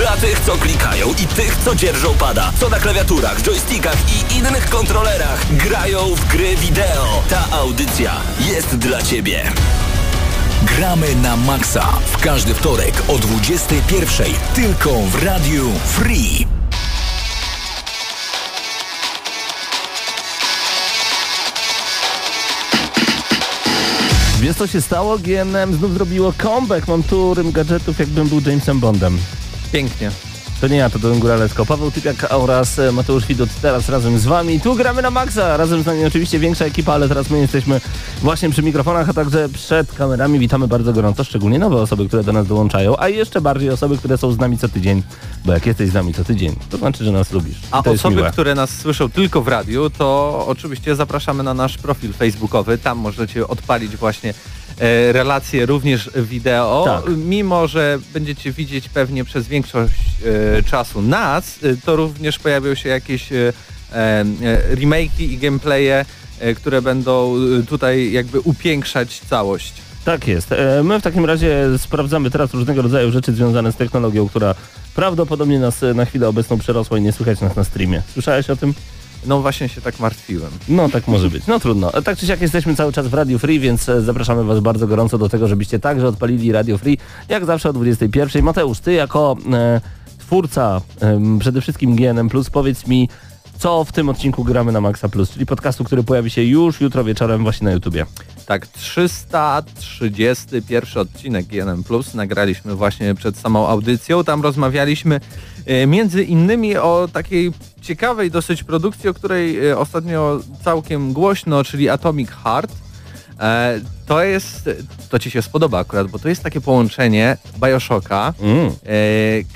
Dla tych, co klikają i tych, co dzierżą pada, co na klawiaturach, joystickach i innych kontrolerach grają w gry wideo. Ta audycja jest dla Ciebie. Gramy na maksa w każdy wtorek o 21.00 tylko w Radiu Free. Wiesz co się stało? GNM znów zrobiło comeback. Mam tu gadżetów, jakbym był Jamesem Bondem. Pięknie. To nie ja, to Don Góralewsko. Paweł Typiak oraz e, Mateusz Widot teraz razem z wami. Tu gramy na maksa. Razem z nami oczywiście większa ekipa, ale teraz my jesteśmy właśnie przy mikrofonach, a także przed kamerami. Witamy bardzo gorąco, szczególnie nowe osoby, które do nas dołączają, a jeszcze bardziej osoby, które są z nami co tydzień. Bo jak jesteś z nami co tydzień, to znaczy, że nas lubisz. A osoby, które nas słyszą tylko w radiu, to oczywiście zapraszamy na nasz profil facebookowy. Tam możecie odpalić właśnie relacje również wideo. Tak. Mimo, że będziecie widzieć pewnie przez większość e, czasu nas, e, to również pojawią się jakieś e, e, remake'i i gameplaye, e, które będą e, tutaj jakby upiększać całość. Tak jest. E, My w takim razie sprawdzamy teraz różnego rodzaju rzeczy związane z technologią, która prawdopodobnie nas e, na chwilę obecną przerosła i nie słychać nas na streamie. Słyszałeś o tym? No właśnie się tak martwiłem. No tak może być. No trudno. E, Tak czy siak jesteśmy cały czas w Radio Free, więc e, zapraszamy Was bardzo gorąco do tego, żebyście także odpalili Radio Free, jak zawsze o 21. Mateusz, Ty jako e, twórca em, przede wszystkim GNM+, powiedz mi, co w tym odcinku gramy na Maxa Plus, czyli podcastu, który pojawi się już jutro wieczorem właśnie na YouTubie. Tak, 331 odcinek GNM Plus nagraliśmy właśnie przed samą audycją. Tam rozmawialiśmy e, między innymi o takiej ciekawej dosyć produkcji, o której e, ostatnio całkiem głośno, czyli Atomic Heart. To jest, to Ci się spodoba akurat, bo to jest takie połączenie Bioshocka, Mm. e,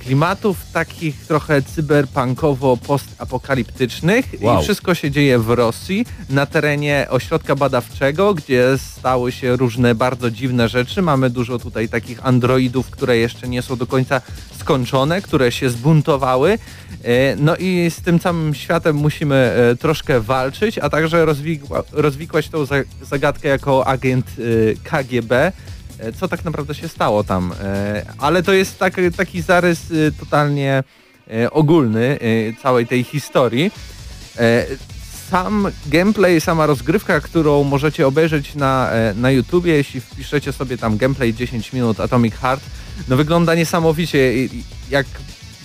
klimatów takich trochę cyberpunkowo-postapokaliptycznych Wow. i wszystko się dzieje w Rosji, na terenie ośrodka badawczego, gdzie stały się różne bardzo dziwne rzeczy. Mamy dużo tutaj takich androidów, które jeszcze nie są do końca skończone, które się zbuntowały. E, No i z tym całym światem musimy e, troszkę walczyć, a także rozwikła, rozwikłać tą za- zagadkę jako agent e, KGB. E, Co tak naprawdę się stało tam. E, Ale to jest tak, taki zarys e, totalnie e, ogólny e, całej tej historii. Sam gameplay, sama rozgrywka, którą możecie obejrzeć na, na YouTubie, jeśli wpiszecie sobie tam gameplay 10 minut Atomic Heart, no wygląda niesamowicie. Jak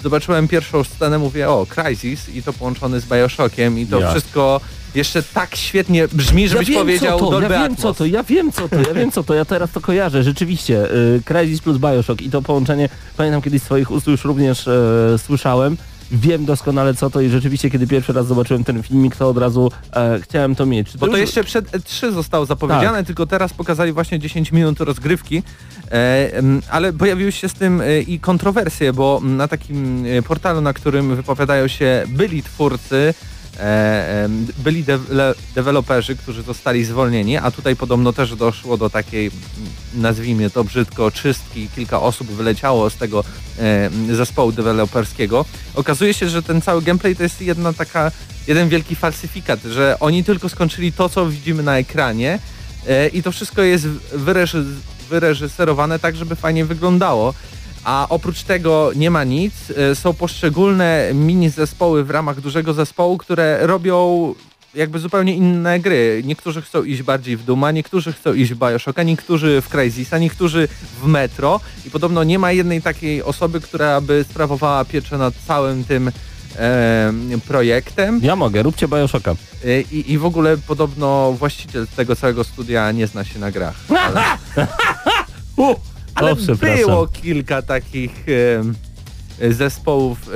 zobaczyłem pierwszą scenę, mówię, o, Crysis i to połączony z Bioshockiem i to Ja. wszystko jeszcze tak świetnie brzmi, żebyś ja wiem, powiedział co to, Dolby ja wiem Atmos. co to, ja wiem co to, ja wiem co to, ja teraz to kojarzę, rzeczywiście. Y, Crysis plus Bioshock i to połączenie, pamiętam kiedyś swoich ust już również e, słyszałem. Wiem doskonale co to i rzeczywiście kiedy pierwszy raz zobaczyłem ten filmik, to od razu e, chciałem to mieć. Bo to już- jeszcze przed E3 zostało zapowiedziane, Tak. tylko teraz pokazali właśnie 10 minut rozgrywki, e, em, ale pojawiły się z tym e, i kontrowersje, bo na takim e, portalu, na którym wypowiadają się byli twórcy, byli de- deweloperzy, którzy zostali zwolnieni, a tutaj podobno też doszło do takiej, m, nazwijmy to brzydko, czystki, kilka osób wyleciało z tego e, zespołu deweloperskiego. Okazuje się, że ten cały gameplay to jest jedna taka, jeden wielki falsyfikat, że oni tylko skończyli to, co widzimy na ekranie e, i to wszystko jest wyreży, wyreżyserowane tak, żeby fajnie wyglądało. A oprócz tego nie ma nic. E, Są poszczególne mini zespoły w ramach dużego zespołu, które robią jakby zupełnie inne gry. Niektórzy chcą iść bardziej w Duma, niektórzy chcą iść w Bioshocka, niektórzy w Crysisa, niektórzy w Metro i podobno nie ma jednej takiej osoby, która by sprawowała pieczę nad całym tym e, projektem Ja mogę, róbcie Bioshocka. E, I, I w ogóle podobno właściciel tego całego studia nie zna się na grach. Ale, ale o, było kilka takich e, zespołów e,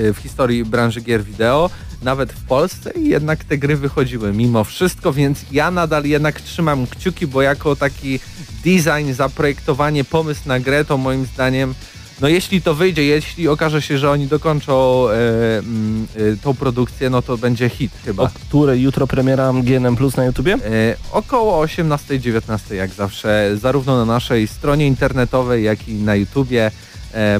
e, w historii branży gier wideo, nawet w Polsce i jednak te gry wychodziły mimo wszystko, więc ja nadal jednak trzymam kciuki, bo jako taki design, zaprojektowanie, pomysł na grę, to moim zdaniem no jeśli to wyjdzie, jeśli okaże się, że oni dokończą mm, e, tą produkcję, no to będzie hit chyba. O której jutro premiera GNM Plus na YouTubie? E, około 18-19 jak zawsze, zarówno na naszej stronie internetowej, jak i na YouTubie.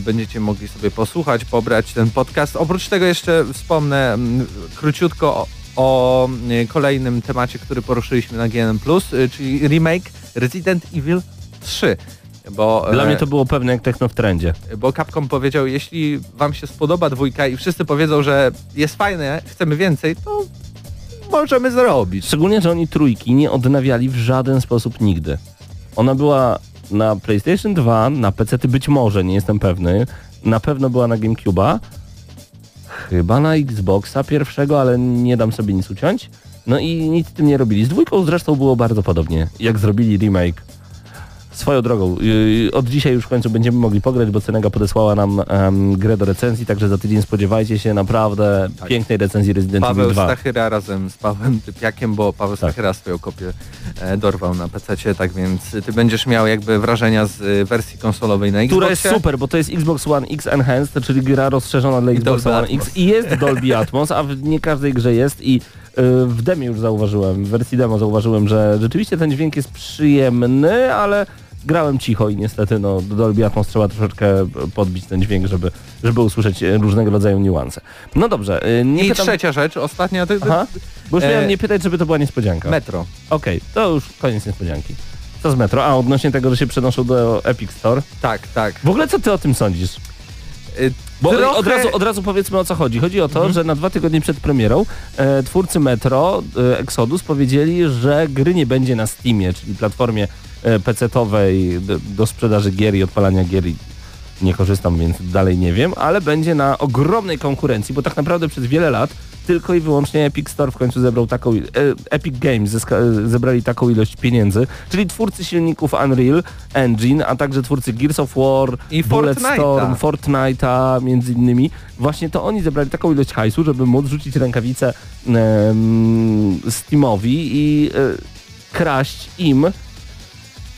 Będziecie mogli sobie posłuchać, pobrać ten podcast. Oprócz tego jeszcze wspomnę mm, króciutko o, o e, kolejnym temacie, który poruszyliśmy na GNM+, czyli remake Resident Evil 3. Bo, Dla e, mnie to było pewne jak techno w trendzie. bo Capcom powiedział, jeśli wam się spodoba dwójka i wszyscy powiedzą, że jest fajne, chcemy więcej, to możemy zrobić. Szczególnie, że oni trójki nie odnawiali w żaden sposób nigdy. Ona była na PlayStation 2, na PC być może, nie jestem pewny. Na pewno była na GameCube'a. Chyba na Xboxa pierwszego, ale nie dam sobie nic uciąć. No i nic z tym nie robili. Z dwójką zresztą było bardzo podobnie, jak zrobili remake. Swoją drogą, yy, od dzisiaj już w końcu będziemy mogli pograć, bo Cenega podesłała nam em, grę do recenzji, także za tydzień spodziewajcie się naprawdę Tak. pięknej recenzji Resident Evil Paweł 2. Stachyra razem z Pawłem Typiakiem, bo Paweł Tak. Stachyra swoją kopię e, dorwał na PC, tak więc ty będziesz miał jakby wrażenia z e, wersji konsolowej na Xboxie. Która jest super, bo to jest Xbox One X Enhanced, czyli gra rozszerzona dla Xbox One Atmos. X i jest Dolby Atmos, a w nie każdej grze jest i y, w demie już zauważyłem, w wersji demo zauważyłem, że rzeczywiście ten dźwięk jest przyjemny, ale grałem cicho i niestety no, do Dolby Atmos trzeba troszeczkę podbić ten dźwięk, żeby, żeby usłyszeć e, różnego rodzaju niuanse. No dobrze, y, nie I pytam... trzecia rzecz, ostatnia, to, to Aha, bo już E, miałem nie pytać, żeby to była niespodzianka. Metro. Okej, to już koniec niespodzianki. Co z Metro? A, odnośnie tego, że się przenoszą do Epic Store. Tak, tak. W ogóle co ty o tym sądzisz? Y, Bo trochę- od, razu, od razu powiedzmy o co chodzi. Chodzi o to, że na dwa tygodnie przed premierą e, twórcy Metro, e, Exodus powiedzieli, że gry nie będzie na Steamie, czyli platformie e, PC-owej do, sprzedaży gier i odpalania gier. I nie korzystam, więc dalej nie wiem, ale będzie na ogromnej konkurencji, bo tak naprawdę przez wiele lat tylko i wyłącznie Epic Store w końcu zebrał taką, e, Epic Games e, zebrali taką ilość pieniędzy, czyli twórcy silników Unreal Engine, a także twórcy Gears of War, I Bulletstorm, Fortnite'a. Między innymi. Właśnie to oni zebrali taką ilość hajsu, żeby móc rzucić rękawicę em, Steamowi i e, kraść im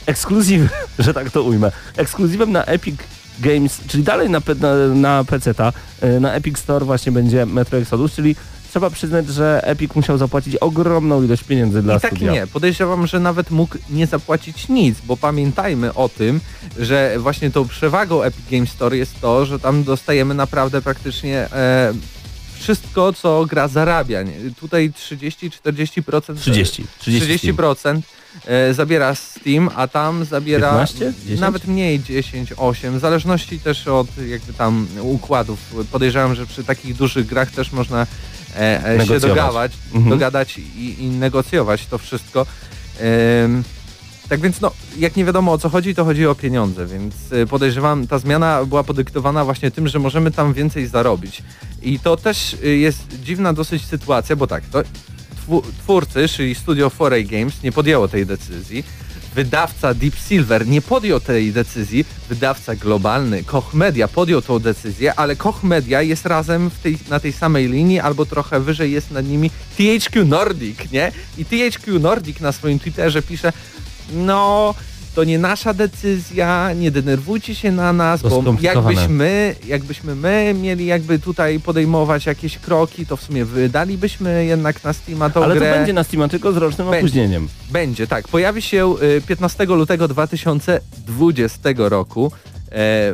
ekskluzyw, że tak to ujmę, ekskluzywem na Epic Games, czyli dalej na, na, na PC-ta, e, na Epic Store właśnie będzie Metro Exodus, czyli trzeba przyznać, że Epic musiał zapłacić ogromną ilość pieniędzy dla I tak studia. nie. Podejrzewam, że nawet mógł nie zapłacić nic, bo pamiętajmy o tym, że właśnie tą przewagą Epic Games Store jest to, że tam dostajemy naprawdę praktycznie e, wszystko, co gra zarabia. Nie? Tutaj 30-40% 30. 30. 30% e, zabiera Steam, a tam zabiera 15? 10? nawet mniej 10, 8, w zależności też od jakby tam układów. Podejrzewam, że przy takich dużych grach też można e, e, się dogawać, Mhm. dogadać i, i negocjować to wszystko. Em, tak więc no, jak nie wiadomo o co chodzi, to chodzi o pieniądze, więc e, podejrzewam, ta zmiana była podyktowana właśnie tym, że możemy tam więcej zarobić. I to też e, jest dziwna dosyć sytuacja, bo tak, to twórcy, czyli studio 4A Games nie podjęło tej decyzji. Wydawca Deep Silver nie podjął tej decyzji, wydawca globalny Koch Media podjął tą decyzję, ale Koch Media jest razem tej, na tej samej linii albo trochę wyżej jest nad nimi THQ Nordic, nie? I THQ Nordic na swoim Twitterze pisze, no to nie nasza decyzja, nie denerwujcie się na nas, bo jakbyśmy, jakbyśmy my mieli jakby tutaj podejmować jakieś kroki, to w sumie wydalibyśmy jednak na Steama tą Ale grę. to będzie na Steama, tylko z rocznym Będzie. opóźnieniem. Będzie, tak. Pojawi się y, 15 lutego 2020 roku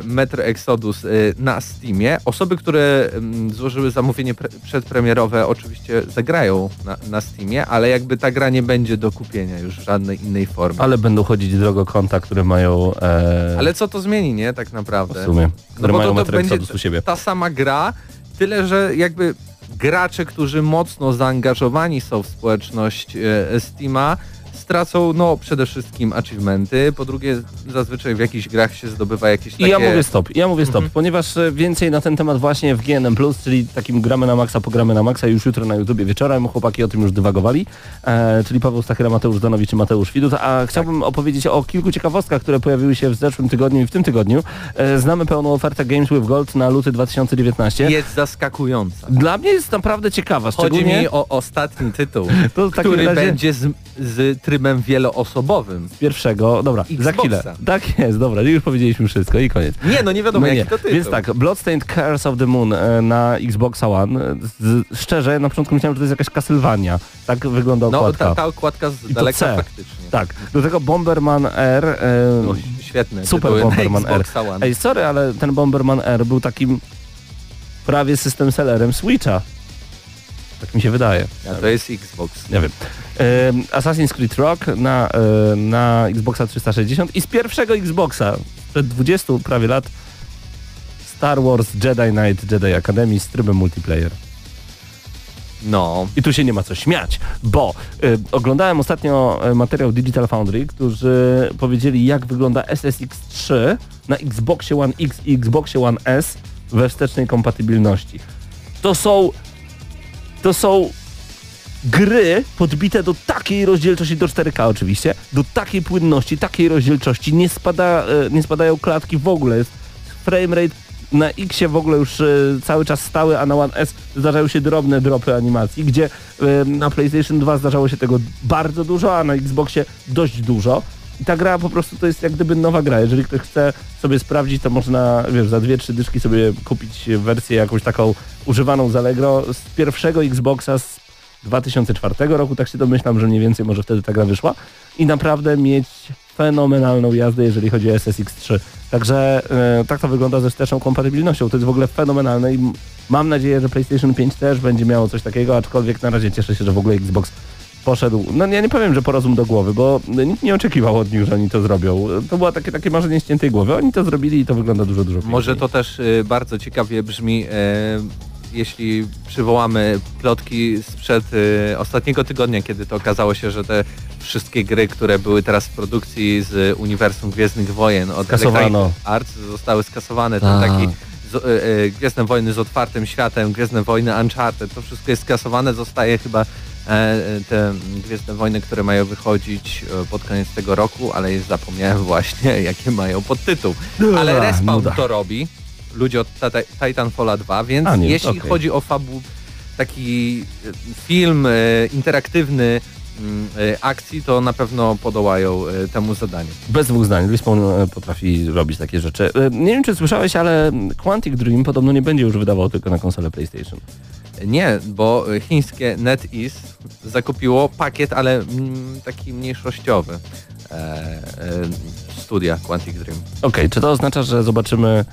Metro Exodus y, na Steamie. Osoby, które mm, złożyły zamówienie pre przedpremierowe oczywiście zagrają na, na Steamie, ale jakby ta gra nie będzie do kupienia już w żadnej innej formie. Ale będą chodzić drogo konta, które mają... E, Ale co to zmieni, nie? Tak naprawdę. w sumie, które bo mają to- to Metro będzie Exodus u siebie. ta sama gra, tyle że jakby gracze, którzy mocno zaangażowani są w społeczność e, Steama, stracą no przede wszystkim achievementy, po drugie zazwyczaj w jakichś grach się zdobywa jakieś I takie... ja mówię stop, ja mówię stop, Mhm. ponieważ e, więcej na ten temat właśnie w GNM+, czyli takim gramy na maksa, pogramy na maksa już jutro na YouTubie wieczorem, chłopaki o tym już dywagowali, e, czyli Paweł Stachyra, Mateusz Danowicz i Mateusz Widut, a chciałbym opowiedzieć o kilku ciekawostkach, które pojawiły się w zeszłym tygodniu i w tym tygodniu. E, znamy pełną ofertę Games with Gold na luty 2019. jest zaskakująca. Dla mnie jest naprawdę ciekawa, Chodzi szczególnie... mi o ostatni tytuł, który razie- będzie z, z trybem wieloosobowym. Pierwszego, dobra, za Xboxa. chwilę. Tak jest, dobra, już powiedzieliśmy wszystko i koniec. Nie, no nie wiadomo No jaki nie. to tytuł. Więc tak, Bloodstained Curse of the Moon e, na Xboxa One. Z, szczerze, na początku myślałem, że to jest jakaś Castlevania. Tak wygląda No okładka. ta, ta okładka z daleka faktycznie. Tak, do tego Bomberman R. E, No, świetne. super Bomberman R. One. Ej, sorry, ale ten Bomberman R był takim prawie system sellerem Switcha. Tak mi się wydaje. A to jest Xbox. Nie wiem. Assassin's Creed Rock na, e, na Xboxa 360 i z pierwszego Xboxa przed 20 prawie lat Star Wars Jedi Knight Jedi Academy z trybem multiplayer. No. I tu się nie ma co śmiać, bo y, oglądałem ostatnio y, materiał Digital Foundry, którzy powiedzieli jak wygląda SSX3 na Xboxie One X i Xboxie One S we wstecznej kompatybilności. To są to są gry podbite do takiej rozdzielczości, do 4K oczywiście, do takiej płynności, takiej rozdzielczości, nie, spada, e, nie spadają klatki w ogóle, jest framerate na X w ogóle już e, cały czas stały, a na One S zdarzają się drobne dropy animacji, gdzie e, na PlayStation 2 zdarzało się tego bardzo dużo, a na Xboxie dość dużo. I ta gra po prostu to jest jak gdyby nowa gra. Jeżeli ktoś chce sobie sprawdzić, to można, wiesz, za dwie, trzy dyszki sobie kupić wersję jakąś taką używaną z Allegro z pierwszego Xboxa z 2004 roku, tak się domyślam, że mniej więcej może wtedy ta gra wyszła i naprawdę mieć fenomenalną jazdę, jeżeli chodzi o SSX3. Także e, tak to wygląda ze wsteczną kompatybilnością. To jest w ogóle fenomenalne i mam nadzieję, że PlayStation 5 też będzie miało coś takiego, aczkolwiek na razie cieszę się, że w ogóle Xbox poszedł, no ja nie powiem, że po rozum do głowy, bo nikt nie oczekiwał od nich, że oni to zrobią. To było takie, takie marzenie ściętej głowy. Oni to zrobili i to wygląda dużo, dużo Może piękniej. to też y, bardzo ciekawie brzmi, e, jeśli przywołamy plotki sprzed y, ostatniego tygodnia, kiedy to okazało się, że te wszystkie gry, które były teraz w produkcji z uniwersum Gwiezdnych Wojen od Skasowano. Electronic Arts zostały skasowane. Ten Tak. taki z, y, y, Gwiezdne Wojny z otwartym światem, Gwiezdne Wojny Uncharted, to wszystko jest skasowane, zostaje chyba e, te Gwiezdne Wojny, które mają wychodzić e, pod koniec tego roku, ale zapomniałem właśnie, jakie mają podtytuł. Ale Respawn to robi, ludzie od Tita- Titanfalla 2, więc A, nie, jeśli okej. chodzi o fabu taki e, film e, interaktywny mm, e, akcji, to na pewno podołają temu zadaniu. Bez dwóch zdań. Respawn potrafi robić takie rzeczy. Nie wiem, czy słyszałeś, ale Quantic Dream podobno nie będzie już wydawał tylko na konsolę PlayStation. Nie, bo chińskie NetEase zakupiło pakiet, ale mm, taki mniejszościowy e, e, studia Quantic Dream. Okej, czy to oznacza, że zobaczymy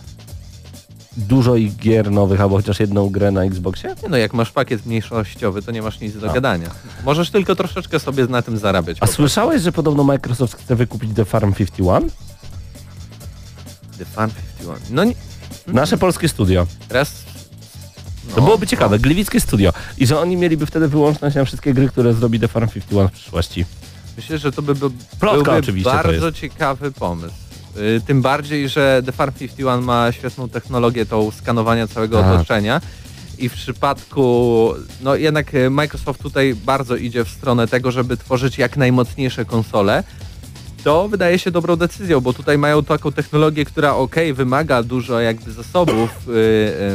dużo ich gier nowych, albo chociaż jedną grę na Xboxie? Nie no, jak masz pakiet mniejszościowy, to nie masz nic do A. gadania. Możesz tylko troszeczkę sobie na tym zarabiać. A słyszałeś, że podobno Microsoft chce wykupić The Farm 51? The Fun 51. No nie, Nasze polskie studio. raz... To no, byłoby ciekawe, gliwickie studio. I że oni mieliby wtedy wyłączność na wszystkie gry, które zrobi The Farm 51 w przyszłości. Myślę, że to by był Plotka byłby oczywiście to bardzo ciekawy pomysł. Y, Tym bardziej, że The Farm 51 ma świetną technologię tą skanowania całego Tak. otoczenia i w przypadku, no jednak y, Microsoft tutaj bardzo idzie w stronę tego, żeby tworzyć jak najmocniejsze konsole. To wydaje się dobrą decyzją, bo tutaj mają taką technologię, która ok, wymaga dużo jakby zasobów y,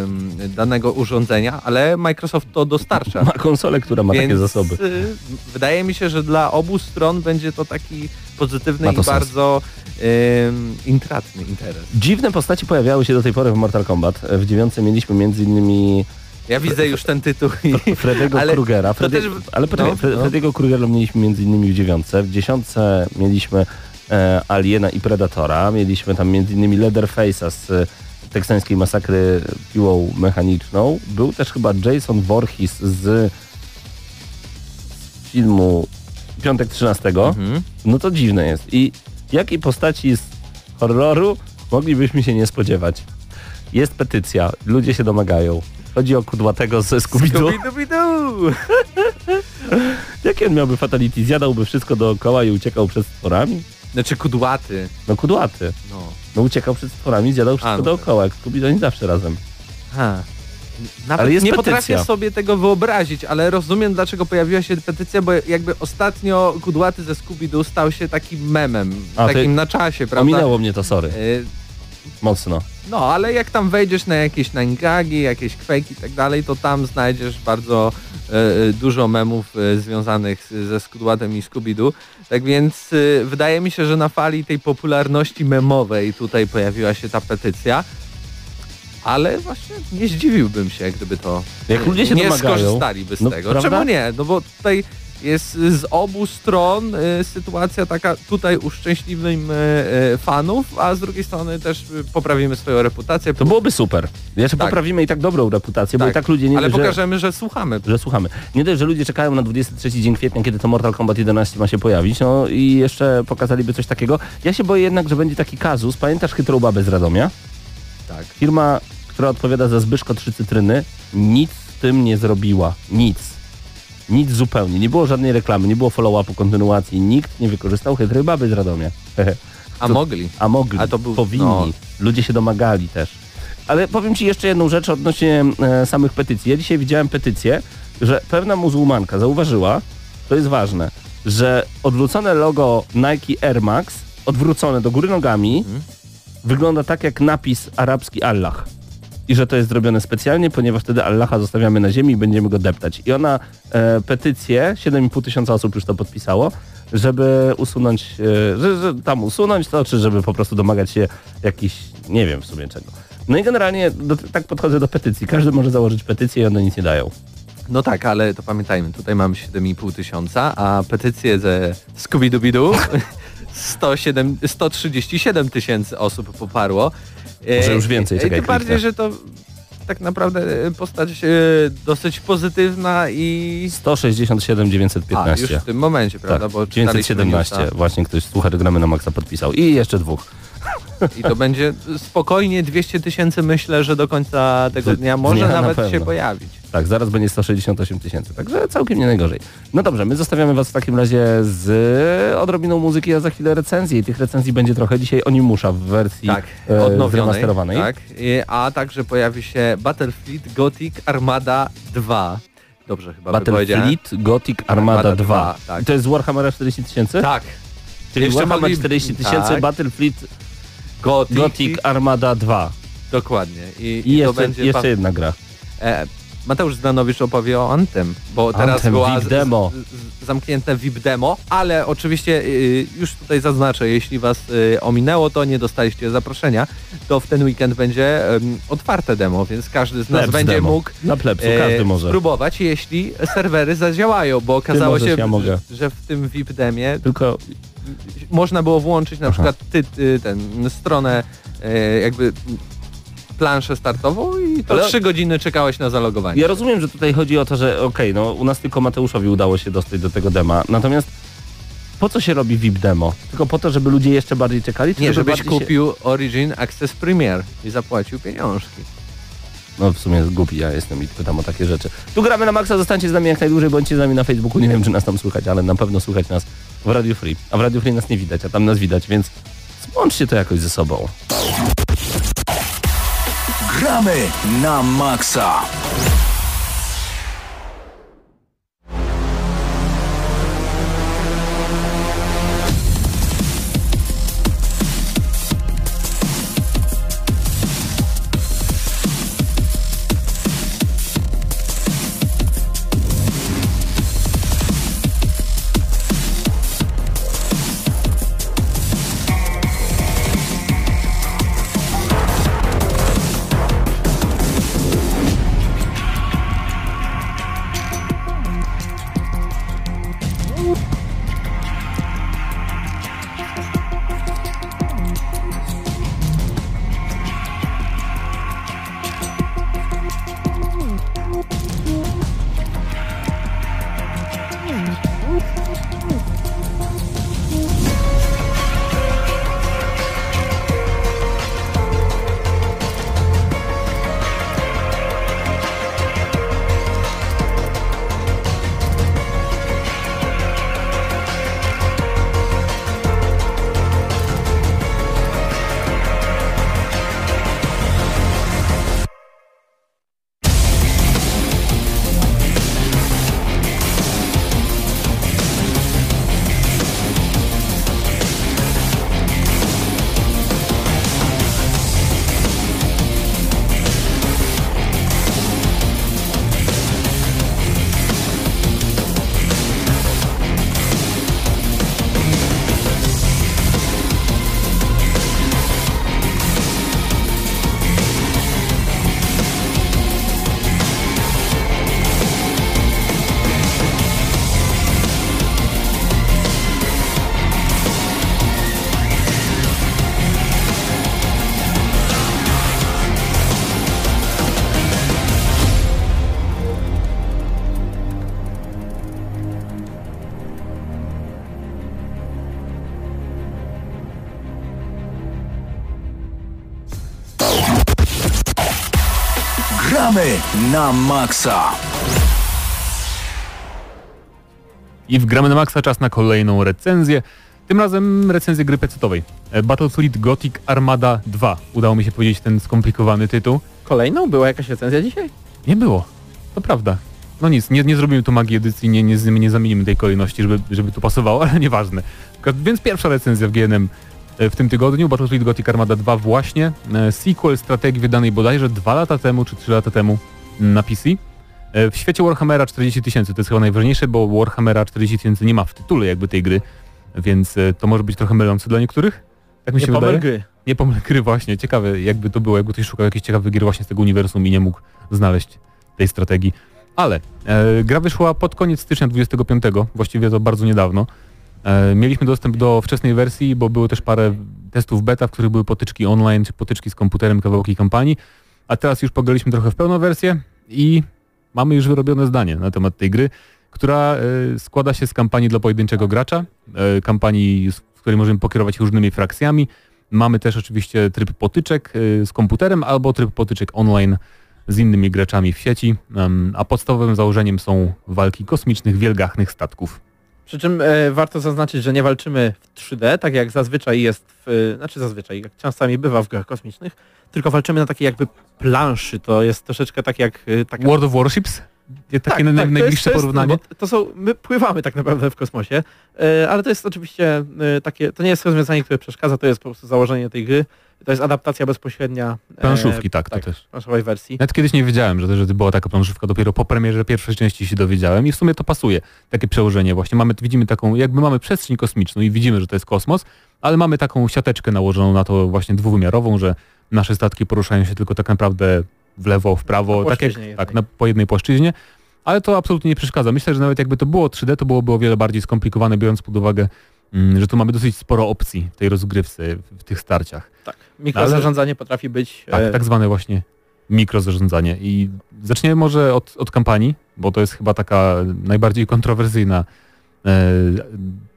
ym, danego urządzenia, ale Microsoft to dostarcza. Ma konsolę, która ma takie Więc, zasoby. y, wydaje mi się, że dla obu stron będzie to taki pozytywny Ma i to sens. bardzo intratny interes. Dziwne postaci pojawiały się do tej pory w Mortal Kombat. W dziewiątce mieliśmy między innymi Ja widzę już ten tytuł i Freddy'ego Ale Krugera. Freddy, też- ale poczekaj, no, no. Krugera mieliśmy między innymi w dziewiątce. W dziesiątce mieliśmy e, Aliena i Predatora. Mieliśmy tam między innymi Leatherface'a z e, teksańskiej masakry piłą mechaniczną. Był też chyba Jason Voorhees z filmu Piątek 13. Mhm. No to dziwne jest. I jakiej postaci z horroru moglibyśmy się nie spodziewać? Jest petycja, ludzie się domagają. Chodzi o kudłatego ze Scooby-Doo. Scooby-Doo! Jaki on miałby fatality? Zjadałby wszystko dookoła i uciekał przed stworami? Znaczy kudłaty. No kudłaty. No. No uciekał przed stworami, zjadał wszystko no dookoła. Jak Scooby-Doo oni zawsze razem. Ha. Nawet nie petycja. potrafię sobie tego wyobrazić, ale rozumiem dlaczego pojawiła się petycja, bo jakby ostatnio kudłaty ze Scooby-Doo stał się takim memem, A, takim na czasie, prawda? Ominęło mnie to, sorry. Y, Mocno. No, ale jak tam wejdziesz na jakieś nangagi, jakieś kwejki i tak dalej, to tam znajdziesz bardzo e, e, dużo memów e, związanych z, ze Skudłatem i Scooby-Doo. Tak więc wydaje mi się, że na fali tej popularności memowej tutaj pojawiła się ta petycja. Ale właśnie nie zdziwiłbym się, gdyby to Jak ludzie się nie domagają, skorzystaliby z no, tego. prawda? Czemu nie? No bo tutaj jest z obu stron y, sytuacja taka, tutaj uszczęśliwym y, y, fanów, a z drugiej strony też y, poprawimy swoją reputację. To byłoby super. Jeszcze Tak. poprawimy i tak dobrą reputację, bo Tak, i tak ludzie nie Ale dość, że, pokażemy, że słuchamy. że słuchamy. Nie dość, że ludzie czekają na 23 dzień kwietnia, kiedy to Mortal Kombat 11 ma się pojawić, no i jeszcze pokazaliby coś takiego. Ja się boję jednak, że będzie taki kazus. Pamiętasz chytrą babę z Radomia? Tak. Firma, która odpowiada za Zbyszko Trzy Cytryny, nic z tym nie zrobiła. Nic. Nic zupełnie. Nie było żadnej reklamy, nie było follow-upu, kontynuacji. Nikt nie wykorzystał chytrej baby z Radomia. A To- mogli. A mogli, A to był- powinni. no. Ludzie się domagali też. Ale powiem Ci jeszcze jedną rzecz odnośnie e, samych petycji. Ja dzisiaj widziałem petycję, że pewna muzułmanka zauważyła, to jest ważne, że odwrócone logo Nike Air Max, odwrócone do góry nogami, Mhm. wygląda tak jak napis arabski Allah. I że to jest zrobione specjalnie, ponieważ wtedy Allaha zostawiamy na ziemi i będziemy go deptać. I ona e, petycję, 7,5 tysiąca osób już to podpisało, żeby usunąć, e, że, że tam usunąć to, czy żeby po prostu domagać się jakiś, nie wiem w sumie czego. No i generalnie do, tak podchodzę do petycji. Każdy może założyć petycję i one nic nie dają. No tak, ale to pamiętajmy, tutaj mamy 7,5 tysiąca, a petycję ze Scooby-Doo 107, 137 tysięcy osób poparło. Może E, już więcej, e, czekaj, Tym bardziej, że to tak naprawdę e, postać e, dosyć pozytywna i... 167 A, 915. już w tym momencie, prawda? tak, Bo czytaliśmy 917. newsa. Właśnie ktoś słucha gramy na Maxa podpisał. I jeszcze dwóch. I to będzie spokojnie 200 tysięcy, myślę, że do końca tego dnia może dnia na nawet pewno. się pojawić. Tak, zaraz będzie 168 tysięcy, także całkiem nie najgorzej. No dobrze, my zostawiamy Was w takim razie z odrobiną muzyki, a za chwilę recenzji. I tych recenzji będzie trochę dzisiaj Onimusza w wersji Tak, e, odnowionej. Tak, a także pojawi się Battlefleet Gothic Armada 2. Dobrze chyba. Battlefleet Gothic Armada, Armada 2. 2, tak. To jest z Warhammera 40 tysięcy? Tak. Czyli Jeszcze Warhammer mogli- 40 tysięcy, tak. Battlefleet Gothic, Gothic Armada 2. Dokładnie. I, I, i to jeszcze, będzie jeszcze jedna gra. e, Mateusz Zdanowicz opowie o Antem, bo teraz Anthem była VIP demo. Z, z, zamknięte VIP demo, ale oczywiście y, już tutaj zaznaczę, jeśli was y, ominęło, to nie dostaliście zaproszenia, to w ten weekend będzie otwarte demo, więc każdy z nas Plebs będzie demo. mógł Na plebsu, e, każdy może. spróbować, jeśli serwery zadziałają, bo okazało możesz, się, ja że w tym VIP demie Tylko można było włączyć na Aha. przykład ty, ty, ten, stronę e, jakby planszę startową i to Ale- trzy godziny czekałeś na zalogowanie. Ja rozumiem, że tutaj chodzi o to, że okej, no u nas tylko Mateuszowi udało się dostać do tego dema. Natomiast po co się robi VIP demo? Tylko po to, żeby ludzie jeszcze bardziej czekali? Czy Nie, żeby żebyś kupił Origin Access Premier i zapłacił pieniążki. Się... No w sumie głupi ja jestem i pytam o takie rzeczy. Tu gramy na maksa, zostańcie z nami jak najdłużej, bądźcie z nami na Facebooku. Nie wiem, czy nas tam słychać, ale na pewno słychać nas w Radio Free. A w Radio Free nas nie widać, a tam nas widać, więc złączcie to jakoś ze sobą. Gramy na maksa. Na maksa. I w Gramy na maksa czas na kolejną recenzję. Tym razem recenzję gry pecetowej. E, Battlefleet Gothic Armada 2. Udało mi się powiedzieć ten skomplikowany tytuł. Kolejną? Była jakaś recenzja dzisiaj? Nie było. To prawda. No nic, nie, nie zrobimy tu magii edycji, nie, nie, nie zamienimy tej kolejności, żeby, żeby tu pasowało, ale nieważne. Więc pierwsza recenzja w GNM e, w tym tygodniu, Battlefleet Gothic Armada 2 właśnie, e, sequel strategii wydanej bodajże dwa lata temu, czy trzy lata temu na PC. E, w świecie Warhammera 40 tysięcy, to jest chyba najważniejsze, bo Warhammera 40 tysięcy nie ma w tytule jakby tej gry, więc to może być trochę mylące dla niektórych. Tak mi się nie wydaje. gry. Nie pomyl gry właśnie, ciekawe jakby to było, jakby ktoś szukał jakichś ciekawych gier właśnie z tego uniwersum i nie mógł znaleźć tej strategii. Ale e, gra wyszła pod koniec stycznia 25, właściwie to bardzo niedawno. E, mieliśmy dostęp do wczesnej wersji, bo były też parę testów beta, w których były potyczki online, czy potyczki z komputerem, kawałki kampanii. A teraz już pograliśmy trochę w pełną wersję i mamy już wyrobione zdanie na temat tej gry, która e, składa się z kampanii dla pojedynczego gracza, e, kampanii, w której możemy pokierować różnymi frakcjami. Mamy też oczywiście tryb potyczek e, z komputerem albo tryb potyczek online z innymi graczami w sieci, a podstawowym założeniem są walki kosmicznych, wielgachnych statków. Przy czym e, warto zaznaczyć, że nie walczymy w 3D, tak jak zazwyczaj jest, w, znaczy zazwyczaj, jak czasami bywa w grach kosmicznych, tylko walczymy na takiej jakby planszy. To jest troszeczkę tak jak... E, taka... World of Warships? takie tak, naj, tak, najbliższe jest, porównanie? to są, my pływamy tak naprawdę w kosmosie, e, ale to jest oczywiście e, takie, to nie jest rozwiązanie, które przeszkadza, to jest po prostu założenie tej gry. To jest adaptacja bezpośrednia. E, planszówki, tak, tak, to też. Planszowej wersji. Nawet kiedyś nie wiedziałem, że, że była taka planszówka, dopiero po premierze pierwszej części się dowiedziałem i w sumie to pasuje, takie przełożenie właśnie. Mamy, widzimy taką, jakby mamy przestrzeń kosmiczną i widzimy, że to jest kosmos, ale mamy taką siateczkę nałożoną na to właśnie dwuwymiarową, że nasze statki poruszają się tylko tak naprawdę w lewo, w prawo, tak jak tak, na, po jednej płaszczyźnie, ale to absolutnie nie przeszkadza. Myślę, że nawet jakby to było 3D, to byłoby o wiele bardziej skomplikowane, biorąc pod uwagę, mm, że tu mamy dosyć sporo opcji w tej rozgrywce, w tych starciach. Tak, mikrozarządzanie potrafi być... Tak, e... tak zwane właśnie mikrozarządzanie. I zaczniemy może od, od kampanii, bo to jest chyba taka najbardziej kontrowersyjna e,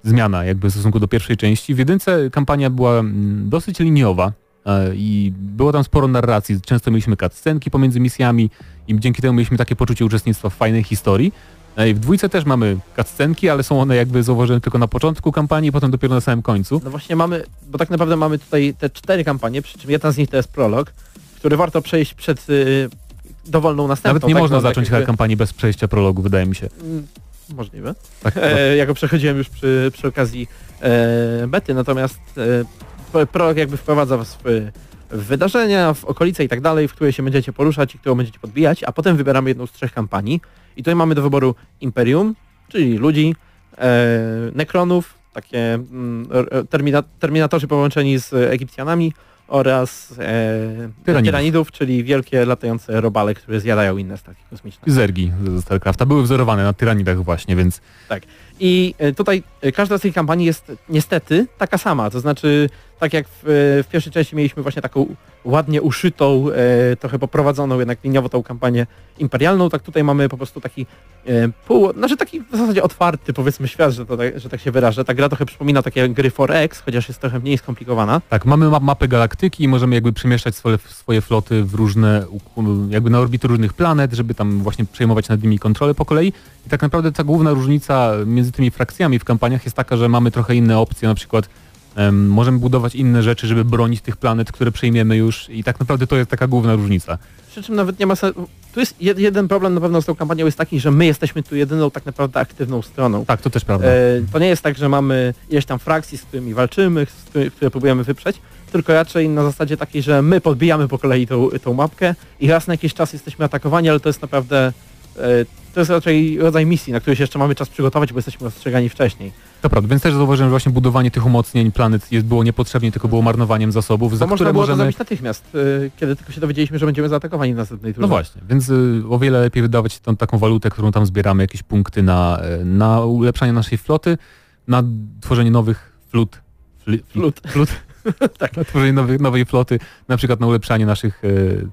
zmiana jakby w stosunku do pierwszej części. W jedynce kampania była mm, dosyć liniowa, E, i było tam sporo narracji. Często mieliśmy cutscenki pomiędzy misjami i dzięki temu mieliśmy takie poczucie uczestnictwa w fajnej historii. E, I w dwójce też mamy cutscenki, ale są one jakby zauważone tylko na początku kampanii, potem dopiero na samym końcu. No właśnie mamy, bo tak naprawdę mamy tutaj te cztery kampanie, przy czym jedna z nich to jest prolog, który warto przejść przed yy, dowolną następną. Nawet nie tak, można no, zacząć jakby... kampanii bez przejścia prologu, wydaje mi się. Mm, możliwe. Tak, e, ja go przechodziłem już przy, przy okazji e, bety, natomiast e, prolog jakby wprowadza was w, w wydarzenia, w okolice i tak dalej, w które się będziecie poruszać i którą będziecie podbijać, a potem wybieramy jedną z trzech kampanii. I tutaj mamy do wyboru Imperium, czyli ludzi, e, Nekronów, takie mm, termina, terminatorzy połączeni z Egipcjanami oraz e, tyranidów. tyranidów. czyli wielkie latające robale, które zjadają inne statki kosmiczne. Zergi ze StarCrafta były wzorowane na tyranidach właśnie, więc... Tak. I e, tutaj e, każda z tych kampanii jest niestety taka sama, to znaczy tak jak w, e, w pierwszej części mieliśmy właśnie taką ładnie uszytą, e, trochę poprowadzoną jednak liniowo tą kampanię imperialną, tak tutaj mamy po prostu taki e, pół, znaczy taki w zasadzie otwarty powiedzmy świat, że, to, tak, że tak się wyrażę. Ta gra trochę przypomina takie gry 4X, chociaż jest trochę mniej skomplikowana. Tak, mamy ma mapę galaktyki i możemy jakby przemieszczać swoje, swoje floty w różne, jakby na orbity różnych planet, żeby tam właśnie przejmować nad nimi kontrolę po kolei. I tak naprawdę ta główna różnica między tymi frakcjami w kampaniach jest taka, że mamy trochę inne opcje, na przykład Um, możemy budować inne rzeczy, żeby bronić tych planet, które przejmiemy już i tak naprawdę to jest taka główna różnica. Przy czym nawet nie ma sensu. Tu jest jeden problem na pewno z tą kampanią jest taki, że my jesteśmy tu jedyną tak naprawdę aktywną stroną. Tak, to też prawda. E, to nie jest tak, że mamy ileś tam frakcji, z którymi walczymy, z którymi, które próbujemy wyprzeć, tylko raczej na zasadzie takiej, że my podbijamy po kolei tą, tą mapkę i raz na jakiś czas jesteśmy atakowani, ale to jest naprawdę e, to jest raczej rodzaj misji, na który się jeszcze mamy czas przygotować, bo jesteśmy ostrzegani wcześniej. To prawda, więc też zauważyłem, że właśnie budowanie tych umocnień planet jest, było niepotrzebnie, tylko było marnowaniem zasobów, za można było możemy... to zrobić natychmiast, y, kiedy tylko się dowiedzieliśmy, że będziemy zaatakowani w następnej turze. No właśnie, więc y, o wiele lepiej wydawać tą taką walutę, którą tam zbieramy, jakieś punkty na, y, na ulepszanie naszej floty, na tworzenie nowych flut. Fli, flut. flut. tak. Na tworzenie nowej, nowej floty, na przykład na ulepszanie naszych,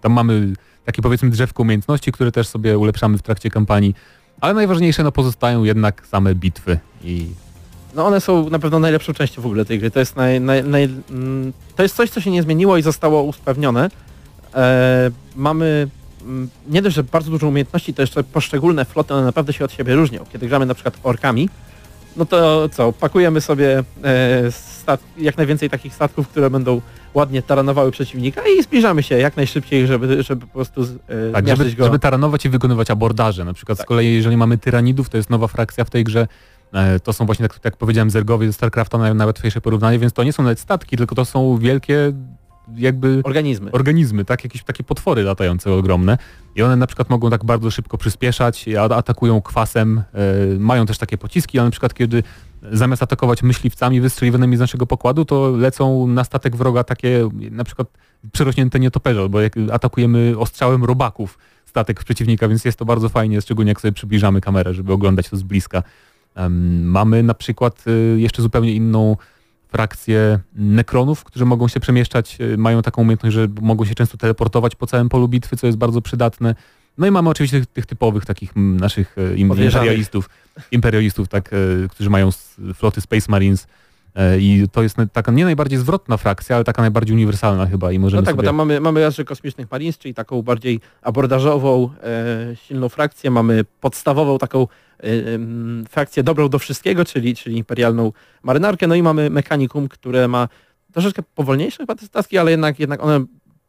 tam mamy takie powiedzmy drzewko umiejętności, które też sobie ulepszamy w trakcie kampanii, ale najważniejsze no pozostają jednak same bitwy i no one są na pewno najlepszą częścią w ogóle tej gry. To jest, naj, naj, naj, mm, to jest coś, co się nie zmieniło i zostało usprawnione. E, mamy mm, nie dość, że bardzo dużo umiejętności, to jeszcze poszczególne floty, one naprawdę się od siebie różnią. Kiedy gramy na przykład orkami, no to co, pakujemy sobie e, stat- jak najwięcej takich statków, które będą ładnie taranowały przeciwnika i zbliżamy się jak najszybciej, żeby, żeby po prostu e, Tak, żeby, go. żeby taranować i wykonywać abordaże. Na przykład Tak. z kolei, jeżeli mamy tyranidów, to jest nowa frakcja w tej grze. E, To są właśnie, tak tak jak powiedziałem, zergowie ze StarCrafta naj- najłatwiejsze porównanie, więc to nie są nawet statki, tylko to są wielkie jakby Organizmy. organizmy, tak? Jakieś takie potwory latające ogromne. I one na przykład mogą tak bardzo szybko przyspieszać, atakują kwasem, e, mają też takie pociski, ale na przykład kiedy zamiast atakować myśliwcami wystrzeliwanymi z naszego pokładu, to lecą na statek wroga takie na przykład przyrośnięte nietoperze, albo jak atakujemy ostrzałem robaków statek przeciwnika, więc jest to bardzo fajnie, szczególnie jak sobie przybliżamy kamerę, żeby oglądać to z bliska. Mamy na przykład y, jeszcze zupełnie inną frakcję nekronów, którzy mogą się przemieszczać, y, mają taką umiejętność, że mogą się często teleportować po całym polu bitwy, co jest bardzo przydatne. No i mamy oczywiście tych, tych typowych takich mm, naszych im, Podejrzanych. imperialistów, imperialistów tak, y, którzy mają floty Space Marines y, i to jest taka nie najbardziej zwrotna frakcja, ale taka najbardziej uniwersalna chyba i możemy No tak, bo sobie... tam mamy, mamy raczej kosmicznych Marines, czyli taką bardziej abordażową, e, silną frakcję, mamy podstawową taką e, frakcję dobrą do wszystkiego, czyli, czyli imperialną marynarkę, no i mamy mechanikum, które ma troszeczkę powolniejsze chyba te statki, ale jednak, jednak one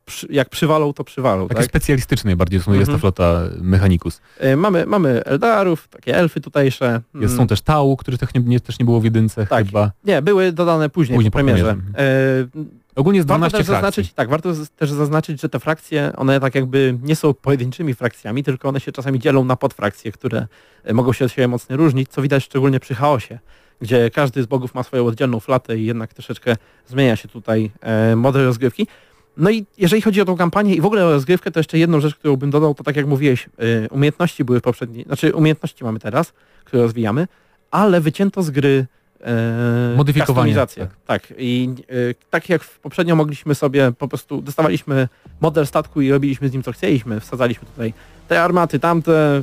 przy, jak przywalą, to przywalą. Takie Tak? specjalistyczne bardziej są, jest ta Mhm. flota Mechanicus. E, mamy, mamy Eldarów, takie elfy tutejsze. Jest, Mm, są też Tau, których też nie, nie, też nie było w jedynce Tak. chyba. Nie, były dodane później, Później po po premierze. premierze. E, Ogólnie jest Warto 12 też frakcji. zaznaczyć, tak, warto też zaznaczyć, że te frakcje, one tak jakby nie są pojedynczymi frakcjami, tylko one się czasami dzielą na podfrakcje, które e, mogą się od siebie mocno różnić, co widać szczególnie przy chaosie, gdzie każdy z bogów ma swoją oddzielną flatę i jednak troszeczkę zmienia się tutaj e, model rozgrywki. No i jeżeli chodzi o tą kampanię i w ogóle o rozgrywkę, to jeszcze jedną rzecz, którą bym dodał, to tak jak mówiłeś, e, umiejętności były w poprzedniej, znaczy umiejętności mamy teraz, które rozwijamy, ale wycięto z gry e, Modyfikowanie, tak. Tak. I e, tak jak poprzednio mogliśmy sobie po prostu dostawaliśmy model statku i robiliśmy z nim co chcieliśmy. Wsadzaliśmy tutaj te armaty, tamte,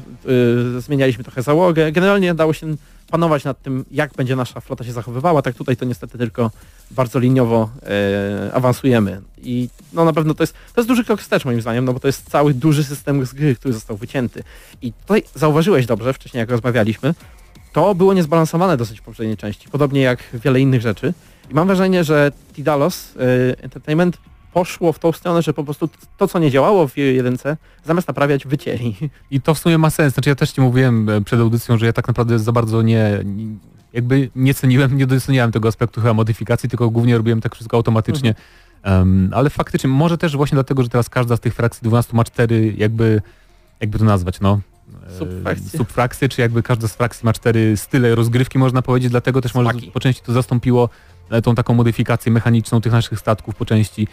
y, zmienialiśmy trochę załogę. Generalnie dało się panować nad tym, jak będzie nasza flota się zachowywała. Tak tutaj to niestety tylko bardzo liniowo e, awansujemy. I no na pewno to jest, to jest duży krok wstecz moim zdaniem, no bo to jest cały duży system z gry, który został wycięty. I tutaj zauważyłeś dobrze, wcześniej jak rozmawialiśmy, to było niezbalansowane dosyć w poprzedniej części, podobnie jak wiele innych rzeczy. I mam wrażenie, że Tidalos e, Entertainment poszło w tą stronę, że po prostu to, co nie działało w jedynce, zamiast naprawiać, wycięli. I to w sumie ma sens. Znaczy ja też ci mówiłem e, przed audycją, że ja tak naprawdę za bardzo nie, jakby nie ceniłem, nie doceniałem tego aspektu chyba modyfikacji, tylko głównie robiłem tak wszystko automatycznie. Em, ale faktycznie, może też właśnie dlatego, że teraz każda z tych frakcji 12 ma cztery jakby, jakby to nazwać, no. e, Subfrakcje. Subfrakcje, czy jakby każda z frakcji ma cztery style rozgrywki, można powiedzieć, dlatego też może Smaki. po części to zastąpiło tą taką modyfikację mechaniczną tych naszych statków po części,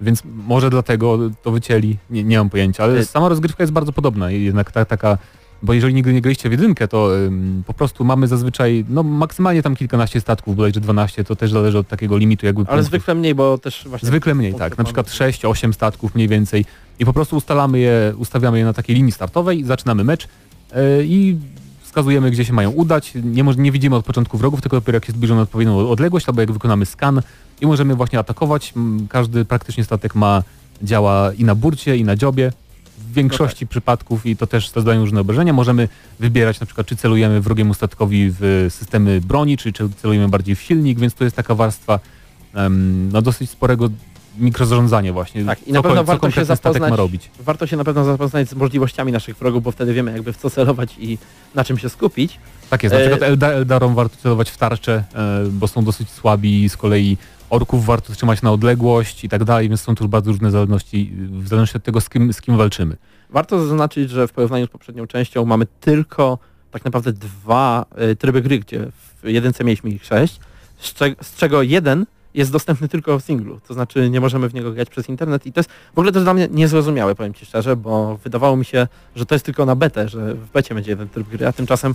więc może dlatego to wycięli, nie, nie mam pojęcia, ale E, sama rozgrywka jest bardzo podobna jednak ta, taka, bo jeżeli nigdy nie graliście w jedynkę, to ym, po prostu mamy zazwyczaj, no maksymalnie tam kilkanaście statków, bodajże 12, to też zależy od takiego limitu jakby Ale punktów. zwykle mniej, bo też właśnie... Zwykle mniej, tak. Na przykład mamy. 6-8 statków mniej więcej i po prostu ustalamy je, ustawiamy je na takiej linii startowej, zaczynamy mecz yy, i wskazujemy, gdzie się mają udać. Nie, nie widzimy od początku wrogów, tylko dopiero jak się zbliżą na odpowiednią odległość, albo jak wykonamy skan i możemy właśnie atakować. Każdy praktycznie statek ma działa i na burcie, i na dziobie. W większości przypadków i to też zadają różne obrażenia. Możemy wybierać na przykład, czy celujemy wrogiemu statkowi w systemy broni, czy czy celujemy bardziej w silnik, więc to jest taka warstwa em, no, dosyć sporego mikrozarządzania właśnie. Tak, i na co, pewno warto się ma zapoznać- robić. Warto się na pewno zapoznać z możliwościami naszych wrogów, bo wtedy wiemy jakby w co celować i na czym się skupić. Tak jest, na E, przykład Elda, Eldarom warto celować w tarczę, e, bo są dosyć słabi, z kolei orków warto trzymać na odległość i tak dalej, więc są tu bardzo różne zależności, w zależności od tego, z kim, z kim walczymy. Warto zaznaczyć, że w porównaniu z poprzednią częścią mamy tylko tak naprawdę dwa y, tryby gry, gdzie w jedynce mieliśmy ich sześć, z czego jeden jest dostępny tylko w singlu, to znaczy nie możemy w niego grać przez internet i to jest w ogóle to dla mnie niezrozumiałe, powiem Ci szczerze, bo wydawało mi się, że to jest tylko na betę, że w becie będzie jeden tryb gry, a tymczasem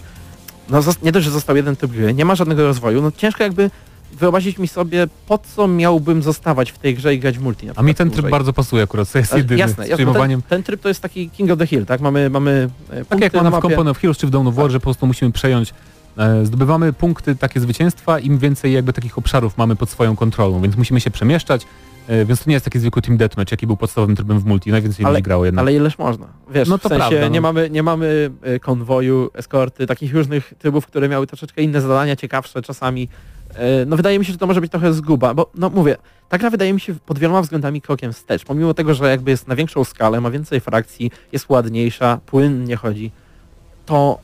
no nie dość, że został jeden tryb gry, nie ma żadnego rozwoju, no ciężko jakby wyobrazić mi sobie, po co miałbym zostawać w tej grze i grać w multi. A mi ten tryb dłużej. bardzo pasuje akurat, to jest jedyny jasne, z jasne ten, ten tryb to jest taki King of the Hill, tak? Mamy, mamy e, Tak jak na mamy w. Component of Heroes czy w Dawn of War, że po prostu musimy przejąć, zdobywamy punkty takie zwycięstwa, im więcej jakby takich obszarów mamy pod swoją kontrolą, więc musimy się przemieszczać, E, więc to nie jest taki zwykły Team Deathmatch, jaki był podstawowym trybem w multi. Najwięcej Ale- ludzi grało jednak. Ale ileż można? Wiesz, No w to sensie prawda, no. nie, mamy, nie mamy y, konwoju, eskorty, takich różnych trybów, które miały troszeczkę inne zadania, ciekawsze czasami. No wydaje mi się, że to może być trochę zguba, bo no mówię, ta gra wydaje mi się pod wieloma względami krokiem wstecz. Pomimo tego, że jakby jest na większą skalę, ma więcej frakcji, jest ładniejsza, płynnie chodzi, to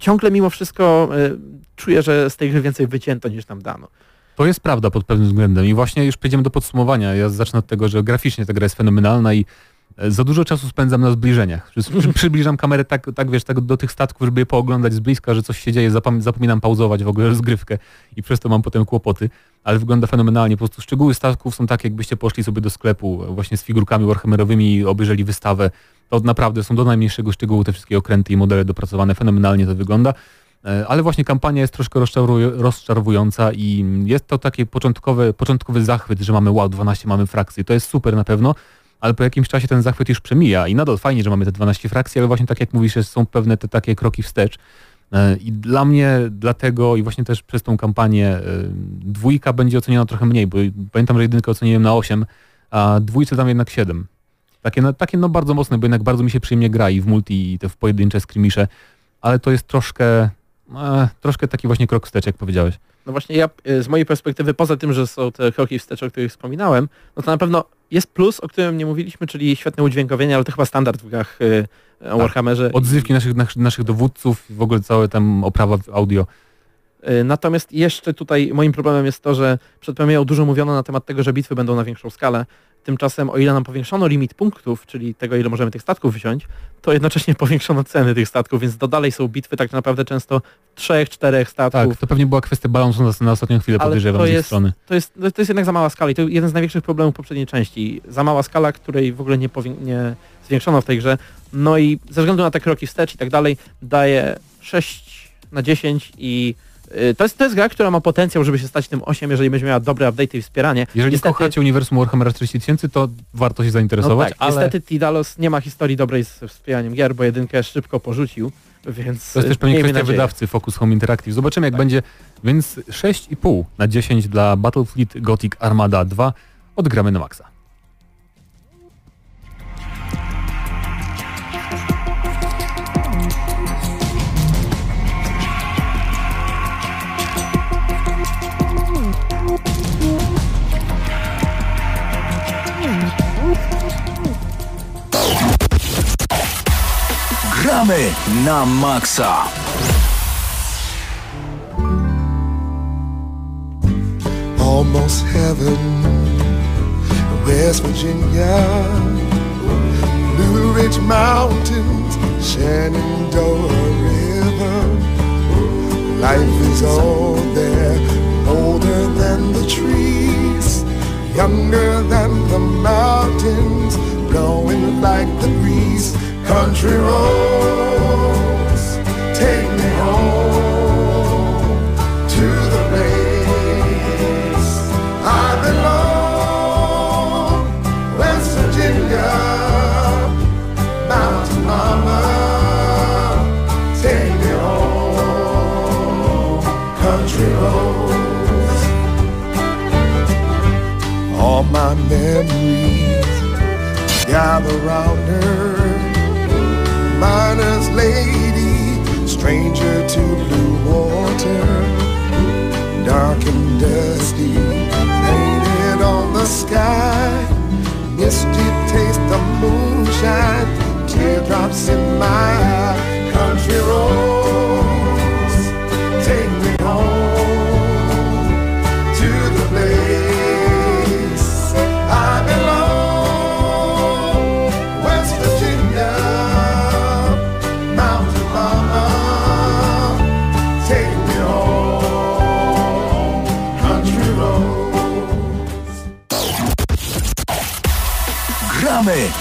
ciągle mimo wszystko y, czuję, że z tej gry więcej wycięto niż nam dano. To jest prawda pod pewnym względem i właśnie już przejdziemy do podsumowania. Ja zacznę od tego, że graficznie ta gra jest fenomenalna i e, za dużo czasu spędzam na zbliżeniach. Przy, przy, przybliżam kamerę tak, tak, wiesz, tak do tych statków, żeby je pooglądać z bliska, że coś się dzieje, zapominam pauzować w ogóle rozgrywkę i przez to mam potem kłopoty, ale wygląda fenomenalnie. Po prostu szczegóły statków są takie, jakbyście poszli sobie do sklepu e, właśnie z figurkami warhammerowymi i obejrzeli wystawę. To naprawdę są do najmniejszego szczegółu te wszystkie okręty i modele dopracowane. Fenomenalnie to wygląda. E, Ale właśnie kampania jest troszkę rozczarowująca i jest to taki początkowy, początkowy zachwyt, że mamy wow, 12 mamy frakcji. To jest super na pewno, ale po jakimś czasie ten zachwyt już przemija i nadal fajnie, że mamy te 12 frakcji, ale właśnie tak jak mówisz, są pewne te takie kroki wstecz. E, I dla mnie, dlatego i właśnie też przez tą kampanię e, dwójka będzie oceniona trochę mniej, bo pamiętam, że jedynkę oceniłem na 8, a dwójce dam jednak 7. Takie, no, takie no bardzo mocne, bo jednak bardzo mi się przyjemnie gra i w multi i te w pojedyncze skirmisze, ale to jest troszkę, e, troszkę taki właśnie krok wstecz, jak powiedziałeś. No właśnie ja y, z mojej perspektywy, poza tym, że są te kroki wstecz, o których wspominałem, no to na pewno jest plus, o którym nie mówiliśmy, czyli świetne udźwiękowienie, ale to chyba standard w grach y, o Warhammerze. Odzywki naszych, naszych, dowódców, w ogóle całe tam oprawa audio. Y, Natomiast jeszcze tutaj moim problemem jest to, że przed premierą dużo mówiono na temat tego, że bitwy będą na większą skalę. Tymczasem o ile nam powiększono limit punktów, czyli tego ile możemy tych statków wziąć, to jednocześnie powiększono ceny tych statków, więc to dalej są bitwy tak naprawdę często trzech, czterech statków. Tak, to pewnie była kwestia balansu na, na ostatnią chwilę, Ale podejrzewam to z jest- strony. To jest, to jest jednak za mała skala i to jeden z największych problemów poprzedniej części. Za mała skala, której w ogóle nie, nie zwiększono w tej grze. No i ze względu na te kroki wstecz i tak dalej, daje 6 na 10 i to jest, to jest gra, która ma potencjał, żeby się stać tym 8, jeżeli będzie miała dobre update i wspieranie. Jeżeli Niestety- kochacie uniwersum Warhammera 40 tysięcy, to warto się no zainteresować, tak, ale niestety Tidalos nie ma historii dobrej z wspieraniem gier, bo jedynkę szybko porzucił, więc to jest też y, pewnie kwestia nadzieję. wydawcy Focus Home Interactive. Zobaczymy jak Tak. będzie, więc 6,5 na 10 dla Battlefleet Gothic Armada 2 odgramy na maksa. Almost heaven. West Virginia, Blue Ridge Mountains, Shenandoah River. Life is all there, older than the trees, younger than the mountains, blowing like the breeze. Country roads, take me home to the place I belong. West Virginia, Mountain Mama, take me home. Country roads, all my memories gather round her. Miner's lady, stranger to blue water dark and dusty, painted on the sky. Misty taste of moonshine, teardrops in my eye. Country roads,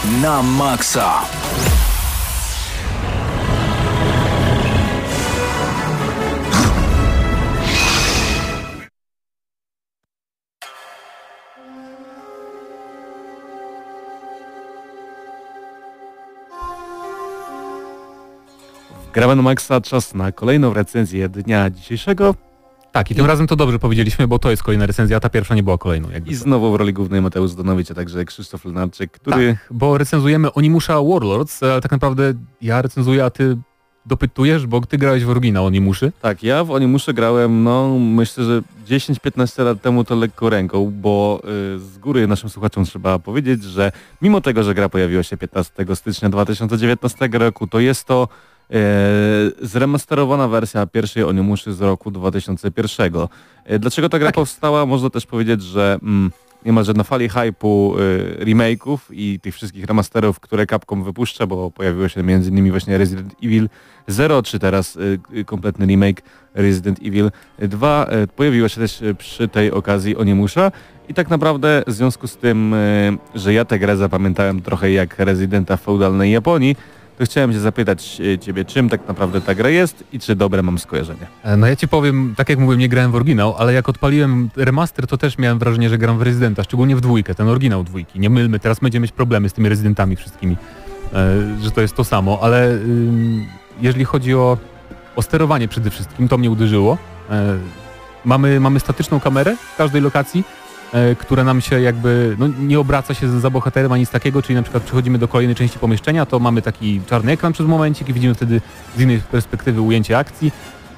na maksa. Gramy na Maxa, czas na kolejną recenzję dnia dzisiejszego. Tak, i tym razem to dobrze powiedzieliśmy, bo to jest kolejna recenzja, a ta pierwsza nie była kolejną. Jakby I znowu w roli głównej Mateusz Zdanowicz, a także Krzysztof Lenarczyk, który... Tak, bo recenzujemy Onimusza Warlords, ale tak naprawdę ja recenzuję, a ty dopytujesz, bo ty grałeś w oryginał Onimuszy. Tak, ja w Onimusze grałem, no myślę, że 10-15 lat temu to lekko ręką, bo y, z góry naszym słuchaczom trzeba powiedzieć, że mimo tego, że gra pojawiła się 15 stycznia 2019 roku, to jest to zremasterowana wersja pierwszej Onimuszy z roku 2001. E, dlaczego ta gra powstała? Można też powiedzieć, że mm, niemalże na fali hypu y, remake'ów i tych wszystkich remasterów, które Capcom wypuszcza, bo pojawiło się innymi właśnie Resident Evil 0, czy teraz y, y, kompletny remake Resident Evil 2. Y, pojawiła się też y, przy tej okazji Onimusza i tak naprawdę w związku z tym, y, że ja tę grę zapamiętałem trochę jak rezydenta w feudalnej Japonii, to chciałem się zapytać y, Ciebie, czym tak naprawdę ta gra jest i czy dobre mam skojarzenie. E, No ja ci powiem, tak jak mówiłem, nie grałem w oryginał, ale jak odpaliłem remaster, to też miałem wrażenie, że gram w Rezydenta, szczególnie w dwójkę, ten oryginał dwójki. Nie mylmy, teraz będziemy mieć problemy z tymi Rezydentami wszystkimi, e, że to jest to samo, ale jeżeli chodzi o, o sterowanie przede wszystkim, to mnie uderzyło. E, mamy, mamy statyczną kamerę w każdej lokacji, e, która nam się jakby, no nie obraca się za bohaterem ani nic takiego, czyli na przykład przechodzimy do kolejnej części pomieszczenia, to mamy taki czarny ekran przez momencik i widzimy wtedy z innej perspektywy ujęcie akcji,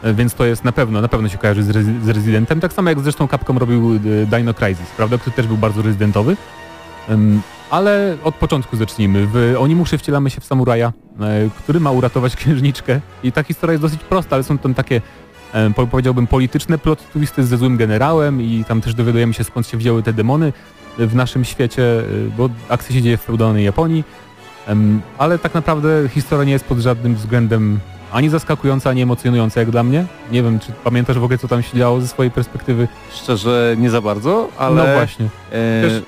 e, więc to jest na pewno, na pewno się kojarzy z, z Rezydentem, tak samo jak zresztą Capcom robił e, Dino Crisis, prawda, który też był bardzo rezydentowy. Ale od początku zacznijmy. W Onimuszy wcielamy się w samuraja, który ma uratować księżniczkę. I ta historia jest dosyć prosta, ale są tam takie, powiedziałbym, polityczne plot twisty ze złym generałem i tam też dowiadujemy się skąd się wzięły te demony w naszym świecie, e, bo akcja się dzieje w feudalnej Japonii. Ale tak naprawdę historia nie jest pod żadnym względem ani zaskakująca, ani emocjonująca jak dla mnie. Nie wiem, czy pamiętasz w ogóle, co tam się działo ze swojej perspektywy? Szczerze nie za bardzo, ale... No właśnie. E, Też-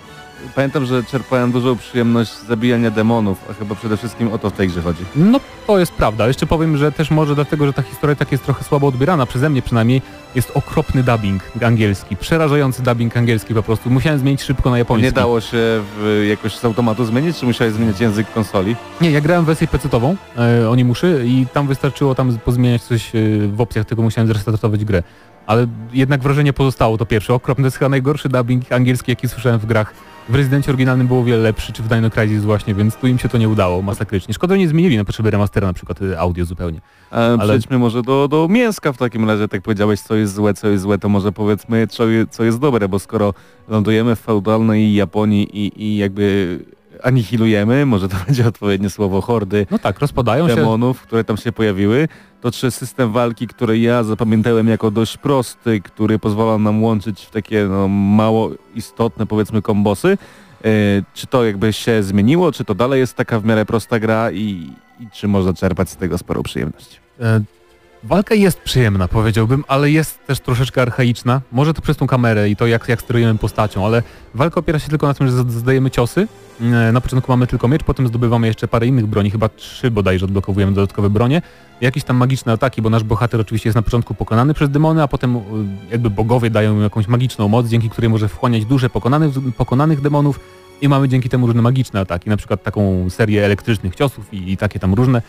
Pamiętam, że czerpałem dużą przyjemność z zabijania demonów, a chyba przede wszystkim o to w tej grze chodzi. No to jest prawda. Jeszcze powiem, że też może dlatego, że ta historia tak jest trochę słabo odbierana, przeze mnie przynajmniej, jest okropny dubbing angielski. Przerażający dubbing angielski po prostu. Musiałem zmienić szybko na japoński. Nie dało się w, jakoś z automatu zmienić, czy musiałeś zmieniać język konsoli? Nie, ja grałem wersję pecetową, e, oni muszy i tam wystarczyło tam pozmieniać coś e, w opcjach, tylko musiałem zrestartować grę. Ale jednak wrażenie pozostało to pierwsze. Okropny, to jest chyba najgorszy dubbing angielski, jaki słyszałem w grach. W Rezydencie oryginalnym było o wiele lepszy, czy w Dino Crisis właśnie, więc tu im się to nie udało masakrycznie. Szkoda, że nie zmienili na potrzeby remastera na przykład e, audio zupełnie. E, Ale- Przejdźmy może do, do mięska w takim razie, tak powiedziałeś, co jest złe, co jest złe, to może powiedzmy, co, co jest dobre, bo skoro lądujemy w feudalnej Japonii i, i jakby anihilujemy, może to będzie odpowiednie słowo, hordy No tak, rozpadają się. demonów, które tam się pojawiły, to czy system walki, który ja zapamiętałem jako dość prosty, który pozwala nam łączyć w takie no, mało istotne powiedzmy kombosy, e, czy to jakby się zmieniło, czy to dalej jest taka w miarę prosta gra i, i czy można czerpać z tego sporą przyjemność? E, Walka jest przyjemna, powiedziałbym, ale jest też troszeczkę archaiczna. Może to przez tą kamerę i to, jak, jak sterujemy postacią, ale walka opiera się tylko na tym, że zadajemy ciosy. E, Na początku mamy tylko miecz, potem zdobywamy jeszcze parę innych broni, chyba trzy bodajże odblokowujemy dodatkowe bronie. Jakieś tam magiczne ataki, bo nasz bohater oczywiście jest na początku pokonany przez demony, a potem e, jakby bogowie dają mu jakąś magiczną moc, dzięki której może wchłaniać duże pokonanych, pokonanych demonów i mamy dzięki temu różne magiczne ataki, na przykład taką serię elektrycznych ciosów i, i takie tam różne.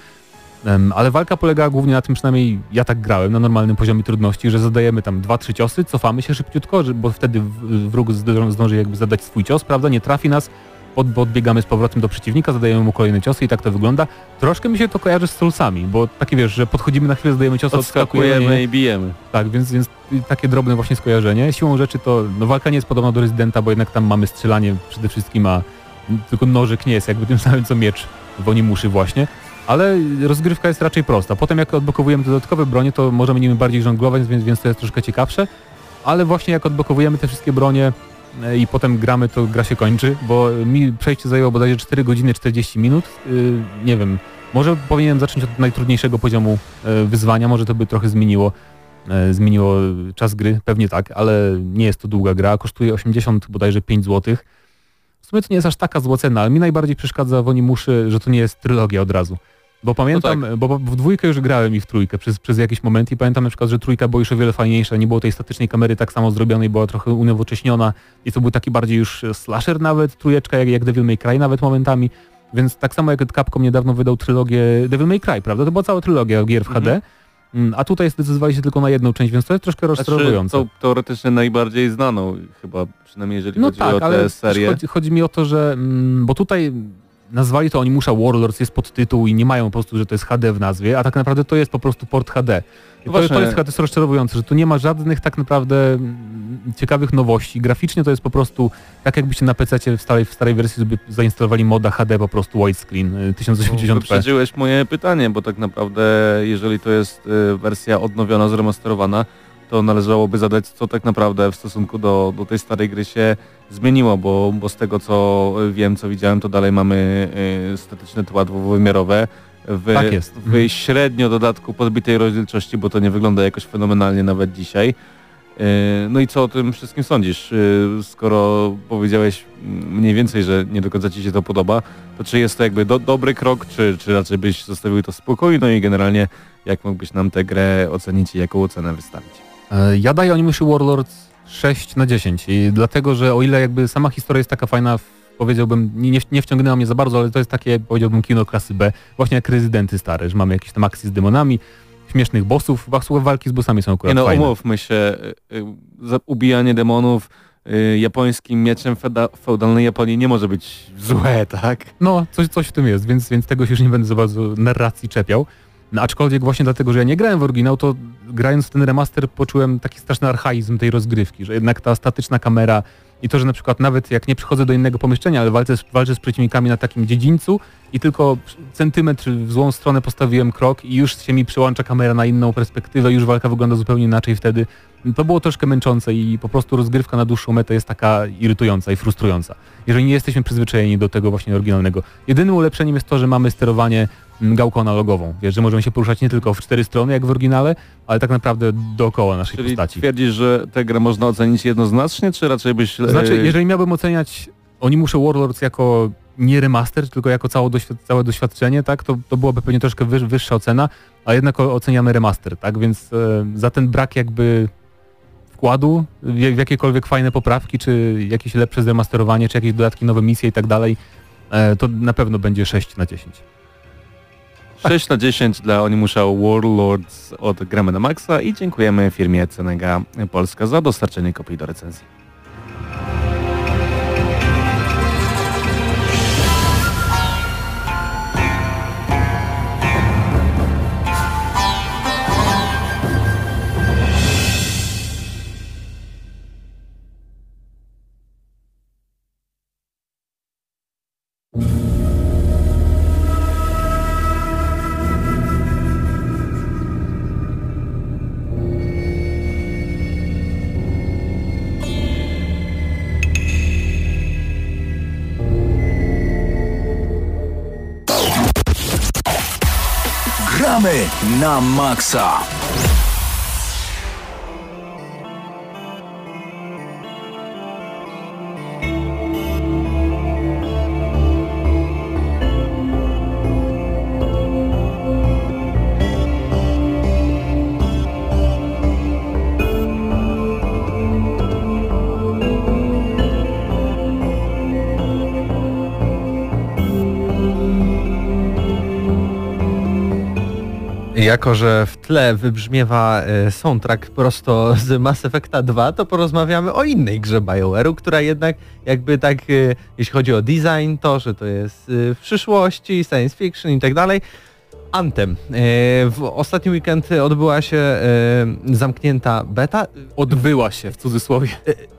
Ale walka polega głównie na tym, przynajmniej ja tak grałem na normalnym poziomie trudności, że zadajemy tam dwa, trzy ciosy, cofamy się szybciutko, bo wtedy wróg zdąży jakby zadać swój cios, prawda, nie trafi nas, od, bo odbiegamy z powrotem do przeciwnika, zadajemy mu kolejne ciosy i tak to wygląda. Troszkę mi się to kojarzy z Soulsami, bo takie wiesz, że podchodzimy na chwilę, zadajemy cios, odskakujemy, Odskakujemy i bijemy. tak, więc, więc takie drobne właśnie skojarzenie. Siłą rzeczy to no, walka nie jest podobna do Rezydenta, bo jednak tam mamy strzelanie przede wszystkim, a tylko nożyk nie jest jakby tym samym co miecz w Onimuszy właśnie. Ale rozgrywka jest raczej prosta. Potem jak odblokowujemy dodatkowe bronie, to możemy nimi bardziej żonglować, więc, więc to jest troszkę ciekawsze. Ale właśnie jak odblokowujemy te wszystkie bronie e, i potem gramy, to gra się kończy, bo mi przejście zajęło bodajże 4 godziny 40 minut. Yy, nie wiem, może powinienem zacząć od najtrudniejszego poziomu e, wyzwania, może to by trochę zmieniło e, zmieniło czas gry, pewnie tak, ale nie jest to długa gra, kosztuje 80 bodajże 5 zł. W sumie to nie jest aż taka zła cena, ale mi najbardziej przeszkadza w Onimuszy, że to nie jest trylogia od razu. Bo pamiętam, bo, bo w dwójkę już grałem i w trójkę przez, przez jakiś moment i pamiętam na przykład, że trójka była już o wiele fajniejsza, nie było tej statycznej kamery tak samo zrobionej, była trochę unowocześniona i to był taki bardziej już slasher nawet, trójeczka jak, jak Devil May Cry nawet momentami, więc tak samo jak Capcom niedawno wydał trylogię Devil May Cry, prawda? To była cała trylogia gier w HD, Mm, A tutaj zdecydowali się tylko na jedną część, więc to jest troszkę Znaczy, rozczarowujące. tą teoretycznie najbardziej znaną, chyba przynajmniej jeżeli No chodzi tak, o tę serię. chodzi, chodzi mi o to, że mm, bo tutaj nazwali to Onimusza Warlords, jest podtytuł i nie mają po prostu, że to jest HD w nazwie, a tak naprawdę to jest po prostu port HD. I to, to jest chyba też rozczarowujące, że tu nie ma żadnych tak naprawdę mm, ciekawych nowości. Graficznie to jest po prostu tak jakbyście na PC w starej, w starej wersji sobie zainstalowali moda HD po prostu widescreen y, 1080p. Wyprzedziłeś moje pytanie, bo tak naprawdę jeżeli to jest y, wersja odnowiona, zremasterowana, to należałoby zadać, co tak naprawdę w stosunku do, do tej starej gry się zmieniło, bo, bo z tego co wiem, co widziałem, to dalej mamy y, statyczne tła dwuwymiarowe w, Tak jest. w Mhm. średnio dodatku podbitej rozdzielczości, bo to nie wygląda jakoś fenomenalnie nawet dzisiaj. Y, No i co o tym wszystkim sądzisz? Y, Skoro powiedziałeś mm, mniej więcej, że nie do końca Ci się to podoba, to czy jest to jakby do, dobry krok, czy, czy raczej byś zostawił to w spokoju? No i generalnie jak mógłbyś nam tę grę ocenić i jaką ocenę wystawić? E, Ja daję Onimuszy Warlords 6 na 10 i dlatego, że o ile jakby sama historia jest taka fajna, powiedziałbym, nie, nie, wciągnęła mnie za bardzo, ale to jest takie, powiedziałbym, kino klasy B, właśnie jak Rezydenty stare, że mamy jakieś tam akcje z demonami, śmiesznych bossów, wa- walki z bossami są akurat Nie no, fajne. umówmy się, y, za- ubijanie demonów japońskim mieczem feudalnej Japonii nie może być złe, tak? No, coś, coś w tym jest, więc, więc tego się już nie będę za bardzo narracji czepiał. No, aczkolwiek właśnie dlatego, że ja nie grałem w oryginał, to grając w ten remaster poczułem taki straszny archaizm tej rozgrywki, że jednak ta statyczna kamera i to, że na przykład nawet jak nie przychodzę do innego pomieszczenia, ale walczę z, walczę z przeciwnikami na takim dziedzińcu i tylko centymetr w złą stronę postawiłem krok i już się mi przełącza kamera na inną perspektywę, już walka wygląda zupełnie inaczej wtedy. To było troszkę męczące i po prostu rozgrywka na dłuższą metę jest taka irytująca i frustrująca. Jeżeli nie jesteśmy przyzwyczajeni do tego właśnie oryginalnego. Jedynym ulepszeniem jest to, że mamy sterowanie gałką analogową. Wiesz, że możemy się poruszać nie tylko w cztery strony jak w oryginale, ale tak naprawdę dookoła naszej Czyli postaci. twierdzisz, że tę grę można ocenić jednoznacznie, czy raczej byś... To znaczy, jeżeli miałbym oceniać oni muszą Warlords jako nie remaster, tylko jako całe, całe doświadczenie, tak, to, to byłaby pewnie troszkę wyż wyższa ocena, a jednak oceniamy remaster, tak, więc e, za ten brak jakby wkładu w, w jakiekolwiek fajne poprawki, czy jakieś lepsze zremasterowanie, czy jakieś dodatki, nowe misje i tak dalej, e, to na pewno będzie 6 na 10. 6 na 10 dla Onimusza Warlords od Gramy na Maxa i dziękujemy firmie Cenega Polska za dostarczenie kopii do recenzji. Na maksa. Jako, że w tle wybrzmiewa e, soundtrack prosto z Mass Effecta 2, to porozmawiamy o innej grze BioWare'u, która jednak jakby tak, e, jeśli chodzi o design, to, że to jest e, w przyszłości, science fiction i tak dalej. Anthem. E, W ostatni weekend odbyła się e, zamknięta beta. Odbyła się w cudzysłowie.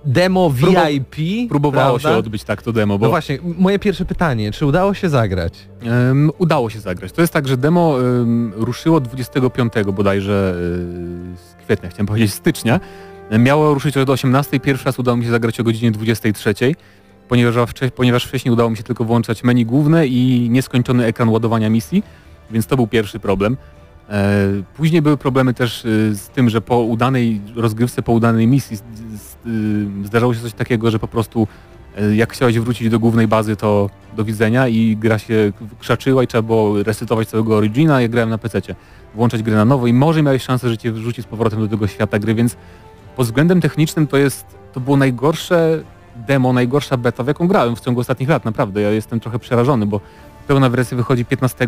Demo Próbu- VIP. Próbowało prawda? się odbyć tak to demo, bo No właśnie, moje pierwsze pytanie, czy udało się zagrać? Udało się zagrać. To jest tak, że demo em, ruszyło 25 bodajże z kwietnia, chciałem powiedzieć stycznia. E, Miało ruszyć od 18, pierwszy raz udało mi się zagrać o godzinie 23, ponieważ, wcze- ponieważ wcześniej udało mi się tylko włączać menu główne i nieskończony ekran ładowania misji, więc to był pierwszy problem. E, Później były problemy też y, z tym, że po udanej rozgrywce, po udanej misji y, zdarzało się coś takiego, że po prostu e, jak chciałeś wrócić do głównej bazy, to do widzenia i gra się krzaczyła i trzeba było resetować całego Origina, ja grałem na PC. Włączać grę na nowo i może miałeś szansę, że cię wrzuci z powrotem do tego świata gry, więc pod względem technicznym to jest, to było najgorsze demo, najgorsza beta, w jaką grałem w ciągu ostatnich lat, naprawdę. Ja jestem trochę przerażony, bo pełna wersja wychodzi 15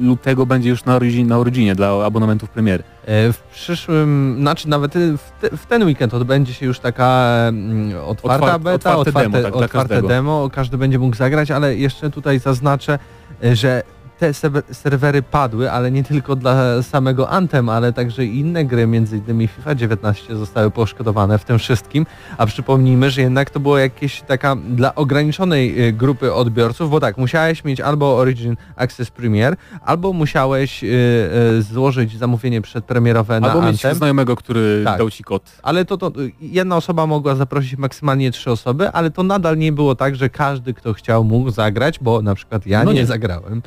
lutego będzie już na, origin, na Originie dla abonamentów premiery. E, W przyszłym, znaczy nawet w, te, w ten weekend odbędzie się już taka mm, otwarta Otwar- beta, otwarte otwarte, demo, tak, otwarte demo, każdy będzie mógł zagrać, ale jeszcze tutaj zaznaczę, e, że te serwery padły, ale nie tylko dla samego Anthem, ale także i inne gry, między innymi FIFA 19 zostały poszkodowane w tym wszystkim, a przypomnijmy, że jednak to było jakieś taka dla ograniczonej e, grupy odbiorców, bo tak, musiałeś mieć albo Origin Access Premier, albo musiałeś e, e, złożyć zamówienie przedpremierowe na Albo mieć Anthem. znajomego, który Tak. dał ci kod. Ale to, to jedna osoba mogła zaprosić maksymalnie trzy osoby, ale to nadal nie było tak, że każdy, kto chciał, mógł zagrać, bo na przykład ja No nie, nie. zagrałem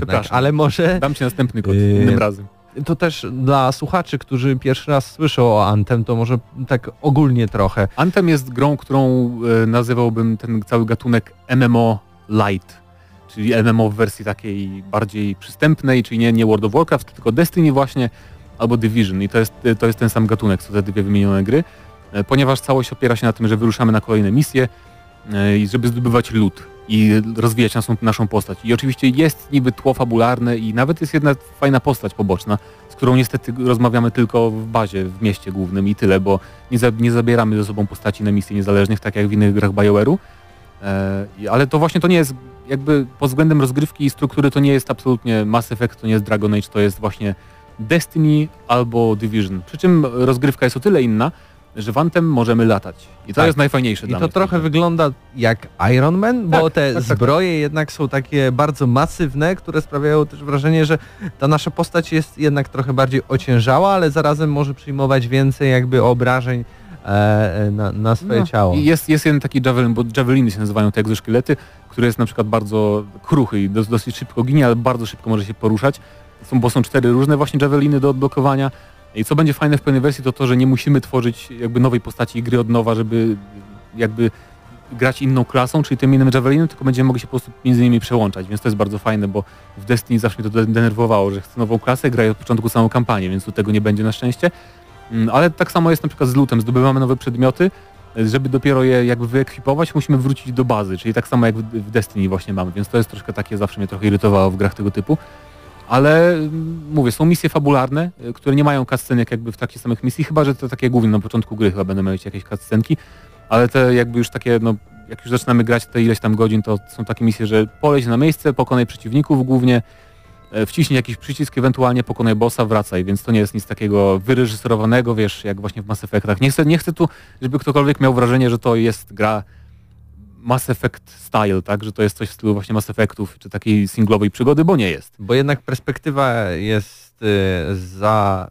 jednak, ale może Dam ci następny kod Yy, innym razem. to też dla słuchaczy, którzy pierwszy raz słyszą o Anthem, to może tak ogólnie trochę. Anthem jest grą, którą e, nazywałbym ten cały gatunek MMO Light, czyli MMO w wersji takiej bardziej przystępnej, czyli nie, nie World of Warcraft, tylko Destiny właśnie, albo Division i to jest, to jest ten sam gatunek, co te dwie wymienione gry, e, ponieważ całość opiera się na tym, że wyruszamy na kolejne misje e, i żeby zdobywać loot i rozwijać naszą, naszą postać. I oczywiście jest niby tło fabularne i nawet jest jedna fajna postać poboczna, z którą niestety rozmawiamy tylko w bazie, w mieście głównym i tyle, bo nie, za, nie zabieramy ze sobą postaci na misje niezależnych, tak jak w innych grach BioWare'u. E, ale to właśnie to nie jest, jakby pod względem rozgrywki i struktury to nie jest absolutnie Mass Effect, to nie jest Dragon Age, to jest właśnie Destiny albo Division. Przy czym rozgrywka jest o tyle inna, że w Anthem możemy latać. I to Tak. jest najfajniejsze I dla to w tej trochę wygląda jak Iron Man, bo Tak, te tak, tak, zbroje jednak są takie bardzo masywne, które sprawiają też wrażenie, że ta nasza postać jest jednak trochę bardziej ociężała, ale zarazem może przyjmować więcej jakby obrażeń e, e, na, na swoje No, ciało. I jest, jest jeden taki javelin, bo javeliny się nazywają te egzoszkielety, który jest na przykład bardzo kruchy i dos, dosyć szybko ginie, ale bardzo szybko może się poruszać. Są, bo są cztery różne właśnie javeliny do odblokowania. I co będzie fajne w pełnej wersji, to to, że nie musimy tworzyć jakby nowej postaci gry od nowa, żeby jakby grać inną klasą, czyli tym innym javelinem, tylko będziemy mogli się po prostu między nimi przełączać, więc to jest bardzo fajne, bo w Destiny zawsze mnie to de- denerwowało, że chcę nową klasę, graję od początku samą kampanię, więc tu tego nie będzie na szczęście. Mm, Ale tak samo jest na przykład z lutem, zdobywamy nowe przedmioty, żeby dopiero je jakby wyekwipować, musimy wrócić do bazy, czyli tak samo jak w Destiny właśnie mamy, więc to jest troszkę takie, zawsze mnie trochę irytowało w grach tego typu. Ale mm, mówię, są misje fabularne, y, które nie mają cutscenek jakby w takich samych misji, chyba że to takie główne na początku gry chyba będą mieć jakieś cutscenki, ale te jakby już takie, no jak już zaczynamy grać te ileś tam godzin, to są takie misje, że poleć na miejsce, pokonaj przeciwników głównie, e, wciśnij jakiś przycisk, ewentualnie pokonaj bossa, wracaj, więc to nie jest nic takiego wyreżyserowanego, wiesz, jak właśnie w Mass Effectach. Nie chcę, nie chcę tu, żeby ktokolwiek miał wrażenie, że to jest gra Mass Effect style, tak, że to jest coś w stylu właśnie Mass Effectów, czy takiej singlowej przygody, bo nie jest. Bo jednak perspektywa jest y, za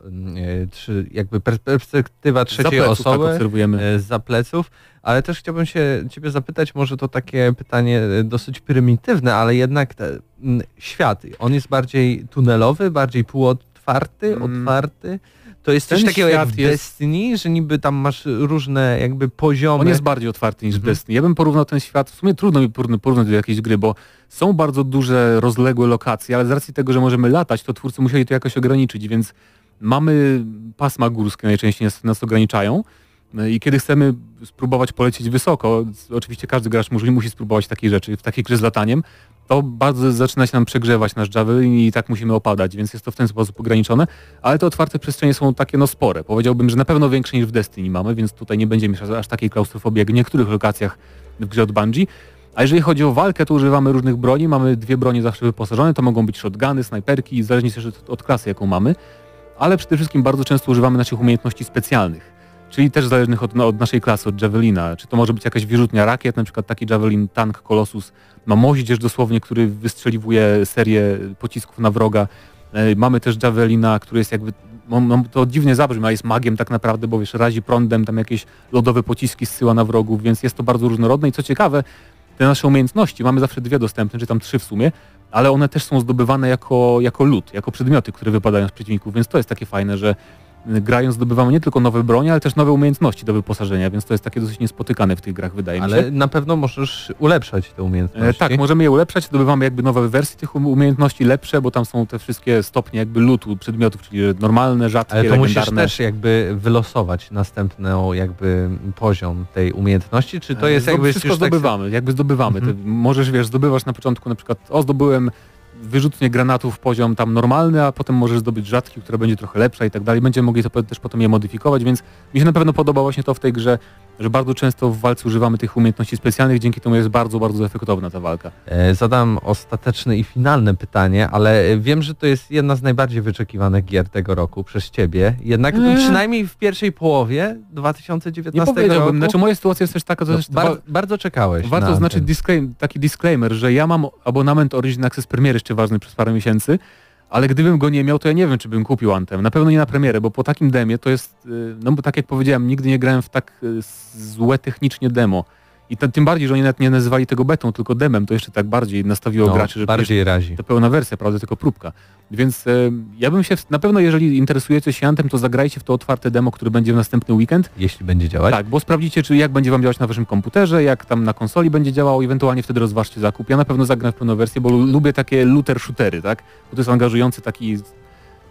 y, trzy, jakby pers- perspektywa trzeciej Za pleców, osoby Tak obserwujemy. y, za pleców, ale też chciałbym się ciebie zapytać, może to takie pytanie y, dosyć prymitywne, ale jednak te, mm, świat, on jest bardziej tunelowy, bardziej półotwarty, Mm. otwarty. To jest coś takiego jak jest- Destiny, że niby tam masz różne jakby poziomy. On jest bardziej otwarty niż Mhm. Destiny. Ja bym porównał ten świat, w sumie trudno mi porównać do jakiejś gry, bo są bardzo duże, rozległe lokacje, ale z racji tego, że możemy latać, to twórcy musieli to jakoś ograniczyć, więc mamy pasma górskie najczęściej nas, nas ograniczają i kiedy chcemy spróbować polecieć wysoko, oczywiście każdy gracz musi, musi spróbować takiej rzeczy, w takiej grze z lataniem, to bardzo zaczyna się nam przegrzewać nasz javelin i tak musimy opadać, więc jest to w ten sposób ograniczone, ale te otwarte przestrzenie są takie no spore. Powiedziałbym, że na pewno większe niż w Destiny mamy, więc tutaj nie będziemy mieć aż, takiej klaustrofobii jak w niektórych lokacjach w grze od Bungie. A jeżeli chodzi o walkę, to używamy różnych broni. Mamy dwie bronie zawsze wyposażone, to mogą być shotguny, snajperki, zależnie też od klasy, jaką mamy. Ale przede wszystkim bardzo często używamy naszych umiejętności specjalnych, czyli też zależnych od, no, od naszej klasy, od Javelina. Czy to może być jakaś wyrzutnia rakiet, na przykład taki Javelin Tank Colossus ma moździerz dosłownie, który wystrzeliwuje serię pocisków na wroga. E, Mamy też Javelina, który jest jakby, no, no, to dziwnie zabrzmi, jest magiem tak naprawdę, bo wiesz, razi prądem, tam jakieś lodowe pociski zsyła na wrogów, więc jest to bardzo różnorodne i co ciekawe, te nasze umiejętności, mamy zawsze dwie dostępne, czy tam trzy w sumie, ale one też są zdobywane jako, jako lód, jako przedmioty, które wypadają z przeciwników, więc to jest takie fajne, że grając zdobywamy nie tylko nowe bronie, ale też nowe umiejętności do wyposażenia, więc to jest takie dosyć niespotykane w tych grach, wydaje mi się. Ale na pewno możesz ulepszać te umiejętności. E, tak, możemy je ulepszać, zdobywamy jakby nowe wersje tych um- umiejętności, lepsze, bo tam są te wszystkie stopnie jakby lutu przedmiotów, czyli normalne, rzadkie, Ale to musisz legendarne. też jakby wylosować następną jakby poziom tej umiejętności, czy to jest E, jakby Wszystko tak zdobywamy, jakby zdobywamy. Mhm. Możesz, wiesz, zdobywasz na początku na przykład, o zdobyłem wyrzutnie granatów poziom tam normalny, a potem możesz zdobyć rzadki, która będzie trochę lepsza i tak dalej. Będziemy mogli to też potem je modyfikować, więc mi się na pewno podoba właśnie to w tej grze, że bardzo często w walce używamy tych umiejętności specjalnych, dzięki temu jest bardzo, bardzo efektowna ta walka. E, Zadam ostateczne i finalne pytanie, ale e, wiem, że to jest jedna z najbardziej wyczekiwanych gier tego roku przez Ciebie. Jednak Eee. przynajmniej w pierwszej połowie Nie 2019 powiedziałbym, roku znaczy moja sytuacja jest też taka, że no, bar, bardzo czekałeś. Warto na znaczyć disclaim, taki disclaimer, że ja mam abonament Origin Access Premier jeszcze ważny przez parę miesięcy, ale gdybym go nie miał, to ja nie wiem, czy bym kupił Anthem. Na pewno nie na premierę, bo po takim demie to jest, y, no bo tak jak powiedziałem, nigdy nie grałem w tak y, złe technicznie demo. I to, tym bardziej, że oni nawet nie nazywali tego betą, tylko demem, to jeszcze tak bardziej nastawiło no, graczy, że bardziej razi. to pełna wersja, prawda, tylko próbka. Więc e, ja bym się, na pewno jeżeli interesujecie się Anthem, to zagrajcie w to otwarte demo, który będzie w następny weekend. Jeśli będzie działać. Tak, bo sprawdzicie, czy jak będzie wam działać na waszym komputerze, jak tam na konsoli będzie działało, ewentualnie wtedy rozważcie zakup. Ja na pewno zagram w pełną wersję, bo lu- lubię takie looter shootery, tak? Bo to jest angażujący taki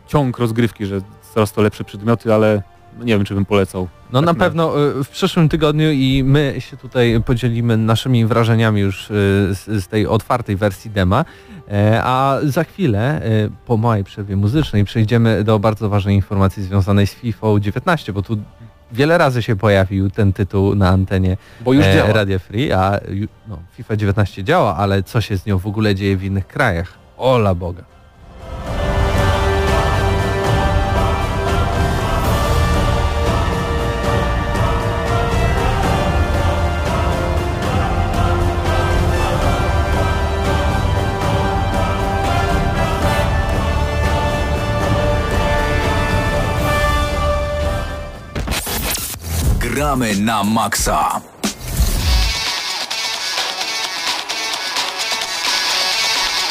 ciąg rozgrywki, że coraz to lepsze przedmioty, ale no nie wiem, czy bym polecał. No Tak na pewno y, w przyszłym tygodniu i my się tutaj podzielimy naszymi wrażeniami już y, z, z tej otwartej wersji dema, E, a za chwilę y, po małej przerwie muzycznej przejdziemy do bardzo ważnej informacji związanej z FIFA 19, bo tu wiele razy się pojawił ten tytuł na antenie Bo już e, działa. Radio Free, a no, FIFA 19 działa, ale co się z nią w ogóle dzieje w innych krajach? Ola Boga. Gramy na maksa.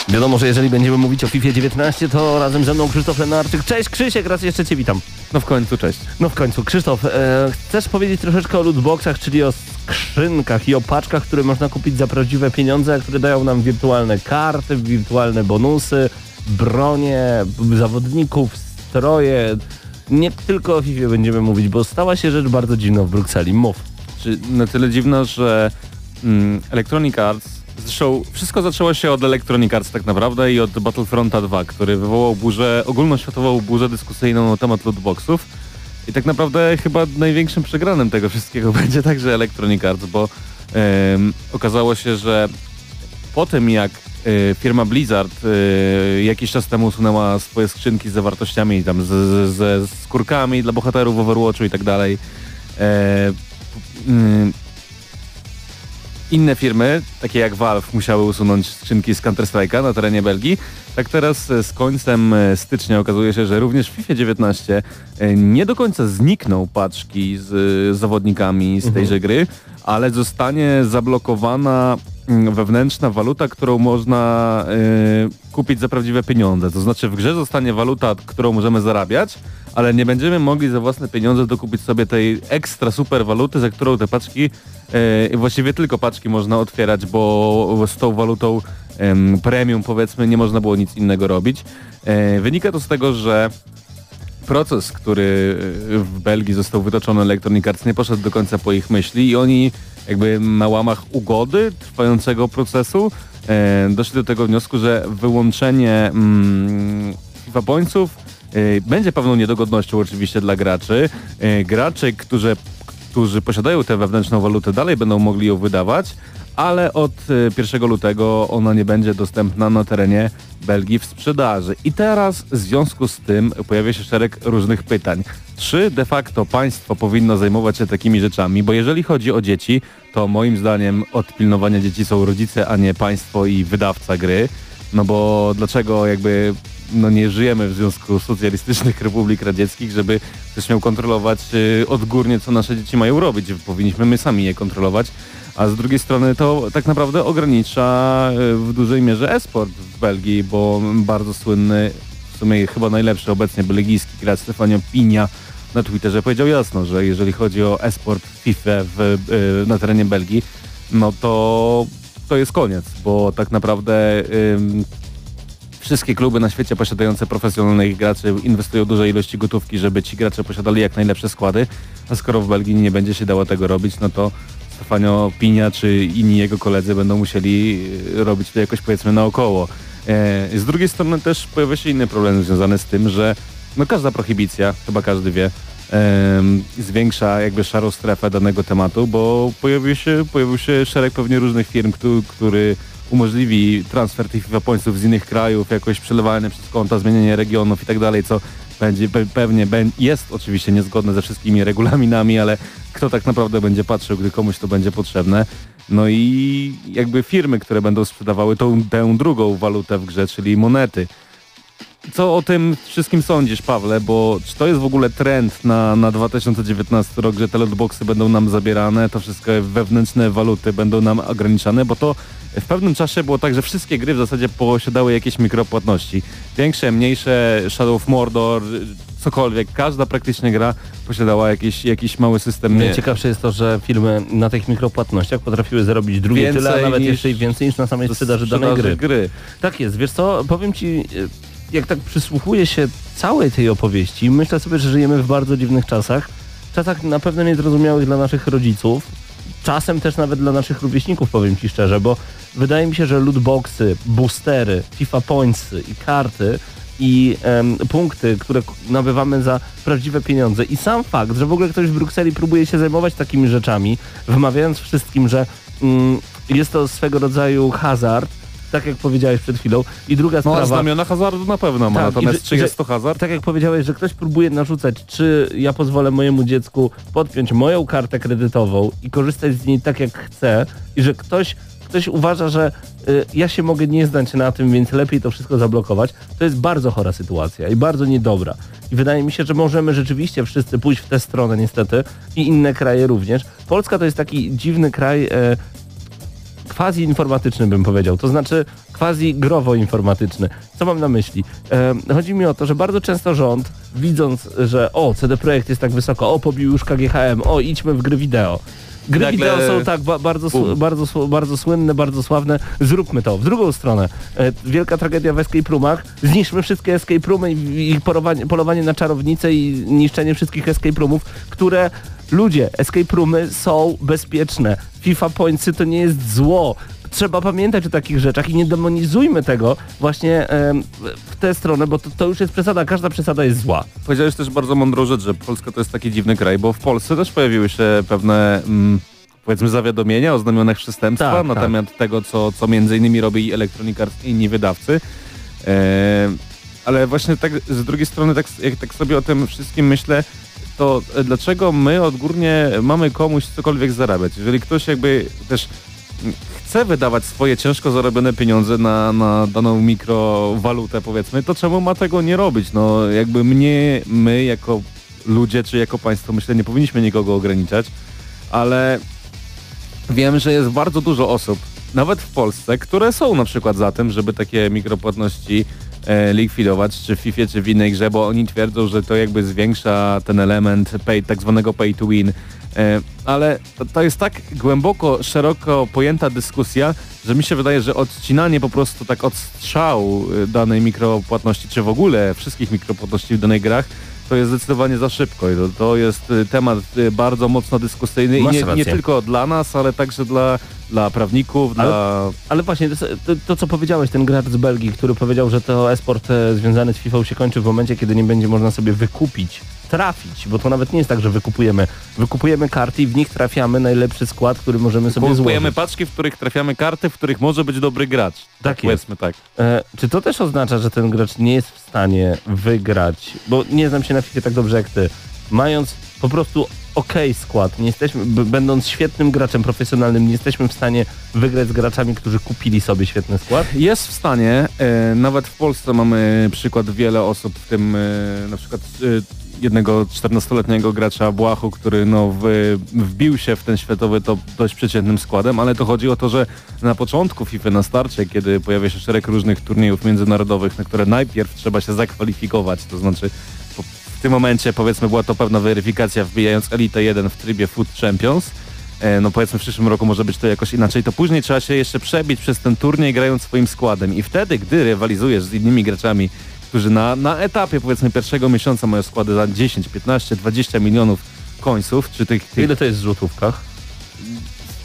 Wiadomo, że jeżeli będziemy mówić o FIFA 19, to razem ze mną Krzysztof Lenarczyk. Cześć Krzysiek, raz jeszcze Cię witam. No w końcu, cześć. No w końcu, Krzysztof, e, chcesz powiedzieć troszeczkę o lootboxach, czyli o skrzynkach i o paczkach, które można kupić za prawdziwe pieniądze, które dają nam wirtualne karty, wirtualne bonusy, bronie, zawodników, stroje. Nie tylko o FIFA będziemy mówić, bo stała się rzecz bardzo dziwna w Brukseli. Mów. Czy na tyle dziwna, że mm, Electronic Arts, zresztą wszystko zaczęło się od Electronic Arts tak naprawdę i od Battlefronta 2, który wywołał burzę, ogólnoświatową burzę dyskusyjną na temat lootboxów. I tak naprawdę chyba największym przegranym tego wszystkiego będzie także Electronic Arts, bo em, okazało się, że po tym jak firma Blizzard e, jakiś czas temu usunęła swoje skrzynki z zawartościami tam ze skórkami dla bohaterów Overwatchu i tak dalej, e, mm, inne firmy, takie jak Valve, musiały usunąć skrzynki z Counter-Strike'a na terenie Belgii. Tak teraz e, z końcem e, stycznia okazuje się, że również w FIFA 19 e, nie do końca znikną paczki z zawodnikami z tejże gry, ale zostanie zablokowana wewnętrzna waluta, którą można e, kupić za prawdziwe pieniądze. To znaczy w grze zostanie waluta, którą możemy zarabiać, ale nie będziemy mogli za własne pieniądze dokupić sobie tej ekstra super waluty, za którą te paczki, e, właściwie tylko paczki można otwierać, bo z tą walutą em, premium powiedzmy nie można było nic innego robić. E, wynika to z tego, że proces, który e, w Belgii został wytoczony Electronic Arts nie poszedł do końca po ich myśli i oni jakby na łamach ugody trwającego procesu e, doszli do tego wniosku, że wyłączenie mm, FIFA Pointsów e, będzie pewną niedogodnością oczywiście dla graczy. E, gracze, którzy, którzy posiadają tę wewnętrzną walutę dalej będą mogli ją wydawać, ale od e, 1 lutego ona nie będzie dostępna na terenie Belgii w sprzedaży. I teraz w związku z tym pojawia się szereg różnych pytań. Czy de facto państwo powinno zajmować się takimi rzeczami? Bo jeżeli chodzi o dzieci, to moim zdaniem od pilnowania dzieci są rodzice, a nie państwo i wydawca gry. No bo dlaczego jakby no nie żyjemy w Związku Socjalistycznych Republik Radzieckich, żeby ktoś miał kontrolować y, odgórnie, co nasze dzieci mają robić. Powinniśmy my sami je kontrolować. A z drugiej strony to tak naprawdę ogranicza y, w dużej mierze e-sport w Belgii, bo bardzo słynny, w sumie chyba najlepszy obecnie belgijski gracz Stefanio Pinia na Twitterze powiedział jasno, że jeżeli chodzi o e-sport FIFA w, y, na terenie Belgii, no to to jest koniec, bo tak naprawdę ym, wszystkie kluby na świecie posiadające profesjonalnych graczy inwestują duże ilości gotówki, żeby ci gracze posiadali jak najlepsze składy, a skoro w Belgii nie będzie się dało tego robić, no to Stefanio Pinia czy inni jego koledzy będą musieli y, robić to jakoś powiedzmy naokoło. E, z drugiej strony też pojawia się inny problem związany z tym, że no każda prohibicja, chyba każdy wie, zwiększa jakby szarą strefę danego tematu, bo pojawił się, pojawił się szereg pewnie różnych firm, który, który umożliwi transfer tych FIFA Pointsów z innych krajów, jakoś przelewanie przez konta, zmienienie regionów i tak dalej, co będzie pe- pewnie be- jest oczywiście niezgodne ze wszystkimi regulaminami, ale kto tak naprawdę będzie patrzył, gdy komuś to będzie potrzebne. No i jakby firmy, które będą sprzedawały tą, tę drugą walutę w grze, czyli monety. Co o tym wszystkim sądzisz, Pawle? Bo czy to jest w ogóle trend na, na 2019 rok, że te lootboxy będą nam zabierane, to wszystko wewnętrzne waluty będą nam ograniczane? Bo to w pewnym czasie było tak, że wszystkie gry w zasadzie posiadały jakieś mikropłatności. Większe, mniejsze, Shadow of Mordor, cokolwiek. Każda praktycznie gra posiadała jakiś, jakiś mały system. Nie, Ciekawsze jest to, że firmy na tych mikropłatnościach potrafiły zarobić drugie Więcej tyle, a nawet niż- jeszcze i więcej niż na samej sprzedaży danej gry. gry. Tak jest, wiesz co, powiem ci, y, jak tak przysłuchuję się całej tej opowieści, myślę sobie, że żyjemy w bardzo dziwnych czasach. Czasach na pewno niezrozumiałych dla naszych rodziców, czasem też nawet dla naszych rówieśników, powiem ci szczerze, bo wydaje mi się, że lootboxy, boostery, FIFA Pointsy i karty i em, punkty, które nabywamy za prawdziwe pieniądze i sam fakt, że w ogóle ktoś w Brukseli próbuje się zajmować takimi rzeczami, wymawiając wszystkim, że mm, jest to swego rodzaju hazard, tak jak powiedziałeś przed chwilą. I druga No, sprawa... znamiona hazardu na pewno ma, Tak, natomiast że- czy jest to hazard? Tak jak powiedziałeś, że ktoś próbuje narzucać, czy ja pozwolę mojemu dziecku podpiąć moją kartę kredytową i korzystać z niej tak jak chcę i że ktoś, ktoś uważa, że y, ja się mogę nie znać na tym, więc lepiej to wszystko zablokować, to jest bardzo chora sytuacja i bardzo niedobra. I wydaje mi się, że możemy rzeczywiście wszyscy pójść w tę stronę niestety i inne kraje również. Polska to jest taki dziwny kraj, e, quasi informatyczny bym powiedział, to znaczy quasi growo informatyczny. Co mam na myśli? E, chodzi mi o to, że bardzo często rząd, widząc, że o, CD Projekt jest tak wysoko, o, pobił już KGHM, o, idźmy w gry wideo. Gry Nagle- wideo są tak ba bardzo, bardzo, bardzo słynne, bardzo sławne, zróbmy to. W drugą stronę, e, wielka tragedia w escape roomach, zniszczmy wszystkie escape roomy i, i polowanie, polowanie na czarownice i niszczenie wszystkich escape roomów, które ludzie, escape roomy są bezpieczne. FIFA Pointsy to nie jest zło. Trzeba pamiętać o takich rzeczach i nie demonizujmy tego właśnie em, w tę stronę, bo to, to już jest przesada, każda przesada jest zła. Powiedziałeś też bardzo mądrą rzecz, że Polska to jest taki dziwny kraj, bo w Polsce też pojawiły się pewne mm, powiedzmy zawiadomienia o znamionach przestępstwa Tak, na tak. temat tego, co, co między innymi robi Electronic Arts i inni wydawcy. E, ale właśnie tak z drugiej strony, tak, jak tak sobie o tym wszystkim myślę, to dlaczego my odgórnie mamy komuś cokolwiek zarabiać? Jeżeli ktoś jakby też chce wydawać swoje ciężko zarobione pieniądze na, na daną mikrowalutę powiedzmy, to czemu ma tego nie robić? No jakby mnie, my jako ludzie czy jako państwo myślę nie powinniśmy nikogo ograniczać, ale wiem, że jest bardzo dużo osób, nawet w Polsce, które są na przykład za tym, żeby takie mikropłatności e, likwidować, czy w FIFA, czy w innej grze, bo oni twierdzą, że to jakby zwiększa ten element pay, tak zwanego pay to win. E, ale to, jest tak głęboko, szeroko pojęta dyskusja, że mi się wydaje, że odcinanie po prostu tak od strzału e, danej mikropłatności, czy w ogóle wszystkich mikropłatności w danych grach, to jest zdecydowanie za szybko i to, to jest y, temat bardzo mocno dyskusyjny i Masz nie, nie rację. tylko dla nas, ale także dla, dla prawników, Ale- dla... Ale właśnie to, to, to, co powiedziałeś, ten gracz z Belgii, który powiedział, że to esport e, związany z FIFA się kończy w momencie, kiedy nie będzie można sobie wykupić, trafić, bo to nawet nie jest tak, że wykupujemy. Wykupujemy karty i w nich trafiamy najlepszy skład, który możemy sobie Kupujemy złożyć. paczki, w których trafiamy karty, w których może być dobry gracz. Tak jest. Powiedzmy tak. E, czy to też oznacza, że ten gracz nie jest w stanie wygrać, bo nie znam się na FIFA tak dobrze jak ty, mając po prostu okej skład, nie jesteśmy, będąc świetnym graczem profesjonalnym, nie jesteśmy w stanie wygrać z graczami, którzy kupili sobie świetny skład? Jest w stanie, e, nawet w Polsce mamy przykład wiele osób, w tym e, na przykład e, jednego 14-letniego gracza Błachu, który no, w, wbił się w ten światowy top dość przeciętnym składem, ale to chodzi o to, że na początku FIFA na starcie, kiedy pojawia się szereg różnych turniejów międzynarodowych, na które najpierw trzeba się zakwalifikować, to znaczy w tym momencie powiedzmy była to pewna weryfikacja wbijając Elite 1 w trybie Foot Champions, E, no powiedzmy w przyszłym roku może być to jakoś inaczej, to później trzeba się jeszcze przebić przez ten turniej grając swoim składem. I wtedy, gdy rywalizujesz z innymi graczami, którzy na, na etapie powiedzmy pierwszego miesiąca mają składy za 10, 15, 20 milionów końców, czy tych, tych Ile to jest w złotówkach?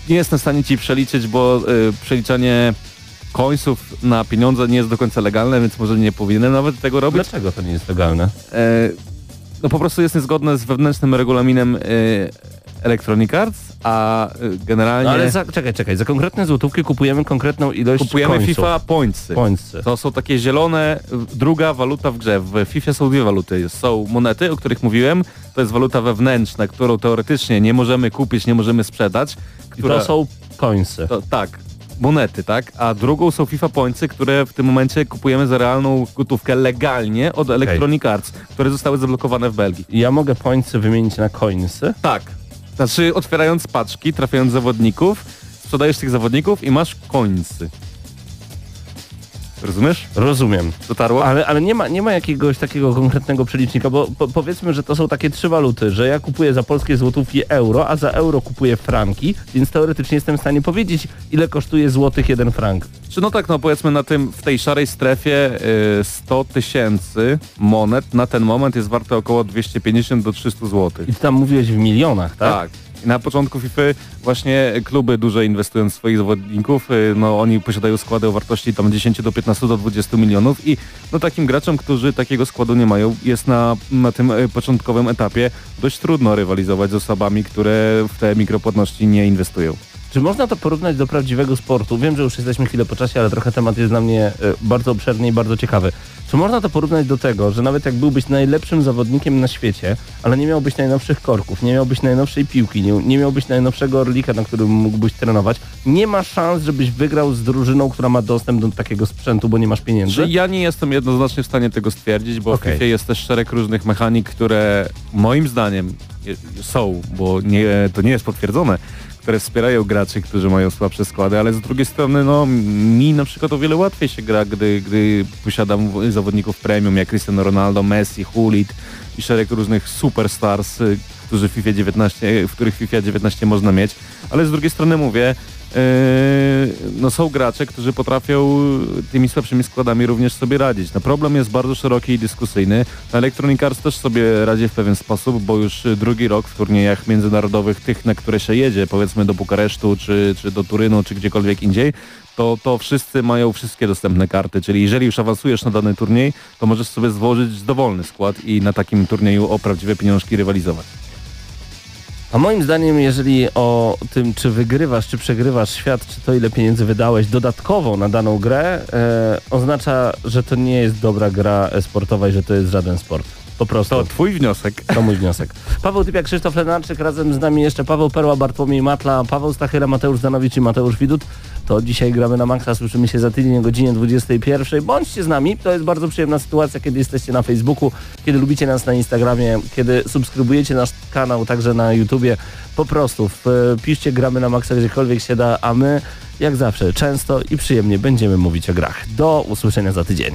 nie jestem w stanie ci przeliczyć, bo y, przeliczanie końców na pieniądze nie jest do końca legalne, więc może nie powinienem nawet tego robić. Dlaczego to nie jest legalne? E, no po prostu jest niezgodne z wewnętrznym regulaminem e, Electronic Arts, a e, generalnie No ale za, czekaj, czekaj, za konkretne złotówki kupujemy konkretną ilość kupujemy końców. FIFA Pointsy. Pońcy. To są takie zielone, y, druga waluta w grze. W FIFA są dwie waluty. Są monety, o których mówiłem. To jest waluta wewnętrzna, którą teoretycznie nie możemy kupić, nie możemy sprzedać. I to są końcy. to, tak, monety, tak? A drugą są FIFA Pointsy, które w tym momencie kupujemy za realną gotówkę legalnie od Electronic Arts, które zostały zablokowane w Belgii. Ja mogę pońcy wymienić na coinsy. Tak. Znaczy otwierając paczki, trafiając zawodników, sprzedajesz tych zawodników i masz końcy. Rozumiesz? Rozumiem. Dotarło? Ale, ale nie, ma, nie ma jakiegoś takiego konkretnego przelicznika, bo po, powiedzmy, że to są takie trzy waluty, że ja kupuję za polskie złotówki euro, a za euro kupuję franki, więc teoretycznie jestem w stanie powiedzieć, ile kosztuje złotych jeden frank. Czy no tak, no powiedzmy na tym, w tej szarej strefie y, 100 tysięcy monet na ten moment jest warte około 250 do 300 zł. I ty tam mówiłeś w milionach, tak? Tak. Na początku FIFA właśnie kluby duże inwestują w swoich zawodników, y, no oni posiadają składy o wartości tam 10 do 15 do 20 milionów i no takim graczom, którzy takiego składu nie mają, jest na, na tym y, początkowym etapie dość trudno rywalizować z osobami, które w te mikropłatności nie inwestują. Czy można to porównać do prawdziwego sportu? Wiem, że już jesteśmy chwilę po czasie, ale trochę temat jest dla mnie e, bardzo obszerny i bardzo ciekawy. Czy można to porównać do tego, że nawet jak byłbyś najlepszym zawodnikiem na świecie, ale nie miałbyś najnowszych korków, nie miałbyś najnowszej piłki, nie, nie miałbyś najnowszego orlika, na którym mógłbyś trenować, nie ma szans, żebyś wygrał z drużyną, która ma dostęp do takiego sprzętu, bo nie masz pieniędzy? Że ja nie jestem jednoznacznie w stanie tego stwierdzić, bo Okej. w FIFA jest też szereg różnych mechanik, które moim zdaniem są, bo nie, to nie jest potwierdzone, które wspierają graczy, którzy mają słabsze składy, ale z drugiej strony no mi na przykład o wiele łatwiej się gra, gdy, gdy posiadam zawodników premium jak Cristiano Ronaldo, Messi, Hulit i szereg różnych superstars, y, którzy FIFA 19, w których FIFA 19 można mieć, ale z drugiej strony mówię, no są gracze, którzy potrafią tymi słabszymi składami również sobie radzić. No problem jest bardzo szeroki i dyskusyjny. Electronic Arts też sobie radzi w pewien sposób, bo już drugi rok w turniejach międzynarodowych, tych na które się jedzie, powiedzmy do Bukaresztu, czy, czy do Turynu, czy gdziekolwiek indziej, to, to wszyscy mają wszystkie dostępne karty, czyli jeżeli już awansujesz na dany turniej, to możesz sobie złożyć dowolny skład i na takim turnieju o prawdziwe pieniążki rywalizować. A moim zdaniem, jeżeli o tym, czy wygrywasz, czy przegrywasz świat, czy to ile pieniędzy wydałeś dodatkowo na daną grę, e, oznacza, że to nie jest dobra gra sportowa i że to jest żaden sport. Po prostu. To twój wniosek. To mój wniosek. Paweł Typiak, Krzysztof Lenarczyk, razem z nami jeszcze Paweł Perła, Bartłomiej Matla, Paweł Stachyra, Mateusz Zanowicz i Mateusz Widut. To dzisiaj gramy na Maxa, słyszymy się za tydzień o godzinie 21. Bądźcie z nami, to jest bardzo przyjemna sytuacja, kiedy jesteście na Facebooku, kiedy lubicie nas na Instagramie, kiedy subskrybujecie nasz kanał także na YouTubie. Po prostu wpiszcie gramy na Maxa gdziekolwiek się da, a my jak zawsze często i przyjemnie będziemy mówić o grach. Do usłyszenia za tydzień.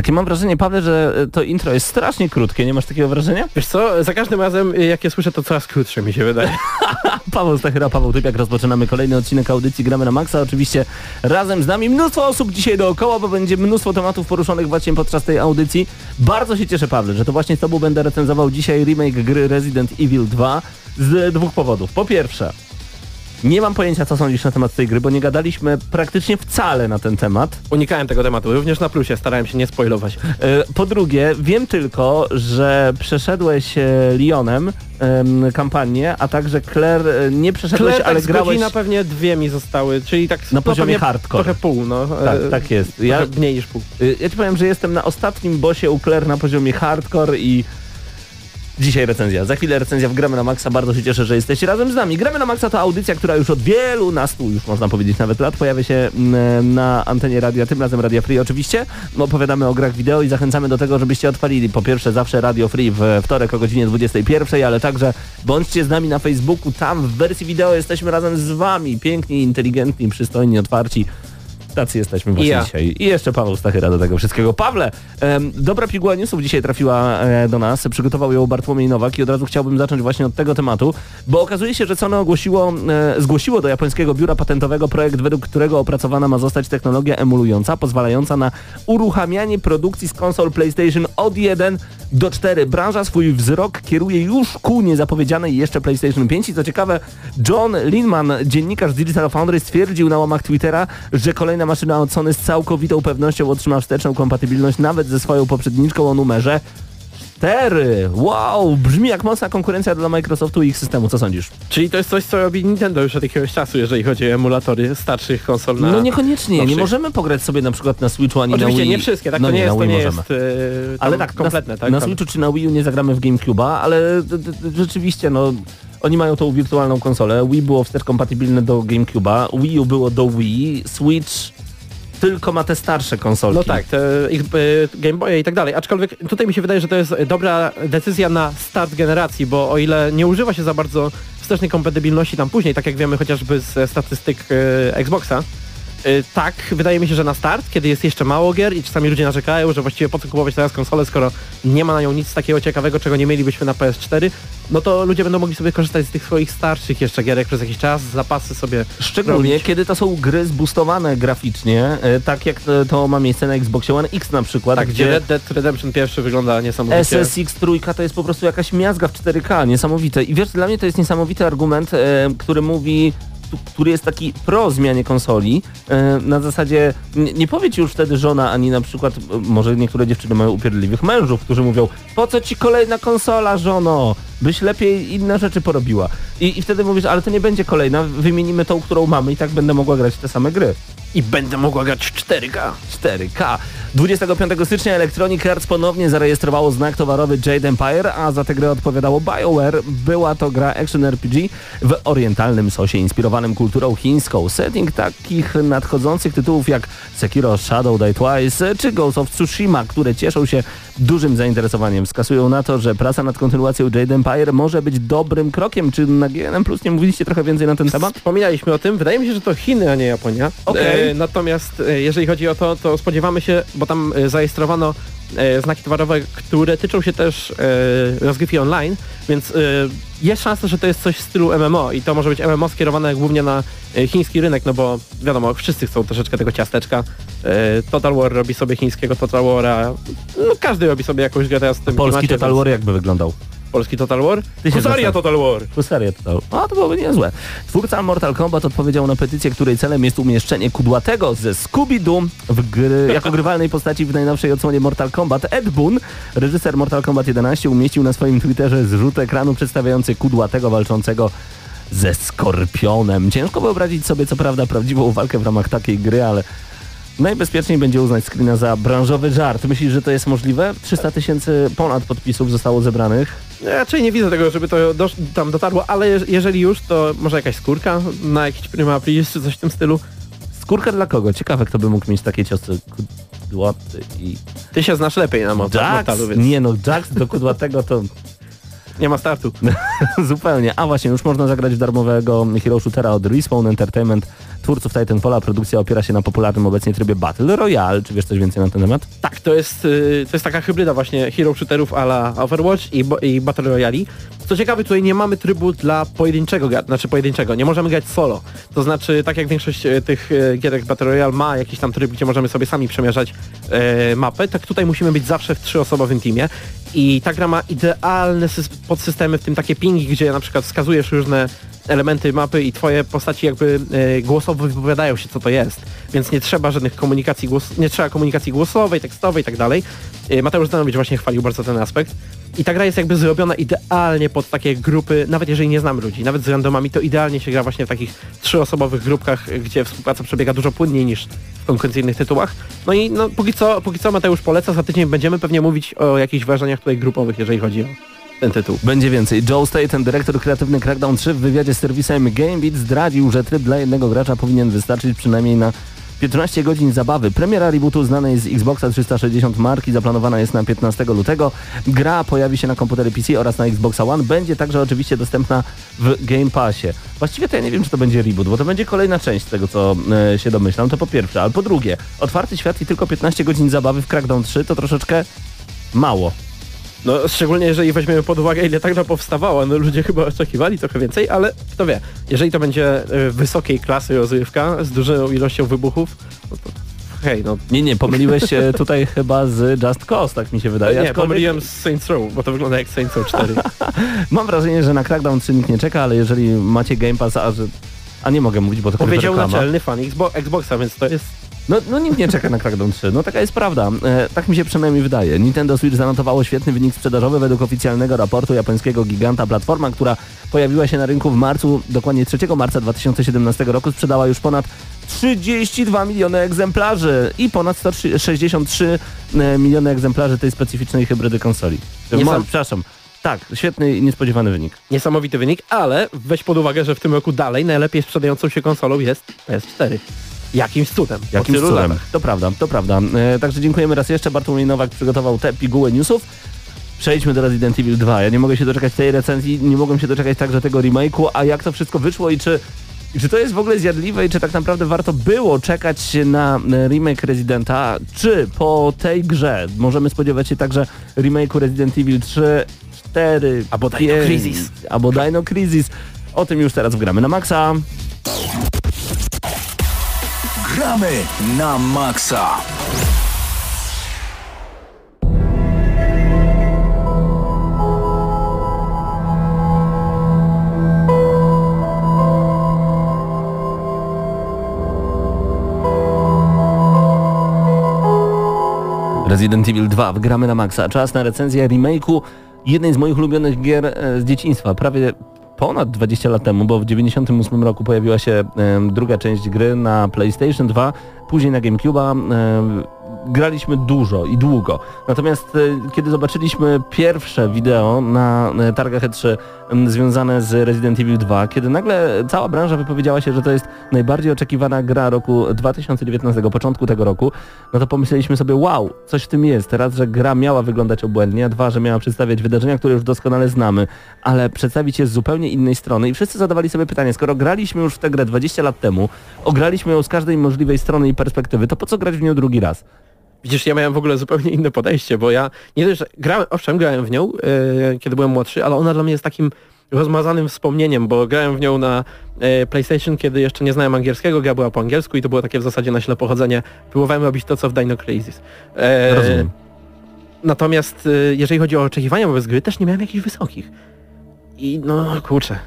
Takie mam wrażenie, Paweł, że e, to intro jest strasznie krótkie, nie masz takiego wrażenia? Wiesz co, za każdym razem y, jak je słyszę to coraz krótsze mi się wydaje. Paweł Stachyra, Paweł Typiak, rozpoczynamy kolejny odcinek audycji Gramy na Maxa. Oczywiście razem z nami mnóstwo osób dzisiaj dookoła, bo będzie mnóstwo tematów poruszonych właśnie podczas tej audycji. Bardzo się cieszę, Paweł, że to właśnie z Tobą będę recenzował dzisiaj remake gry Resident Evil 2 z dwóch powodów. Po pierwsze, nie mam pojęcia, co sądzisz na temat tej gry, bo nie gadaliśmy praktycznie wcale na ten temat. Unikałem tego tematu, również na plusie, starałem się nie spoilować. E, Po drugie, wiem tylko, że przeszedłeś e, Lyonem em, kampanię, a także Claire e, nie przeszedłeś, Tyle, ale tak grałeś... godzina pewnie dwie mi zostały, czyli tak Na no, poziomie hardcore. Trochę pół, no. Tak, tak jest. Ja, mniej niż pół. ja ci powiem, że jestem na ostatnim bosie u Claire na poziomie hardcore i dzisiaj recenzja. Za chwilę recenzja w Gramy na Maxa. Bardzo się cieszę, że jesteście razem z nami. Gramy na Maxa to audycja, która już od wielu nastu, już można powiedzieć nawet lat, pojawia się mm, na antenie radia, tym razem Radia Free oczywiście. No, Opowiadamy o grach wideo i zachęcamy do tego, żebyście odpalili po pierwsze zawsze Radio Free w wtorek o godzinie 21, ale także bądźcie z nami na Facebooku. Tam w wersji wideo jesteśmy razem z wami. Piękni, inteligentni, przystojni, otwarci. Tacy jesteśmy właśnie ja. dzisiaj. I jeszcze Paweł Stachyra do tego wszystkiego. Pawle, em, dobra piguła newsów dzisiaj trafiła e, do nas. Przygotował ją Bartłomiej Nowak i od razu chciałbym zacząć właśnie od tego tematu, bo okazuje się, że Sony ogłosiło, e, zgłosiło do japońskiego biura patentowego projekt, według którego opracowana ma zostać technologia emulująca, pozwalająca na uruchamianie produkcji z konsol PlayStation od 1 do 4. Branża swój wzrok kieruje już ku niezapowiedzianej jeszcze PlayStation 5 i co ciekawe, John Linman, dziennikarz z Digital Foundry stwierdził na łamach Twittera, że kolejna maszyna od Sony z całkowitą pewnością otrzyma wsteczną kompatybilność nawet ze swoją poprzedniczką o numerze 4. Wow, brzmi jak mocna konkurencja dla Microsoftu i ich systemu. Co sądzisz? Czyli to jest coś, co robi Nintendo już od jakiegoś czasu, jeżeli chodzi o emulatory starszych konsol na... No niekoniecznie, nie nowszych. możemy pograć sobie na przykład na Switchu ani Oczywiście na Wii. nie wszystkie, tak? no to nie, nie, jest, to nie możemy. jest e, Ale tak, kompletne, na, tak? na Switchu czy na Wii U nie zagramy w GameCube'a, ale rzeczywiście, no, oni mają tą wirtualną konsolę. Wii było wstecz kompatybilne do GameCube'a, Wii U było do Wii, Switch tylko ma te starsze konsolki. No tak, ich, e, Game Boye i tak dalej. Aczkolwiek tutaj mi się wydaje, że to jest dobra decyzja na start generacji, bo o ile nie używa się za bardzo wstecznej kompatybilności tam później, tak jak wiemy chociażby z statystyk e, Xboxa, tak, wydaje mi się, że na start, kiedy jest jeszcze mało gier i czasami ludzie narzekają, że właściwie po co kupować teraz konsolę, skoro nie ma na nią nic takiego ciekawego, czego nie mielibyśmy na PS4, no to ludzie będą mogli sobie korzystać z tych swoich starszych jeszcze gierek przez jakiś czas, zapasy sobie Szczególnie robić. kiedy to są gry zboostowane graficznie, e, tak jak to, ma miejsce na Xboxie One X na przykład, Tak, gdzie Red Dead Redemption pierwszy wygląda niesamowicie. SSX trójka to jest po prostu jakaś miazga w 4K, niesamowite. I wiesz, dla mnie to jest niesamowity argument, e, który mówi, który jest taki pro zmianie konsoli. E, na zasadzie nie, nie powie ci już wtedy żona, ani na przykład, e, może niektóre dziewczyny mają upierdliwych mężów, którzy mówią, po co ci kolejna konsola, żono? Byś lepiej inne rzeczy porobiła. I, I wtedy mówisz, ale to nie będzie kolejna, wymienimy tą, którą mamy i tak będę mogła grać te same gry. I będę mogła grać w 4K. 4K. 25 stycznia Electronic Arts ponownie zarejestrowało znak towarowy Jade Empire, a za tę grę odpowiadało BioWare. Była to gra action RPG w orientalnym sosie inspirowanym kulturą chińską. Setting takich nadchodzących tytułów jak Sekiro Shadow Die Twice czy Ghost of Tsushima, które cieszą się dużym zainteresowaniem, wskazują na to, że praca nad kontynuacją Jade Empire może być dobrym krokiem. Czy na GNM Plus nie mówiliście trochę więcej na ten temat? Wspominaliśmy o tym. Wydaje mi się, że to Chiny, a nie Japonia. Okej. E, natomiast e, jeżeli chodzi o to, to spodziewamy się, bo tam e, zarejestrowano znaki towarowe, które tyczą się też e, rozgrywki online, więc e, jest szansa, że to jest coś w stylu MMO i to może być MMO skierowane głównie na e, chiński rynek, no bo wiadomo, wszyscy chcą troszeczkę tego ciasteczka. E, Total War robi sobie chińskiego Total War'a, no każdy robi sobie jakąś grę teraz w tym Polski klimacie, Total War jakby wyglądał? Polski Total War? Husaria Total War! Husarię total. A to byłoby niezłe. Twórca Mortal Kombat odpowiedział na petycję, której celem jest umieszczenie kudłatego ze Scooby-Doo w gry, jako grywalnej postaci w najnowszej odsłonie Mortal Kombat. Ed Boon, reżyser Mortal Kombat 11, umieścił na swoim Twitterze zrzut ekranu przedstawiający kudłatego walczącego ze Skorpionem. Ciężko wyobrazić sobie co prawda prawdziwą walkę w ramach takiej gry, ale najbezpieczniej będzie uznać screena za branżowy żart. Myślisz, że to jest możliwe? 300 tysięcy ponad podpisów zostało zebranych. Ja Raczej nie widzę tego, żeby to tam dotarło, ale je- jeżeli już, to może jakaś skórka na jakiś prima aprilis czy coś w tym stylu. Skórka dla kogo? Ciekawe, kto by mógł mieć takie ciosy kudłaty i... Ty się znasz lepiej na mortalu, więc Nie no, Jax do kudłatego to nie ma startu. zupełnie. A właśnie, już można zagrać w darmowego hero shootera od Respawn Entertainment twórców Titanfalla. Produkcja opiera się na popularnym obecnie trybie Battle Royale. Czy wiesz coś więcej na ten temat? Tak, to jest, y, to jest taka hybryda właśnie hero shooterów a la Overwatch i, i Battle Royale. Co ciekawe, tutaj nie mamy trybu dla pojedynczego, znaczy pojedynczego, nie możemy grać solo. To znaczy, tak jak większość e, tych e, gierek Battle Royale ma jakiś tam tryb, gdzie możemy sobie sami przemierzać e, mapę, tak tutaj musimy być zawsze w trzyosobowym teamie. I ta gra ma idealne podsystemy, w tym takie pingi, gdzie na przykład wskazujesz różne elementy mapy i twoje postaci jakby e, głosowo wypowiadają się, co to jest. Więc nie trzeba żadnych komunikacji głos nie trzeba komunikacji głosowej, tekstowej i tak dalej. E, Mateusz Zdanowicz właśnie chwalił bardzo ten aspekt. I ta gra jest jakby zrobiona idealnie pod takie grupy, nawet jeżeli nie znamy ludzi, nawet z randomami, to idealnie się gra właśnie w takich trzyosobowych grupkach, gdzie współpraca przebiega dużo płynniej niż w konkurencyjnych tytułach. No i no, póki co, póki co Mateusz poleca, za tydzień będziemy pewnie mówić o jakichś wrażeniach tutaj grupowych, jeżeli chodzi o ten tytuł. Będzie więcej. Joe Staten, dyrektor kreatywny Crackdown 3 w wywiadzie z serwisem GameBeat zdradził, że tryb dla jednego gracza powinien wystarczyć przynajmniej na 15 godzin zabawy. Premiera rebootu znanej z Xboxa 360 marki zaplanowana jest na 15 lutego. Gra pojawi się na komputery PC oraz na Xboxa One. Będzie także oczywiście dostępna w Game Passie. Właściwie to ja nie wiem, czy to będzie reboot, bo to będzie kolejna część tego, co e, się domyślam. To po pierwsze. Ale po drugie, otwarty świat i tylko 15 godzin zabawy w Crackdown 3 to troszeczkę mało. No szczególnie jeżeli weźmiemy pod uwagę ile tak to powstawało, no ludzie chyba oczekiwali trochę więcej, ale kto wie, jeżeli to będzie y, wysokiej klasy rozrywka z dużą ilością wybuchów, no to hej, no Nie, nie, pomyliłeś się tutaj chyba z Just Cause, tak mi się wydaje. nie, Aczkolwiek pomyliłem z Saints Row, bo to wygląda jak Saints Row 4. Mam wrażenie, że na Crackdown 3 nikt nie czeka, ale jeżeli macie Game Pass, a że... A nie mogę mówić, bo to Powiedział reklama. naczelny fan Xbo Xboxa, więc to jest No, no nikt nie czeka na Crackdown 3, no taka jest prawda. E, tak mi się przynajmniej wydaje. Nintendo Switch zanotowało świetny wynik sprzedażowy według oficjalnego raportu japońskiego giganta. Platforma, która pojawiła się na rynku w marcu, dokładnie 3 marca 2017 roku, sprzedała już ponad 32 miliony egzemplarzy i ponad 163 e, miliony egzemplarzy tej specyficznej hybrydy konsoli. Nie Ma- sam- Przepraszam. Tak, świetny i niespodziewany wynik. niesamowity wynik, ale weź pod uwagę, że w tym roku dalej najlepiej sprzedającą się konsolą jest PS4. Jakimś cudem. Jakimś cudem. latach. To prawda, to prawda. E, także dziękujemy raz jeszcze. Bartłomiej Nowak przygotował te piguły newsów. Przejdźmy do Resident Evil 2. Ja nie mogę się doczekać tej recenzji, nie mogłem się doczekać także tego remake'u, a jak to wszystko wyszło i czy, czy to jest w ogóle zjadliwe i czy tak naprawdę warto było czekać na e, remake Residenta, czy po tej grze możemy spodziewać się także remake'u Resident Evil 3, 4, Albo Dino 5, Crisis. Albo Dino Crisis. O tym już teraz wgramy na maksa. Gramy na maksa. Resident Evil 2, wgramy na maksa. Czas na recenzję remake'u jednej z moich ulubionych gier e, z dzieciństwa. Prawie ponad 20 lat temu, bo w 98 roku pojawiła się druga część gry na PlayStation 2, później na GameCube'a. Graliśmy dużo i długo. Natomiast e, kiedy zobaczyliśmy pierwsze wideo na e, targach E3 m, związane z Resident Evil 2, kiedy nagle cała branża wypowiedziała się, że to jest najbardziej oczekiwana gra roku 2019, początku tego roku, no to pomyśleliśmy sobie, wow, coś w tym jest. Raz, że gra miała wyglądać obłędnie, a dwa, że miała przedstawiać wydarzenia, które już doskonale znamy, ale przedstawić je z zupełnie innej strony i wszyscy zadawali sobie pytanie, skoro graliśmy już w tę grę 20 lat temu, ograliśmy ją z każdej możliwej strony i perspektywy, to po co grać w nią drugi raz? Widzisz, ja miałem w ogóle zupełnie inne podejście, bo ja nie że grałem, owszem, grałem w nią, e, kiedy byłem młodszy, ale ona dla mnie jest takim rozmazanym wspomnieniem, bo grałem w nią na e, PlayStation, kiedy jeszcze nie znałem angielskiego, gra była po angielsku i to było takie w zasadzie na ślepo chodzenie. Próbowałem robić to, co w Dino Crisis. E, Rozumiem. Natomiast e, jeżeli chodzi o oczekiwania wobec gry, też nie miałem jakichś wysokich. I no kurczę.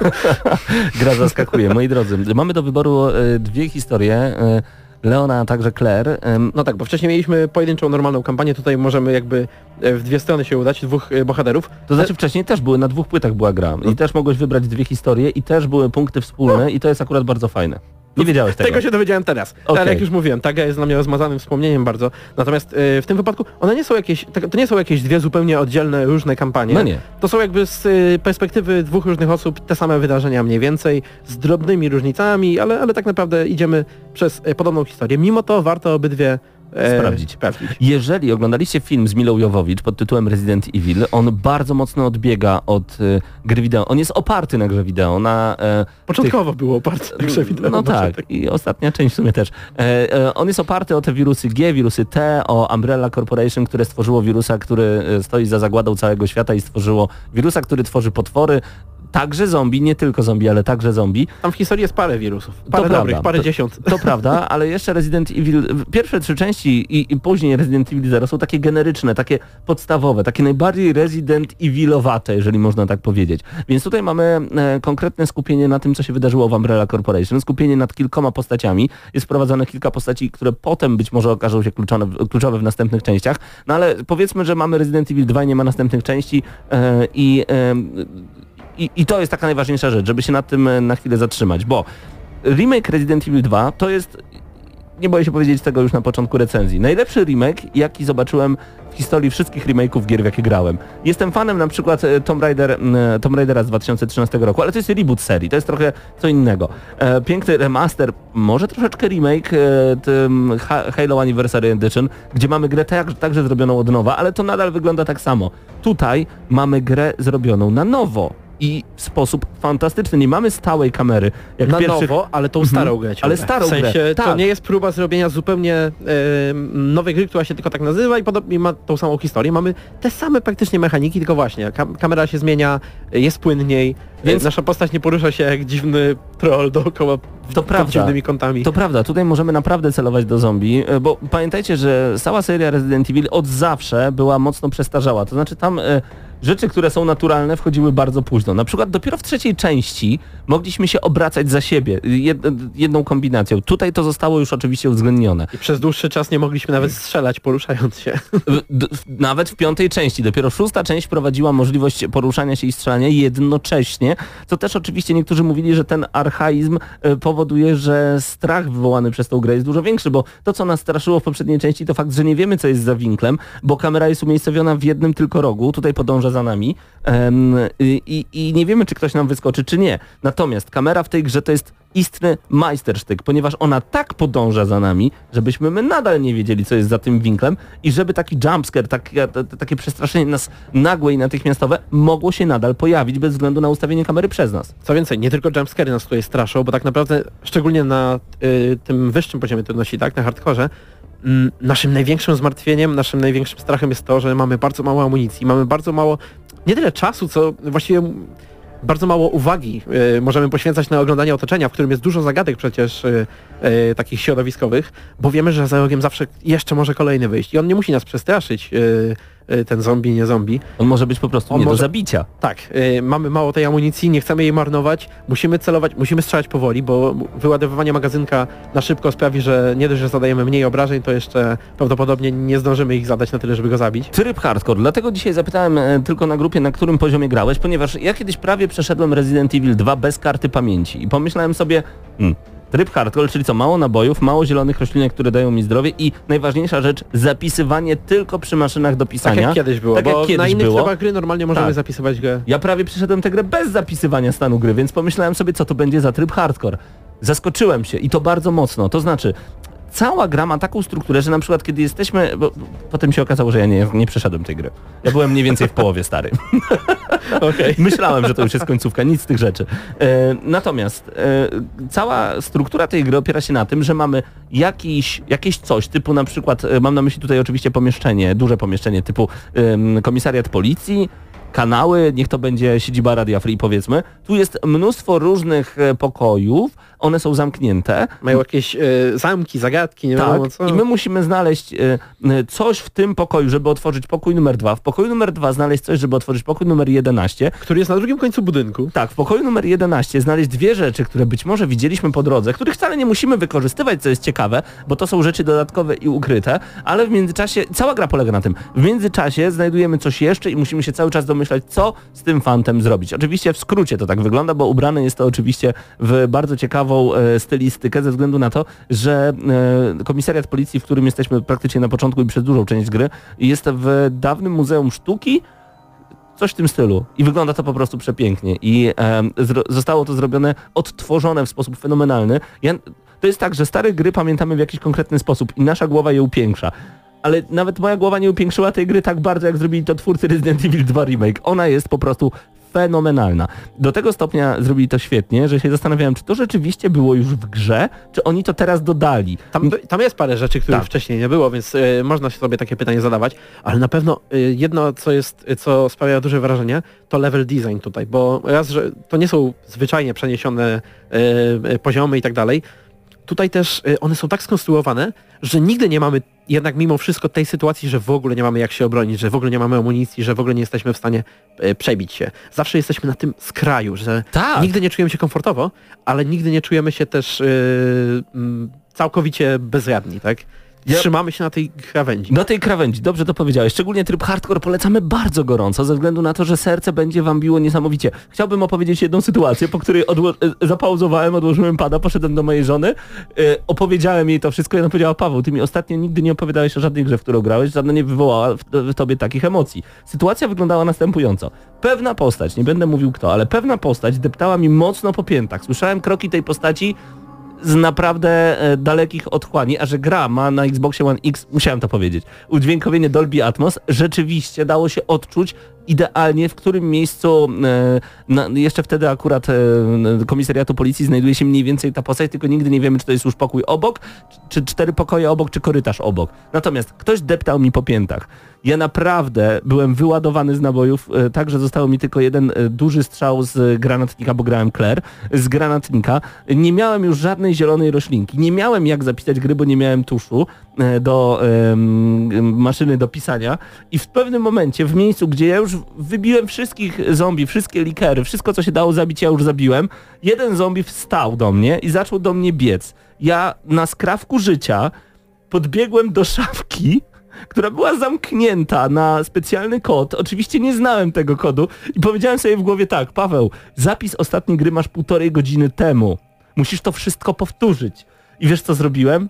Gra zaskakuje. Moi drodzy, mamy do wyboru e, dwie historie, e, Leona, a także Claire. No tak, bo wcześniej mieliśmy pojedynczą normalną kampanię, tutaj możemy jakby e, w dwie strony się udać, dwóch e, bohaterów. To znaczy wcześniej też były, na dwóch płytach była gra i też mogłeś wybrać dwie historie i też były punkty wspólne i to jest akurat bardzo fajne. Nie wiedziałeś tego. Tego się dowiedziałem teraz. Okej. Ale jak już mówiłem, ta gra jest dla mnie rozmazanym wspomnieniem bardzo. Natomiast e, w tym wypadku one nie są jakieś, tak- to nie są jakieś dwie zupełnie oddzielne, różne kampanie. No nie. To są jakby z e, perspektywy dwóch różnych osób te same wydarzenia mniej więcej, z drobnymi różnicami, ale, ale tak naprawdę idziemy przez e, podobną historię. Mimo to warto obydwie Sprawdzić. sprawdzić. Jeżeli oglądaliście film z Milą Jowowicz pod tytułem Resident Evil, on bardzo mocno odbiega od y, gry wideo. On jest oparty na grze wideo, na e, Początkowo było oparte na grze wideo. No może tak, i ostatnia część w sumie też. E, e, on jest oparty o te wirusy G, wirusy T, o Umbrella Corporation, które stworzyło wirusa, który e, stoi za zagładą całego świata i stworzyło wirusa, który tworzy potwory, także zombie, nie tylko zombie, ale także zombie. Tam w historii jest parę wirusów. Parę prawda. dobrych, parę To- dziesiąt. To prawda, ale jeszcze Resident Evil, pierwsze trzy części i, i później Resident Evil Zero są takie generyczne, takie podstawowe, takie najbardziej Resident Evilowate, jeżeli można tak powiedzieć. Więc tutaj mamy e, konkretne skupienie na tym, co się wydarzyło w Umbrella Corporation, skupienie nad kilkoma postaciami. Jest wprowadzone kilka postaci, które potem być może okażą się kluczone, kluczowe w następnych częściach, no ale powiedzmy, że mamy Resident Evil 2 i nie ma następnych części e, i, e, i, i to jest taka najważniejsza rzecz, żeby się nad tym e, na chwilę zatrzymać, bo remake Resident Evil 2 to jest, nie boję się powiedzieć tego już na początku recenzji, najlepszy remake, jaki zobaczyłem w historii wszystkich remake'ów gier, w jakie grałem. Jestem fanem na przykład e, Tomb, Raider, m, Tomb Raidera z 2013 roku, ale to jest reboot serii, to jest trochę co innego. E, piękny remaster, może troszeczkę remake, e, Halo Anniversary Edition, gdzie mamy grę tak, także zrobioną od nowa, ale to nadal wygląda tak samo. Tutaj mamy grę zrobioną na nowo. I w sposób fantastyczny. Nie mamy stałej kamery. Jak Na pierwszych... nowo, ale tą starą grę ciągle. Ale starą W sensie grę, to tak. nie jest próba zrobienia zupełnie e, nowej gry, która się tylko tak nazywa i podobnie ma tą samą historię. Mamy te same praktycznie mechaniki, tylko właśnie kam kamera się zmienia, e, jest płynniej, Więc- więc nasza postać nie porusza się jak dziwny troll dookoła To prawda. dziwnymi kątami. To prawda, tutaj możemy naprawdę celować do zombie, e, bo pamiętajcie, że cała seria Resident Evil od zawsze była mocno przestarzała. To znaczy tam e, rzeczy, które są naturalne wchodziły bardzo późno. Na przykład dopiero w trzeciej części mogliśmy się obracać za siebie jed, jedną kombinacją. Tutaj to zostało już oczywiście uwzględnione. I przez dłuższy czas nie mogliśmy nawet strzelać poruszając się. Nawet w piątej części. Dopiero szósta część wprowadziła możliwość poruszania się i strzelania jednocześnie, co też oczywiście niektórzy mówili, że ten archaizm e, powoduje, że strach wywołany przez tą grę jest dużo większy, bo to, co nas straszyło w poprzedniej części, to fakt, że nie wiemy, co jest za winklem, bo kamera jest umiejscowiona w jednym tylko rogu, tutaj podąża za nami i, i, i nie wiemy, czy ktoś nam wyskoczy, czy nie. Natomiast kamera w tej grze to jest istny majstersztyk, ponieważ ona tak podąża za nami, żebyśmy my nadal nie wiedzieli, co jest za tym winklem i żeby taki jumpscare, takie, przestraszenie nas nagłe i natychmiastowe mogło się nadal pojawić bez względu na ustawienie kamery przez nas. Co więcej, nie tylko jumpscary nas tutaj straszą, bo tak naprawdę, szczególnie na y, tym wyższym poziomie trudności, tak, na hardkorze, mm, naszym największym zmartwieniem, naszym największym strachem jest to, że mamy bardzo mało amunicji, mamy bardzo mało, nie tyle czasu, co właściwie bardzo mało uwagi y, możemy poświęcać na oglądanie otoczenia, w którym jest dużo zagadek przecież y, y, takich środowiskowych, bo wiemy, że za rogiem zawsze jeszcze może kolejny wyjść i on nie musi nas przestraszyć, ten zombie, nie zombie, On może być po prostu On nie może- do zabicia. tak, y, mamy mało tej amunicji, nie chcemy jej marnować, musimy celować, musimy strzelać powoli, bo wyładowywanie magazynka na szybko sprawi, że nie dość, że zadajemy mniej obrażeń, to jeszcze prawdopodobnie nie zdążymy ich zadać na tyle, żeby go zabić. Tryb hardcore, dlatego dzisiaj zapytałem e, tylko na grupie, na którym poziomie grałeś, ponieważ ja kiedyś prawie przeszedłem Resident Evil 2 bez karty pamięci i pomyślałem sobie, hmm, tryb hardcore, czyli co, mało nabojów, mało zielonych roślinek, które dają mi zdrowie i najważniejsza rzecz, zapisywanie tylko przy maszynach do Tak pisania. jak kiedyś było, Tak jak bo kiedyś na innych było. trybach gry normalnie możemy Tak. zapisywać grę. Ja prawie przeszedłem tę grę bez zapisywania stanu gry, więc pomyślałem sobie, co to będzie za tryb hardcore. Zaskoczyłem się i to bardzo mocno. To znaczy, cała gra ma taką strukturę, że na przykład kiedy jesteśmy... Bo potem się okazało, że ja nie, nie przeszedłem tej gry. Ja byłem mniej więcej w połowie stary. Okej. Myślałem, że to już jest końcówka, nic z tych rzeczy. E, natomiast e, cała struktura tej gry opiera się na tym, że mamy jakiś, jakieś coś, typu na przykład, e, mam na myśli tutaj oczywiście pomieszczenie, duże pomieszczenie typu em, komisariat policji, kanały, niech to będzie siedziba Radia Free powiedzmy. Tu jest mnóstwo różnych e, pokojów, one są zamknięte. Mają jakieś y, zamki, zagadki, nie wiadomo Tak, co. i my musimy znaleźć e, coś w tym pokoju, żeby otworzyć pokój numer dwa. W pokoju numer dwa znaleźć coś, żeby otworzyć pokój numer 11. Który jest na drugim końcu budynku. Tak, w pokoju numer 11 znaleźć dwie rzeczy, które być może widzieliśmy po drodze, których wcale nie musimy wykorzystywać, co jest ciekawe, bo to są rzeczy dodatkowe i ukryte, ale w międzyczasie, cała gra polega na tym, w międzyczasie znajdujemy coś jeszcze i musimy się cały czas domyślać, co z tym fantem zrobić. Oczywiście w skrócie to tak wygląda, bo ubrane jest to oczywiście w bardzo ciekawą e, stylistykę ze względu na to, że e, komisariat policji, w którym jesteśmy praktycznie na początku i przez dużą część gry, jest w dawnym Muzeum Sztuki, Coś w tym stylu. I wygląda to po prostu przepięknie. I zro- zostało to zrobione, odtworzone w sposób fenomenalny. Ja To jest tak, że stare gry pamiętamy w jakiś konkretny sposób i nasza głowa je upiększa. Ale nawet moja głowa nie upiększyła tej gry tak bardzo, jak zrobili to twórcy Resident Evil 2 Remake. Ona jest po prostu fenomenalna. Do tego stopnia zrobili to świetnie, że się zastanawiałem, czy to rzeczywiście było już w grze, czy oni to teraz dodali. Tam, tam jest parę rzeczy, których Tak. wcześniej nie było, więc y, można sobie takie pytanie zadawać, ale na pewno y, jedno, co jest, y, co sprawia duże wrażenie, to level design tutaj, bo raz, że to nie są zwyczajnie przeniesione poziomy i tak dalej, tutaj też y, one są tak skonstruowane, że nigdy nie mamy jednak mimo wszystko tej sytuacji, że w ogóle nie mamy jak się obronić, że w ogóle nie mamy amunicji, że w ogóle nie jesteśmy w stanie y, przebić się. Zawsze jesteśmy na tym skraju, że Tak. nigdy nie czujemy się komfortowo, ale nigdy nie czujemy się też y, mm, całkowicie bezradni, tak? Ja- Trzymamy się na tej krawędzi. Na tej krawędzi, dobrze to powiedziałeś. Szczególnie tryb hardcore polecamy bardzo gorąco, ze względu na to, że serce będzie wam biło niesamowicie. Chciałbym opowiedzieć jedną sytuację, po której odło- e, zapauzowałem, odłożyłem pada, poszedłem do mojej żony, e, opowiedziałem jej to wszystko i ona powiedziała, Paweł, ty mi ostatnio nigdy nie opowiadałeś o żadnej grze, w którą grałeś, żadna nie wywołała w, w tobie takich emocji. Sytuacja wyglądała następująco. Pewna postać, nie będę mówił kto, ale pewna postać deptała mi mocno po piętach. Słyszałem kroki tej postaci z naprawdę e, dalekich otchłani, a że gra ma na Xboxie One X, musiałem to powiedzieć, udźwiękowienie Dolby Atmos, rzeczywiście dało się odczuć idealnie, w którym miejscu, e, na, jeszcze wtedy akurat e, komisariatu policji znajduje się mniej więcej ta postać, tylko nigdy nie wiemy, czy to jest już pokój obok, czy cztery pokoje obok, czy korytarz obok. Natomiast ktoś deptał mi po piętach. Ja naprawdę byłem wyładowany z nabojów, e, tak, że zostało mi tylko jeden e, duży strzał z granatnika, bo grałem Claire, z granatnika. Nie miałem już żadnej zielonej roślinki. Nie miałem jak zapisać gry, bo nie miałem tuszu e, do em, maszyny do pisania. I w pewnym momencie, w miejscu, gdzie ja już wybiłem wszystkich zombie, wszystkie likery, wszystko co się dało zabić, ja już zabiłem, jeden zombie wstał do mnie i zaczął do mnie biec. Ja na skrawku życia podbiegłem do szafki, która była zamknięta na specjalny kod. Oczywiście nie znałem tego kodu i powiedziałem sobie w głowie tak, Paweł, zapis ostatniej gry masz półtorej godziny temu. Musisz to wszystko powtórzyć. I wiesz co zrobiłem?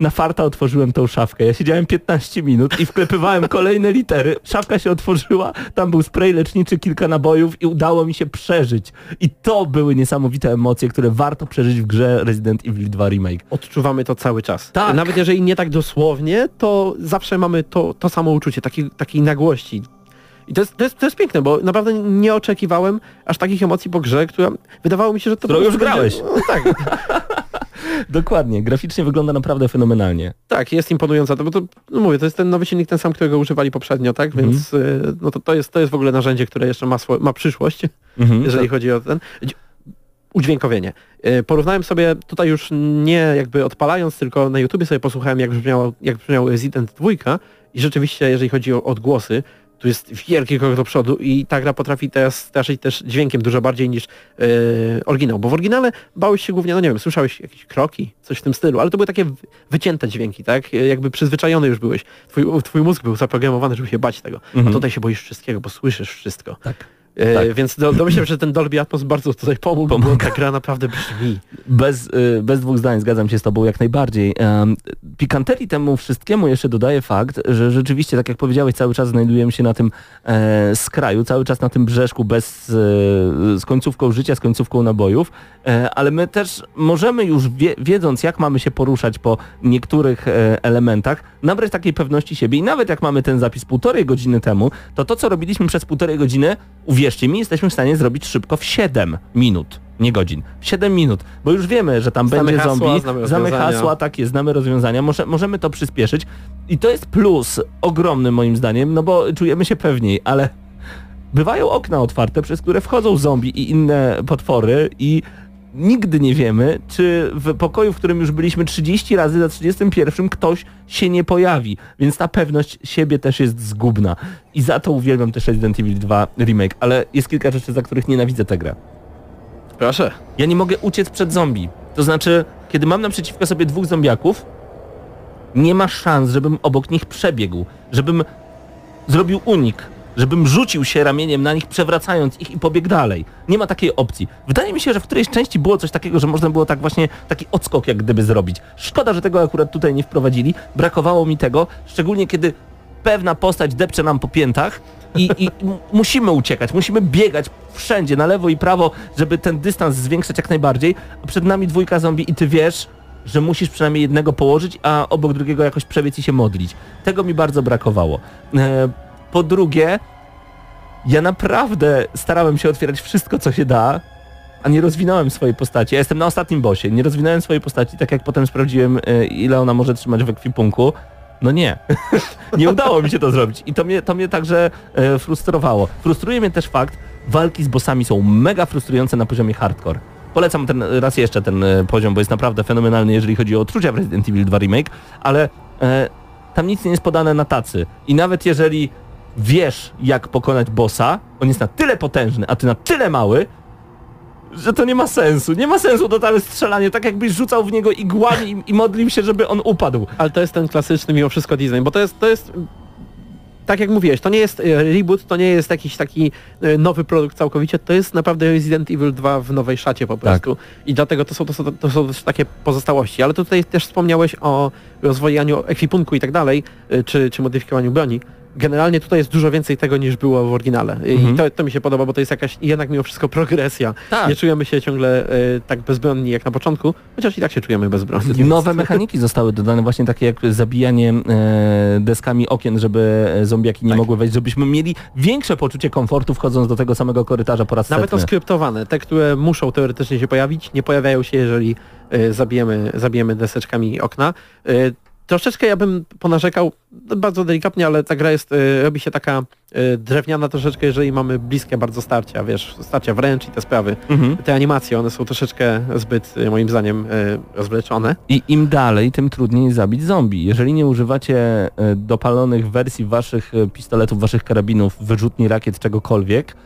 Na farta otworzyłem tą szafkę. Ja siedziałem 15 minut i wklepywałem kolejne litery. Szafka się otworzyła, tam był spray leczniczy, kilka nabojów i udało mi się przeżyć. I to były niesamowite emocje, które warto przeżyć w grze Resident Evil 2 Remake. Odczuwamy to cały czas. Tak. Nawet jeżeli nie tak dosłownie, to zawsze mamy to, to samo uczucie, takiej, takiej nagłości. I to jest, to, jest, to jest piękne, bo naprawdę nie oczekiwałem aż takich emocji po grze, która wydawało mi się, że to Którą już grałeś. Będzie, no, tak, Dokładnie, graficznie wygląda naprawdę fenomenalnie. tak, jest imponująca, to, bo to, no mówię, to jest ten nowy silnik, ten sam, którego używali poprzednio, tak, Mhm. więc y, no to, to, jest, to jest w ogóle narzędzie, które jeszcze ma, swo- ma przyszłość. Mhm. jeżeli chodzi o ten dź- udźwiękowienie. E, Porównałem sobie tutaj już nie jakby odpalając, tylko na YouTubie sobie posłuchałem jak brzmiało, jak brzmiał Resident 2 i rzeczywiście jeżeli chodzi o odgłosy, tu jest wielki krok do przodu i ta gra potrafi teraz straszyć też dźwiękiem dużo bardziej niż e, oryginał, bo w oryginale bałeś się głównie, no nie wiem, słyszałeś jakieś kroki, coś w tym stylu, ale to były takie wycięte dźwięki, tak? E, Jakby przyzwyczajony już byłeś. Twój, twój mózg był zaprogramowany, żeby się bać tego. A Mhm. tutaj się boisz wszystkiego, bo słyszysz wszystko. Tak. E, Tak. Więc do, domyślam, że ten Dolby Atmos bardzo tutaj pomógł, bo Pomaga. ta gra naprawdę brzmi. Bez, y, bez dwóch zdań zgadzam się z tobą jak najbardziej. Um, pikanterii temu wszystkiemu jeszcze dodaje fakt, że rzeczywiście, tak jak powiedziałeś, cały czas znajdujemy się na tym e, skraju, cały czas na tym brzeszku bez, e, z końcówką życia, z końcówką nabojów, e, ale my też możemy już wie, wiedząc jak mamy się poruszać po niektórych e, elementach, nabrać takiej pewności siebie i nawet jak mamy ten zapis półtorej godziny temu, to to co robiliśmy przez półtorej godziny, uwierzcie mi, jesteśmy w stanie zrobić szybko w 7 minut. Nie godzin. W 7 minut, bo już wiemy, że tam Znamy będzie hasła, zombie, znamy znamy hasła, tak jest, znamy rozwiązania, Może, możemy to przyspieszyć i to jest plus ogromny moim zdaniem, no bo czujemy się pewniej, ale bywają okna otwarte, przez które wchodzą zombie i inne potwory i nigdy nie wiemy, czy w pokoju, w którym już byliśmy 30 razy za 31 ktoś się nie pojawi, więc ta pewność siebie też jest zgubna i za to uwielbiam też Resident Evil 2 Remake, ale jest kilka rzeczy, za których nienawidzę tę grę. Proszę. Ja nie mogę uciec przed zombie. To znaczy, kiedy mam naprzeciwko sobie dwóch zombiaków, nie ma szans, żebym obok nich przebiegł, żebym zrobił unik, żebym rzucił się ramieniem na nich, przewracając ich i pobiegł dalej. Nie ma takiej opcji. Wydaje mi się, że w którejś części było coś takiego, że można było tak właśnie taki odskok jak gdyby zrobić. Szkoda, że tego akurat tutaj nie wprowadzili. Brakowało mi tego, szczególnie kiedy pewna postać depcze nam po piętach i, i musimy uciekać, musimy biegać wszędzie, na lewo i prawo, żeby ten dystans zwiększać jak najbardziej, a przed nami dwójka zombie i ty wiesz, że musisz przynajmniej jednego położyć, a obok drugiego jakoś przebiec i się modlić. Tego mi bardzo brakowało. E, po drugie, ja naprawdę starałem się otwierać wszystko, co się da, a nie rozwinąłem swojej postaci. Ja jestem na ostatnim bosie, nie rozwinąłem swojej postaci, tak jak potem sprawdziłem, e, ile ona może trzymać w ekwipunku. No nie. nie udało mi się to zrobić. I to mnie, to mnie także e, frustrowało. Frustruje mnie też fakt, walki z bossami są mega frustrujące na poziomie hardcore. Polecam ten raz jeszcze ten e, poziom, bo jest naprawdę fenomenalny, jeżeli chodzi o odczucia w Resident Evil 2 Remake, ale e, tam nic nie jest podane na tacy. I nawet jeżeli wiesz, jak pokonać bossa, on jest na tyle potężny, a ty na tyle mały, że to nie ma sensu. Nie ma sensu totalne strzelanie, tak jakbyś rzucał w niego igłami i, i modlił się, żeby on upadł. Ale to jest ten klasyczny mimo wszystko design, bo to jest, to jest tak jak mówiłeś, to nie jest e, reboot, to nie jest jakiś taki e, nowy produkt całkowicie, to jest naprawdę Resident Evil 2 w nowej szacie po prostu. I dlatego to są, to, są, to są takie pozostałości. Ale tutaj też wspomniałeś o rozwojaniu ekwipunku i tak dalej, e, czy, czy modyfikowaniu broni. Generalnie tutaj jest dużo więcej tego niż było w oryginale. I Mhm. to, to mi się podoba, bo to jest jakaś jednak mimo wszystko progresja. Tak. Nie czujemy się ciągle e, tak bezbronni jak na początku, chociaż i tak się czujemy bezbronni. Nowe mechaniki zostały dodane, właśnie takie jak zabijanie e, deskami okien, żeby e, zombiaki nie Tak. mogły wejść, żebyśmy mieli większe poczucie komfortu wchodząc do tego samego korytarza po raz Nawet setny. oskryptowane, te, które muszą teoretycznie się pojawić, nie pojawiają się, jeżeli e, zabijemy, zabijemy deseczkami okna. Troszeczkę ja bym ponarzekał, no, bardzo delikatnie, ale ta gra jest, e, robi się taka e, drewniana troszeczkę, jeżeli mamy bliskie bardzo starcia, wiesz, starcia wręcz i te sprawy. Mhm. Te animacje, one są troszeczkę zbyt, e, moim zdaniem, rozwleczone. I im dalej, tym trudniej zabić zombie. Jeżeli nie używacie dopalonych wersji waszych pistoletów, waszych karabinów, wyrzutni rakiet, czegokolwiek,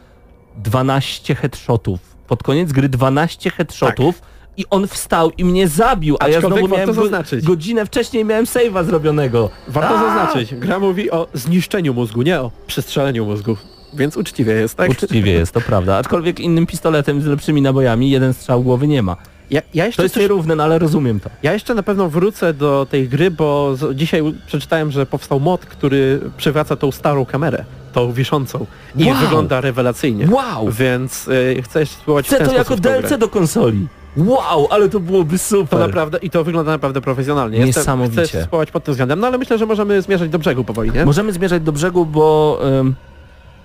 12 headshotów. Pod koniec gry 12 headshotów i on wstał i mnie zabił, a ja Aczkolwiek znowu warto miałem go, zaznaczyć. godzinę wcześniej miałem save'a zrobionego. Warto A! zaznaczyć, gra mówi o zniszczeniu mózgu, nie o przestrzeleniu mózgu. Więc uczciwie jest, tak? Uczciwie jest, to prawda. Aczkolwiek innym pistoletem z lepszymi nabojami jeden strzał głowy nie ma. Ja, ja To jest coś nierówne, no ale rozumiem to. Ja jeszcze na pewno wrócę do tej gry, bo z, dzisiaj przeczytałem, że powstał mod, który przywraca tą starą kamerę, tą wiszącą i Wow. wygląda rewelacyjnie. Wow! Więc y, chcę jeszcze spróbować Chcę to jako DLC do konsoli. Wow, ale to byłoby To super. naprawdę, I to wygląda naprawdę profesjonalnie. Jestem- Niesamowicie. Chcę spróbować pod tym względem, no ale myślę, że możemy zmierzać do brzegu powoli, nie? Możemy zmierzać do brzegu, bo ym,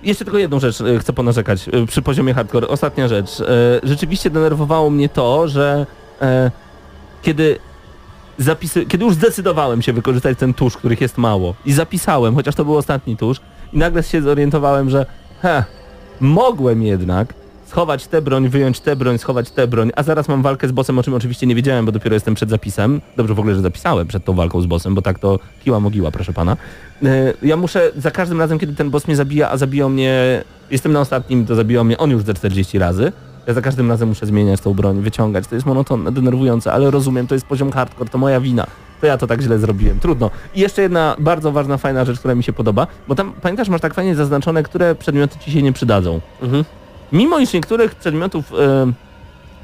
jeszcze tylko jedną rzecz y, chcę ponarzekać y, przy poziomie hardcore. Ostatnia rzecz. Y, rzeczywiście denerwowało mnie to, że kiedy zapisy, kiedy już zdecydowałem się wykorzystać ten tusz, których jest mało i zapisałem, chociaż to był ostatni tusz i nagle się zorientowałem, że he, mogłem jednak schować tę broń, wyjąć tę broń, schować tę broń, a zaraz mam walkę z bossem, o czym oczywiście nie wiedziałem, bo dopiero jestem przed zapisem. Dobrze w ogóle, że zapisałem przed tą walką z bossem, bo tak to kiła mogiła, proszę pana. E, Ja muszę za każdym razem, kiedy ten boss mnie zabija, a zabijał mnie, jestem na ostatnim, to zabijał mnie on już ze 40 razy. Ja za każdym razem muszę zmieniać tą broń, wyciągać. To jest monotonne, denerwujące, ale rozumiem, to jest poziom hardcore, to moja wina. To ja to tak źle zrobiłem. Trudno. I jeszcze jedna bardzo ważna, fajna rzecz, która mi się podoba, bo tam, pamiętasz, masz tak fajnie zaznaczone, które przedmioty ci się nie przydadzą. Mhm. Mimo iż niektórych przedmiotów, e,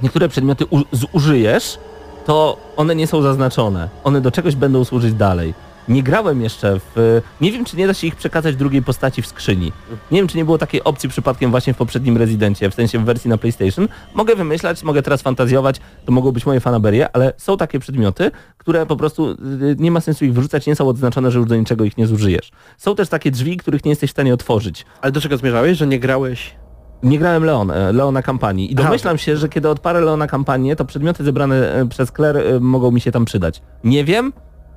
niektóre przedmioty u, zużyjesz, to one nie są zaznaczone. One do czegoś będą służyć dalej. Nie grałem jeszcze w... Nie wiem, czy nie da się ich przekazać drugiej postaci w skrzyni. Nie wiem, czy nie było takiej opcji przypadkiem właśnie w poprzednim Rezydencie, w sensie w wersji na PlayStation. Mogę wymyślać, mogę teraz fantazjować, to mogą być moje fanaberie, ale są takie przedmioty, które po prostu y, nie ma sensu ich wyrzucać, nie są odznaczone, że już do niczego ich nie zużyjesz. Są też takie drzwi, których nie jesteś w stanie otworzyć. Ale do czego zmierzałeś, że nie grałeś? Nie grałem Leon, e, Leona kampanii i domyślam się, że kiedy odparę Leona kampanię, to przedmioty zebrane e, przez Claire e, mogą mi się tam przydać. Nie wiem,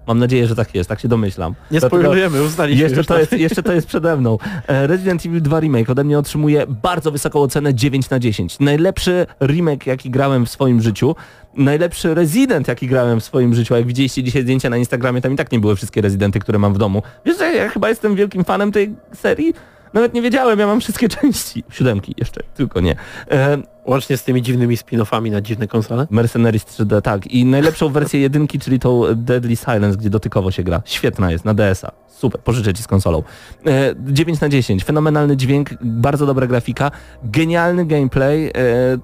mam nadzieję, że tak jest, tak się domyślam. Nie spoilujemy, uznaliśmy Jeszcze to, tak. jest, jeszcze to jest przede mną. Resident Evil 2 Remake ode mnie otrzymuje bardzo wysoką ocenę 9 na 10. Najlepszy remake, jaki grałem w swoim życiu. Najlepszy Resident, jaki grałem w swoim życiu. A jak widzieliście dzisiaj zdjęcia na Instagramie, tam i tak nie były wszystkie Rezydenty, które mam w domu. Wiesz, że ja chyba jestem wielkim fanem tej serii? Nawet nie wiedziałem, ja mam wszystkie części. Siódemki jeszcze, tylko nie. E, Łącznie z tymi dziwnymi spin-offami na dziwne konsole. Mercenaries 3D, tak. I najlepszą wersję jedynki, czyli tą Deadly Silence, gdzie dotykowo się gra. Świetna jest, na DS-a. Super, pożyczę ci z konsolą. E, 9 na 10, fenomenalny dźwięk, bardzo dobra grafika, genialny gameplay. E,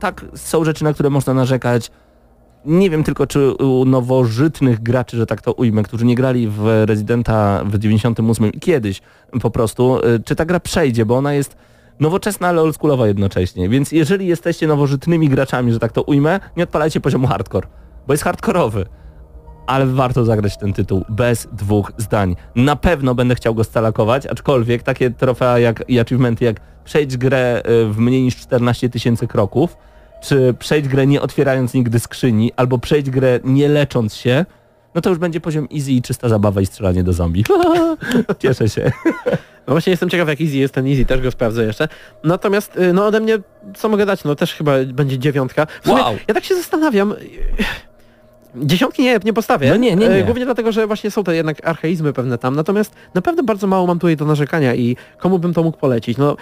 tak, są rzeczy, na które można narzekać. Nie wiem tylko, czy u nowożytnych graczy, że tak to ujmę, którzy nie grali w Residenta w 98 i kiedyś po prostu, e, czy ta gra przejdzie, bo ona jest nowoczesna, ale oldschoolowa jednocześnie. Więc jeżeli jesteście nowożytnymi graczami, że tak to ujmę, nie odpalajcie poziomu hardcore, bo jest hardkorowy. ale warto zagrać ten tytuł bez dwóch zdań. Na pewno będę chciał go scalakować, aczkolwiek takie trofea jak, i achievementy jak przejść grę y, w mniej niż 14 tysięcy kroków, czy przejść grę nie otwierając nigdy skrzyni, albo przejść grę nie lecząc się, no to już będzie poziom easy i czysta zabawa i strzelanie do zombie. Cieszę się. No właśnie jestem ciekaw jak easy jest ten easy, też go sprawdzę jeszcze. Natomiast y, no ode mnie, co mogę dać, no też chyba będzie dziewiątka. Sumie, Wow. Ja tak się zastanawiam. Dziesiątki nie, nie postawię. No nie, nie, nie. Y, Głównie dlatego, że właśnie są te jednak archeizmy pewne tam. Natomiast naprawdę bardzo mało mam tutaj do narzekania i komu bym to mógł polecić? No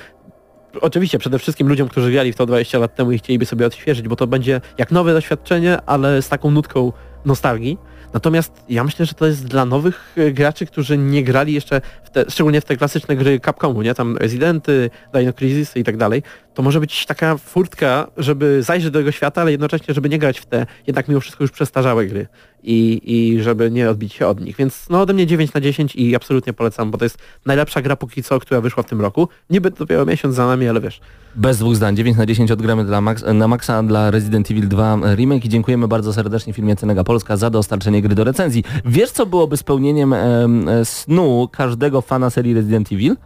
oczywiście przede wszystkim ludziom, którzy grali w to 20 lat temu i chcieliby sobie odświeżyć, bo to będzie jak nowe doświadczenie, ale z taką nutką nostalgii. Natomiast ja myślę, że to jest dla nowych e, graczy, którzy nie grali jeszcze, w te, szczególnie w te klasyczne gry Capcomu, nie? Tam Residenty, Dino Crisis i tak dalej. To może być taka furtka, żeby zajrzeć do jego świata, ale jednocześnie, żeby nie grać w te jednak mimo wszystko już przestarzałe gry i, i żeby nie odbić się od nich. Więc no ode mnie 9 na 10 i absolutnie polecam, bo to jest najlepsza gra póki co, która wyszła w tym roku. Niby dopiero miesiąc za nami, ale wiesz, Bez dwóch zdań, 9 na 10 odgramy dla Max, na Maxa dla Resident Evil 2 Remake i dziękujemy bardzo serdecznie firmie Cenega Polska za dostarczenie gry do recenzji. Wiesz co byłoby spełnieniem em, snu każdego fana serii Resident Evil?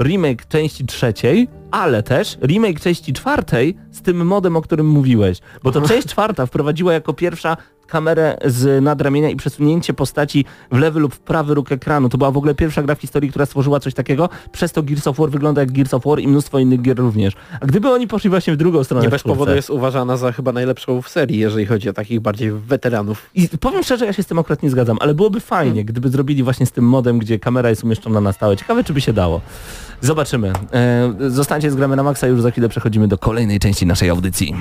Remake części trzeciej, ale też remake części czwartej z tym modem, o którym mówiłeś. Bo to część czwarta wprowadziła jako pierwsza kamerę z nadramienia i przesunięcie postaci w lewy lub w prawy róg ekranu. To była w ogóle pierwsza gra w historii, która stworzyła coś takiego. Przez to Gears of War wygląda jak Gears of War i mnóstwo innych gier również. A gdyby oni poszli właśnie w drugą stronę nie bez powodu jest uważana za chyba najlepszą w serii, jeżeli chodzi o takich bardziej weteranów. I powiem szczerze, ja się z tym akurat nie zgadzam, ale byłoby fajnie, gdyby zrobili właśnie z tym modem, gdzie kamera jest umieszczona na stałe. Ciekawe, czy by się dało. Zobaczymy. E, zostańcie z Gramy na Maxa, już za chwilę przechodzimy do kolejnej części naszej audycji.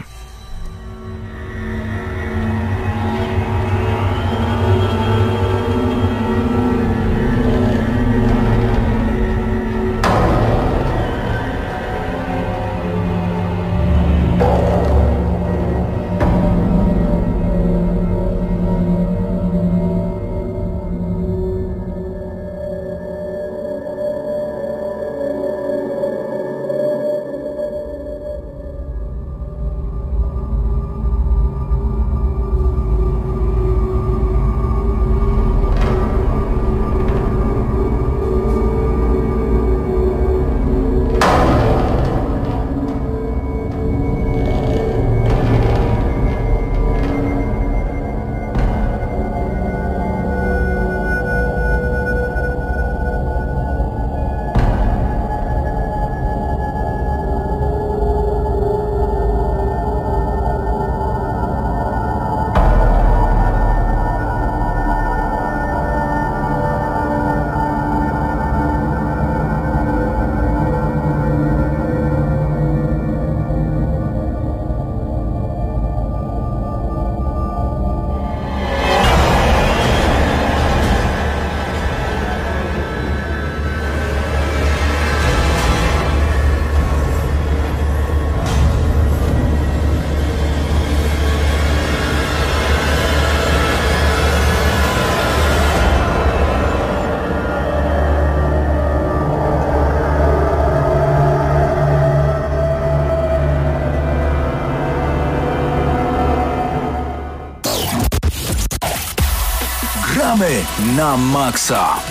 Na maksa.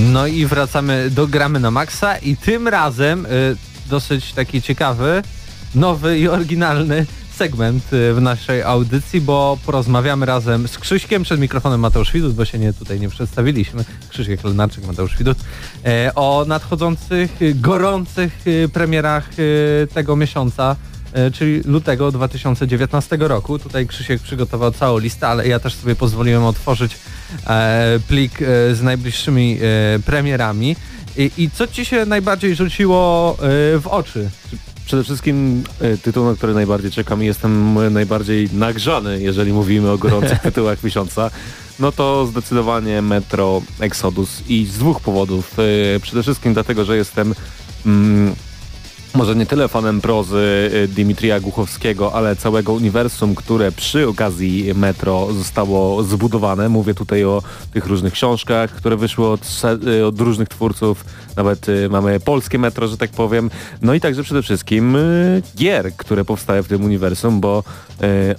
No i wracamy do gramy na maksa i tym razem y, dosyć taki ciekawy, nowy i oryginalny segment y, w naszej audycji, bo porozmawiamy razem z Krzyśkiem, przed mikrofonem Mateusz Widut, bo się nie, tutaj nie przedstawiliśmy, Krzysiek Lenarczyk, Mateusz Widut, e, o nadchodzących, y, gorących y, premierach y, tego miesiąca, czyli lutego 2019 roku. Tutaj Krzysiek przygotował całą listę, ale ja też sobie pozwoliłem otworzyć e, plik e, z najbliższymi e, premierami. I, I co Ci się najbardziej rzuciło e, w oczy? Przede wszystkim e, tytuł, na który najbardziej czekam i jestem e, najbardziej nagrzany, jeżeli mówimy o gorących tytułach miesiąca, no to zdecydowanie Metro Exodus i z dwóch powodów. E, Przede wszystkim dlatego, że jestem mm, może nie tyle fanem prozy y, Dimitrija Głuchowskiego, ale całego uniwersum, które przy okazji Metro zostało zbudowane. Mówię tutaj o tych różnych książkach, które wyszły od, y, od różnych twórców. Nawet y, mamy polskie Metro, że tak powiem. No i także przede wszystkim gier, które powstają w tym uniwersum, bo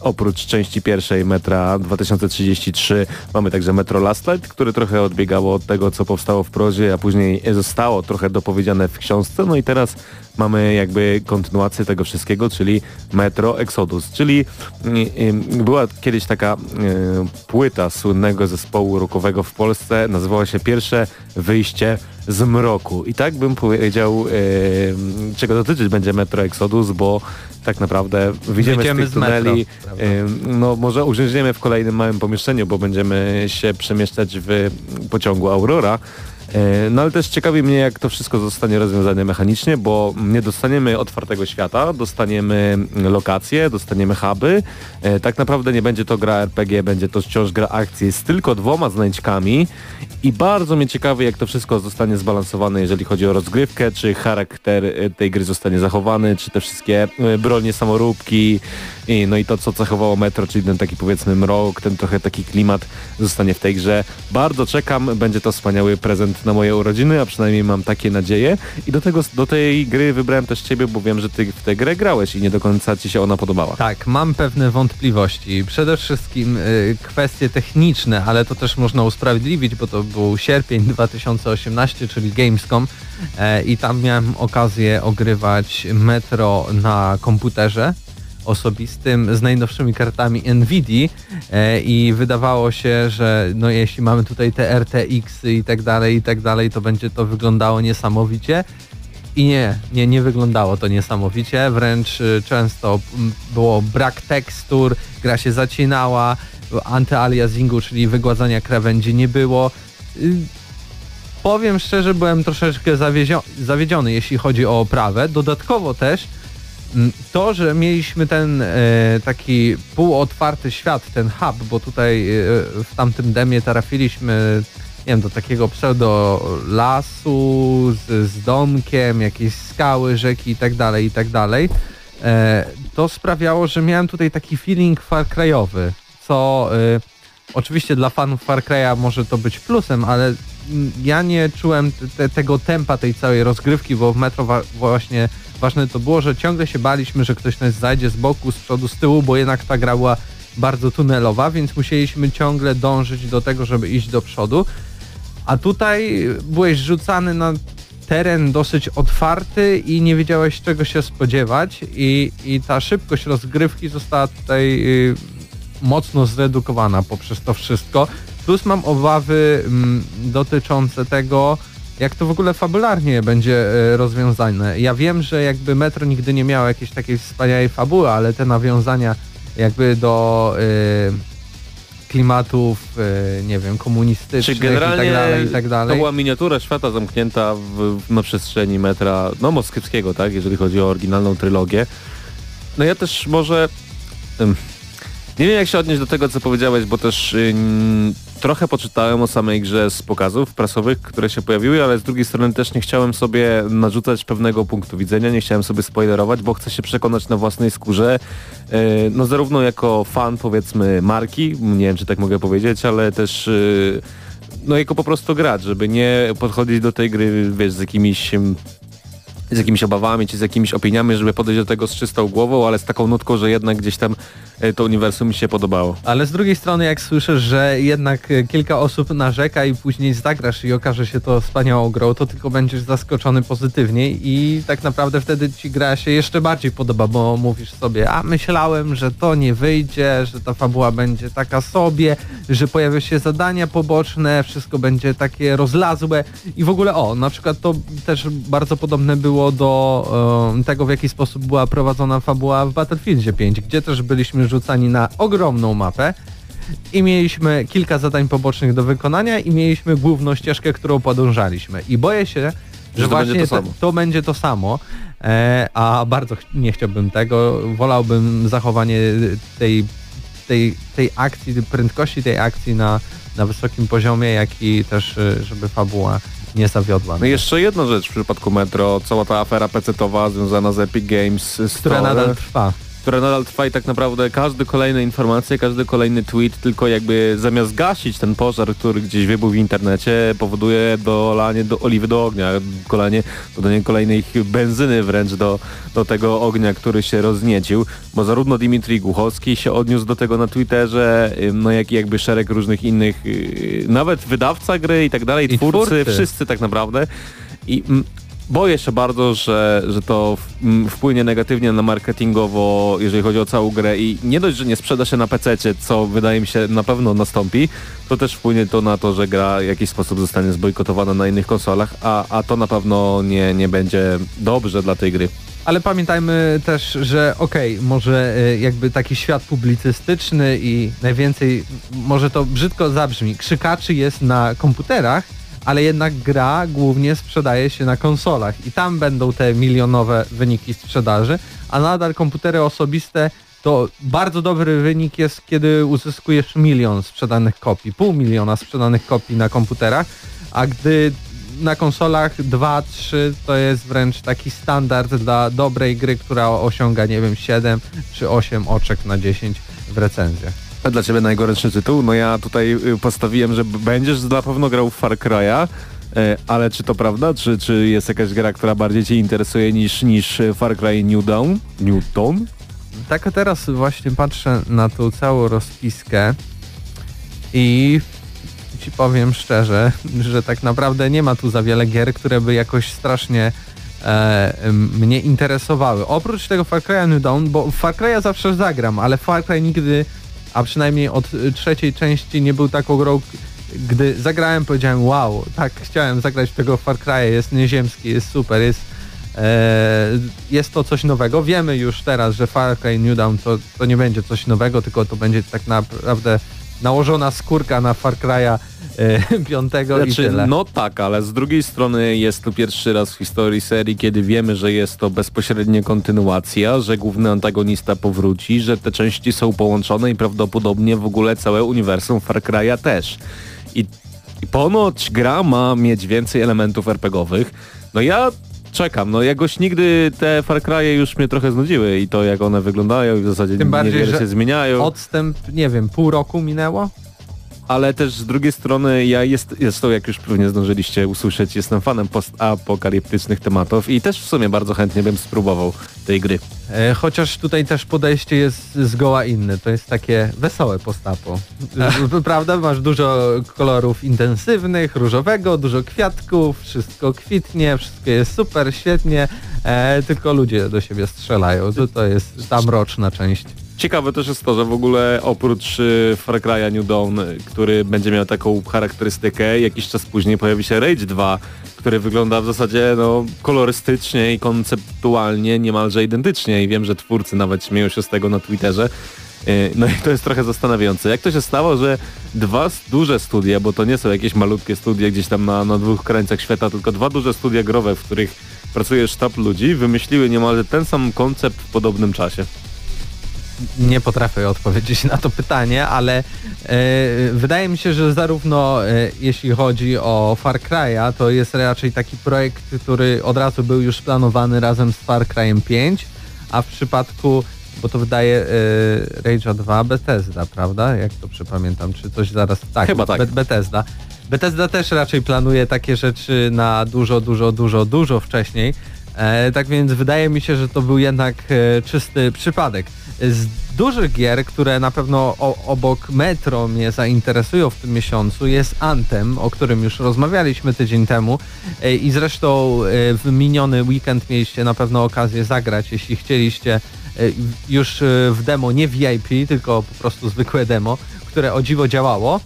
oprócz części pierwszej Metra 2033 mamy także Metro Last Light, które trochę odbiegało od tego, co powstało w prozie, a później zostało trochę dopowiedziane w książce. No i teraz mamy jakby kontynuację tego wszystkiego, czyli Metro Exodus, czyli y, y, była kiedyś taka y, płyta słynnego zespołu rockowego w Polsce, nazywała się Pierwsze Wyjście z Mroku i tak bym powiedział, y, czego dotyczyć będzie Metro Exodus, bo tak naprawdę wyjdziemy Wyjdziemy z tych z metro, tuneli, prawda? y, no może urzędziemy w kolejnym małym pomieszczeniu, bo będziemy się przemieszczać w pociągu Aurora, No ale też ciekawi mnie, jak to wszystko zostanie rozwiązane mechanicznie, bo nie dostaniemy otwartego świata, dostaniemy lokacje, dostaniemy huby. E, Tak naprawdę nie będzie to gra RPG, będzie to wciąż gra akcji z tylko dwoma znajdźkami i bardzo mnie ciekawi, jak to wszystko zostanie zbalansowane, jeżeli chodzi o rozgrywkę, czy charakter e, tej gry zostanie zachowany, czy te wszystkie e, bronie, samoróbki i, no i to, co cechowało Metro, czyli ten taki powiedzmy mrok, ten trochę taki klimat zostanie w tej grze. Bardzo czekam, będzie to wspaniały prezent na moje urodziny, a przynajmniej mam takie nadzieje. I do, tego, do tej gry wybrałem też ciebie, bo wiem, że ty w tę grę grałeś i nie do końca ci się ona podobała. Tak, mam pewne wątpliwości. Przede wszystkim y, kwestie techniczne, ale to też można usprawiedliwić, bo to był sierpień 2018, czyli Gamescom e, i tam miałem okazję ogrywać Metro na komputerze osobistym z najnowszymi kartami Nvidia e, i wydawało się, że no jeśli mamy tutaj te RTX i tak dalej i tak dalej, to będzie to wyglądało niesamowicie. I nie, nie, nie wyglądało to niesamowicie, wręcz y, często było brak tekstur, gra się zacinała, antyaliasingu, czyli wygładzania krawędzi nie było. Y, Powiem szczerze, byłem troszeczkę zawiedziony, jeśli chodzi o oprawę. Dodatkowo też to, że mieliśmy ten e, taki półotwarty świat, ten hub, bo tutaj e, w tamtym demie trafiliśmy nie wiem, do takiego pseudo lasu z, z domkiem, jakieś skały, rzeki i tak dalej, i tak dalej. E, to sprawiało, że miałem tutaj taki feeling Far co oczywiście dla fanów Far może to być plusem, ale mm, ja nie czułem te, tego tempa tej całej rozgrywki, bo w Metro właśnie ważne to było, że ciągle się baliśmy, że ktoś nas zajdzie z boku, z przodu, z tyłu, bo jednak ta gra była bardzo tunelowa, więc musieliśmy ciągle dążyć do tego, żeby iść do przodu. A tutaj byłeś rzucany na teren dosyć otwarty i nie wiedziałeś czego się spodziewać i, i ta szybkość rozgrywki została tutaj y, mocno zredukowana poprzez to wszystko. Plus mam obawy mm, dotyczące tego, jak to w ogóle fabularnie będzie y, rozwiązane. Ja wiem, że jakby Metro nigdy nie miało jakiejś takiej wspaniałej fabuły, ale te nawiązania jakby do y, klimatów, y, nie wiem, komunistycznych Czy generalnie i tak dalej, i tak to dalej. była miniatura świata zamknięta w, w, na przestrzeni metra, no moskiewskiego, tak, jeżeli chodzi o oryginalną trylogię. No ja też może... ym, nie wiem jak się odnieść do tego, co powiedziałeś, bo też ym, trochę poczytałem o samej grze z pokazów prasowych, które się pojawiły, ale z drugiej strony też nie chciałem sobie narzucać pewnego punktu widzenia, nie chciałem sobie spoilerować, bo chcę się przekonać na własnej skórze, yy, no zarówno jako fan powiedzmy marki, nie wiem czy tak mogę powiedzieć, ale też yy, no jako po prostu gracz, żeby nie podchodzić do tej gry, wiesz, z jakimiś z jakimiś obawami, czy z jakimiś opiniami, żeby podejść do tego z czystą głową, ale z taką nutką, że jednak gdzieś tam e, to uniwersum mi się podobało. Ale z drugiej strony, jak słyszysz, że jednak e, kilka osób narzeka i później zagrasz i okaże się to wspaniałą grą, to tylko będziesz zaskoczony pozytywnie i tak naprawdę wtedy ci gra się jeszcze bardziej podoba, bo mówisz sobie, a myślałem, że to nie wyjdzie, że ta fabuła będzie taka sobie, że pojawią się zadania poboczne, wszystko będzie takie rozlazłe i w ogóle o, na przykład to też bardzo podobne było do e, tego, w jaki sposób była prowadzona fabuła w Battlefieldzie 5, gdzie też byliśmy rzucani na ogromną mapę i mieliśmy kilka zadań pobocznych do wykonania i mieliśmy główną ścieżkę, którą podążaliśmy. I boję się, że, Że właśnie będzie to to, będzie to samo, e, a bardzo ch- nie chciałbym tego. Wolałbym zachowanie tej, tej, tej akcji, prędkości tej akcji na, na wysokim poziomie, jak i też, e, żeby fabuła nie zawiodła. No jeszcze jedna rzecz w przypadku Metro, cała ta afera PC-towa związana z Epic Games Store, która nadal trwa. Która nadal trwa i tak naprawdę każdy kolejne informacje, każdy kolejny tweet tylko jakby zamiast gasić ten pożar, który gdzieś wybuchł w internecie, powoduje dolanie do oliwy do ognia, kolanie, dodanie kolejnej benzyny wręcz do, do tego ognia, który się rozniecił, bo zarówno Dimitri Głuchowski się odniósł do tego na Twitterze, no jak i jakby szereg różnych innych, yy, nawet wydawca gry i tak dalej, I twórcy, twórcy. wszyscy tak naprawdę i mm, Boję się bardzo, że, że to wpłynie negatywnie na marketingowo, jeżeli chodzi o całą grę i nie dość, że nie sprzeda się na PC, co wydaje mi się na pewno nastąpi, to też wpłynie to na to, że gra w jakiś sposób zostanie zbojkotowana na innych konsolach, a, a to na pewno nie, nie będzie dobrze dla tej gry. Ale pamiętajmy też, że okej, może y, jakby taki świat publicystyczny i najwięcej, może to brzydko zabrzmi, krzykaczy jest na komputerach, ale jednak gra głównie sprzedaje się na konsolach i tam będą te milionowe wyniki sprzedaży, a nadal komputery osobiste to bardzo dobry wynik jest, kiedy uzyskujesz milion sprzedanych kopii, pół miliona sprzedanych kopii na komputerach, a gdy na konsolach 2-3 to jest wręcz taki standard dla dobrej gry, która osiąga, nie wiem, 7 czy 8 oczek na 10 w recenzjach. A dla Ciebie najgorętszy tytuł? No ja tutaj y, postawiłem, że będziesz na pewno grał w Far Cry'a, e, ale czy to prawda? Czy, czy jest jakaś gra, która bardziej Cię interesuje niż, niż Far Cry New Dawn? New Dawn? Tak a teraz właśnie patrzę na tą całą rozpiskę i ci powiem szczerze, że tak naprawdę nie ma tu za wiele gier, które by jakoś strasznie e, mnie interesowały. Oprócz tego Far Cry'a New Dawn, bo Far Cry'a zawsze zagram, ale Far Cry nigdy, a przynajmniej od y, trzeciej części nie był taką grą, gdy zagrałem powiedziałem wow, tak chciałem zagrać tego Far Cry'a, jest nieziemski, jest super, jest E, jest to coś nowego. Wiemy już teraz, że Far Cry New Dawn to, to nie będzie coś nowego, tylko to będzie tak naprawdę nałożona skórka na Far Cry'a e, piątego i Znaczy, tyle. no tak, ale z drugiej strony jest to pierwszy raz w historii serii, kiedy wiemy, że jest to bezpośrednia kontynuacja, że główny antagonista powróci, że te części są połączone i prawdopodobnie w ogóle całe uniwersum Far Cry'a też. I, I ponoć gra ma mieć więcej elementów RPGowych. No ja czekam, no jakoś nigdy te Far Cry'e już mnie trochę znudziły i to jak one wyglądają i w zasadzie Tym bardziej, niewiele że się zmieniają. Odstęp, nie wiem, pół roku minęło? Ale też z drugiej strony ja jest, jest to, jak już pewnie zdążyliście usłyszeć, jestem fanem postapokaliptycznych tematów i też w sumie bardzo chętnie bym spróbował tej gry. E, chociaż tutaj też podejście jest zgoła inne. To jest takie wesołe postapo. Prawda? Masz dużo kolorów intensywnych, różowego, dużo kwiatków, wszystko kwitnie, wszystko jest super, świetnie, e, tylko ludzie do siebie strzelają. To, to jest ta mroczna część. Ciekawe też jest to, że w ogóle oprócz y, Far Cry'a New Dawn, y, który będzie miał taką charakterystykę, jakiś czas później pojawi się Rage 2, który wygląda w zasadzie no, kolorystycznie i konceptualnie niemalże identycznie i wiem, że twórcy nawet śmieją się z tego na Twitterze. Y, No i to jest trochę zastanawiające. Jak to się stało, że dwa duże studia, bo to nie są jakieś malutkie studia gdzieś tam na, na dwóch krańcach świata, tylko dwa duże studia growe, w których pracuje sztab ludzi, wymyśliły niemalże ten sam koncept w podobnym czasie. Nie potrafię odpowiedzieć na to pytanie, ale e, wydaje mi się, że zarówno e, jeśli chodzi o Far Cry'a, to jest raczej taki projekt, który od razu był już planowany razem z Far Cry'em 5, a w przypadku, bo to wydaje e, Rage'a 2 Bethesda, prawda? Jak to przypamiętam, czy coś zaraz... Tak, Chyba tak. Be- Bethesda. Bethesda też raczej planuje takie rzeczy na dużo, dużo, dużo, dużo wcześniej. E, tak więc wydaje mi się, że to był jednak e, czysty przypadek. Z dużych gier, które na pewno obok Metro mnie zainteresują w tym miesiącu jest Anthem, o którym już rozmawialiśmy tydzień temu e, i zresztą w miniony weekend mieliście na pewno okazję zagrać, jeśli chcieliście już w demo, nie VIP, tylko po prostu zwykłe demo, które o dziwo działało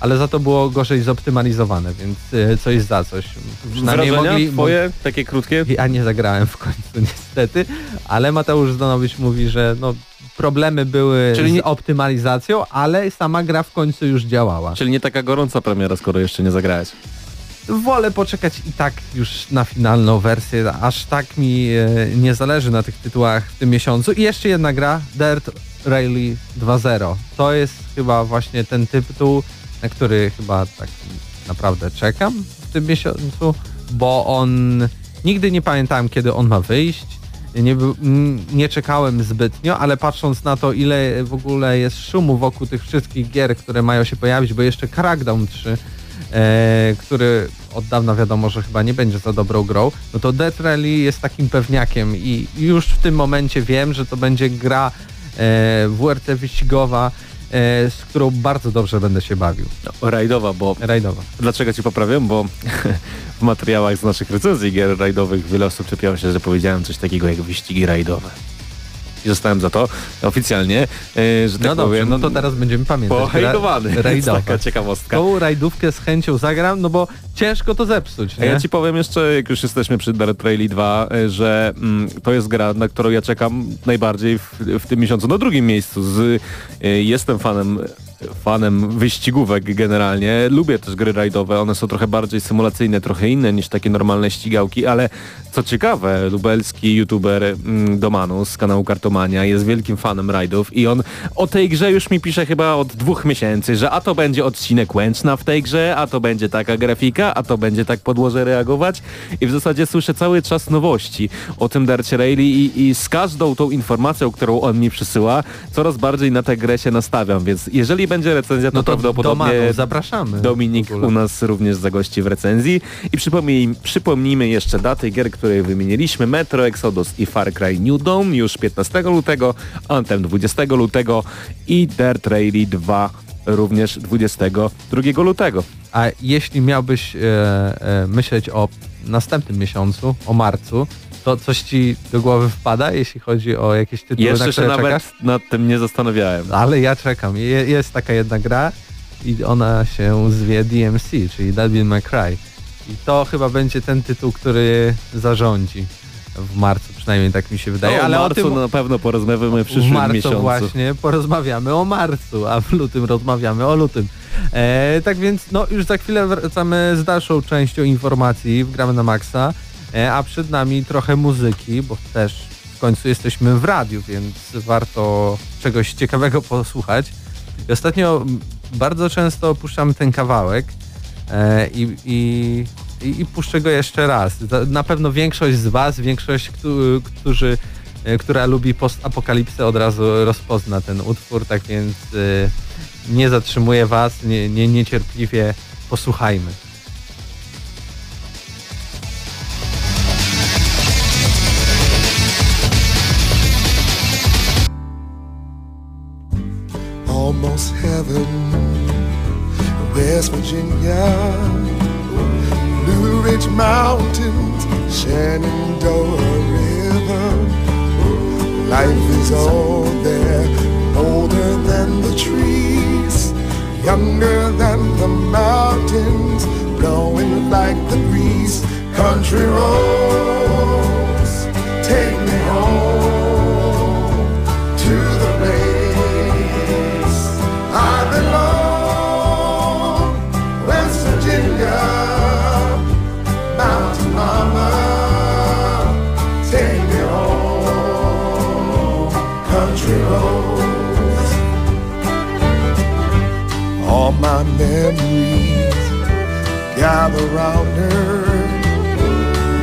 ale za to było gorzej zoptymalizowane, więc y, coś za coś. Przynajmniej Wrażenia mogli, twoje, takie krótkie? ja nie zagrałem w końcu niestety, ale Mateusz Zdanowicz mówi, że no, problemy były Czyli nie- z optymalizacją, ale sama gra w końcu już działała. Czyli nie taka gorąca premiera, skoro jeszcze nie zagrałeś. Wolę poczekać i tak już na finalną wersję, aż tak mi e, nie zależy na tych tytułach w tym miesiącu. I jeszcze jedna gra, Dirt Rally 2.0. To jest chyba właśnie ten tytuł, na który chyba tak naprawdę czekam w tym miesiącu, bo on nigdy nie pamiętałem kiedy on ma wyjść. Nie, nie czekałem zbytnio, ale patrząc na to ile w ogóle jest szumu wokół tych wszystkich gier, które mają się pojawić, bo jeszcze Crackdown 3 e, który od dawna wiadomo, że chyba nie będzie za dobrą grą, no to Death Rally jest takim pewniakiem i już w tym momencie wiem, że to będzie gra e, WRT wyścigowa, z którą bardzo dobrze będę się bawił. No, rajdowa, bo Rajdowa. Dlaczego ci poprawiam? Bo w materiałach z naszych recenzji gier rajdowych wiele osób czepiało się, że powiedziałem coś takiego jak wyścigi rajdowe. I zostałem za to oficjalnie, e, że tak No dobrze, powiem, no to teraz będziemy pamiętać. Ra- Rajdowa. taka ciekawostka. Tą rajdówkę z chęcią zagram, no bo ciężko to zepsuć, nie? ja ci powiem jeszcze, jak już jesteśmy przy Dirt Rally 2, e, że mm, to jest gra, na którą ja czekam najbardziej w, w tym miesiącu. Na drugim miejscu. Z, e, jestem fanem fanem wyścigówek generalnie. Lubię też gry rajdowe. One są trochę bardziej symulacyjne, trochę inne niż takie normalne ścigałki, ale co ciekawe, lubelski youtuber mm, Domanus z kanału Kartomania jest wielkim fanem rajdów i on o tej grze już mi pisze chyba od dwóch miesięcy, że a to będzie odcinek Łęczna w tej grze, a to będzie taka grafika, a to będzie tak podłoże reagować i w zasadzie słyszę cały czas nowości o tym Darcie Rally i, i z każdą tą informacją, którą on mi przysyła, coraz bardziej na tę grę się nastawiam, więc jeżeli będzie recenzja, to, no to prawdopodobnie Domanu, zapraszamy. Dominik u nas również zagości w recenzji. I przypomnij, przypomnijmy jeszcze daty gier, które wymieniliśmy. Metro Exodus i Far Cry New Dawn już 15 lutego, Anthem 20 lutego i Dirt Rally 2 również 22 lutego. A jeśli miałbyś e, e, myśleć o następnym miesiącu, o marcu, to coś ci do głowy wpada, jeśli chodzi o jakieś tytuły, na Jeszcze się które nawet czekasz? nad tym nie zastanawiałem. Ale ja czekam. Je, jest taka jedna gra i ona się zwie DMC, czyli Devil May Cry. I to chyba będzie ten tytuł, który zarządzi w marcu, przynajmniej tak mi się wydaje. No, ale o o marcu tym na pewno porozmawiamy w w przyszłym marcu miesiącu. właśnie porozmawiamy o marcu, a w lutym rozmawiamy o lutym. E, tak więc no już za chwilę wracamy z dalszą częścią informacji w Gramy na Maxa, e, a przed nami trochę muzyki, bo też w końcu jesteśmy w radiu, więc warto czegoś ciekawego posłuchać. I ostatnio bardzo często puszczamy ten kawałek e, i, i, i, i puszczę go jeszcze raz. Na pewno większość z Was, większość, któ- którzy e, która lubi postapokalipsę od razu rozpozna ten utwór, tak więc e, nie zatrzymuję was, nie, nie, niecierpliwie posłuchajmy. Almost heaven. West Virginia, Blue Ridge Mountains, Shenandoah River. Life is all there, older than the trees, younger than the mountains, blowing like the breeze. Country roads, memories gather round her.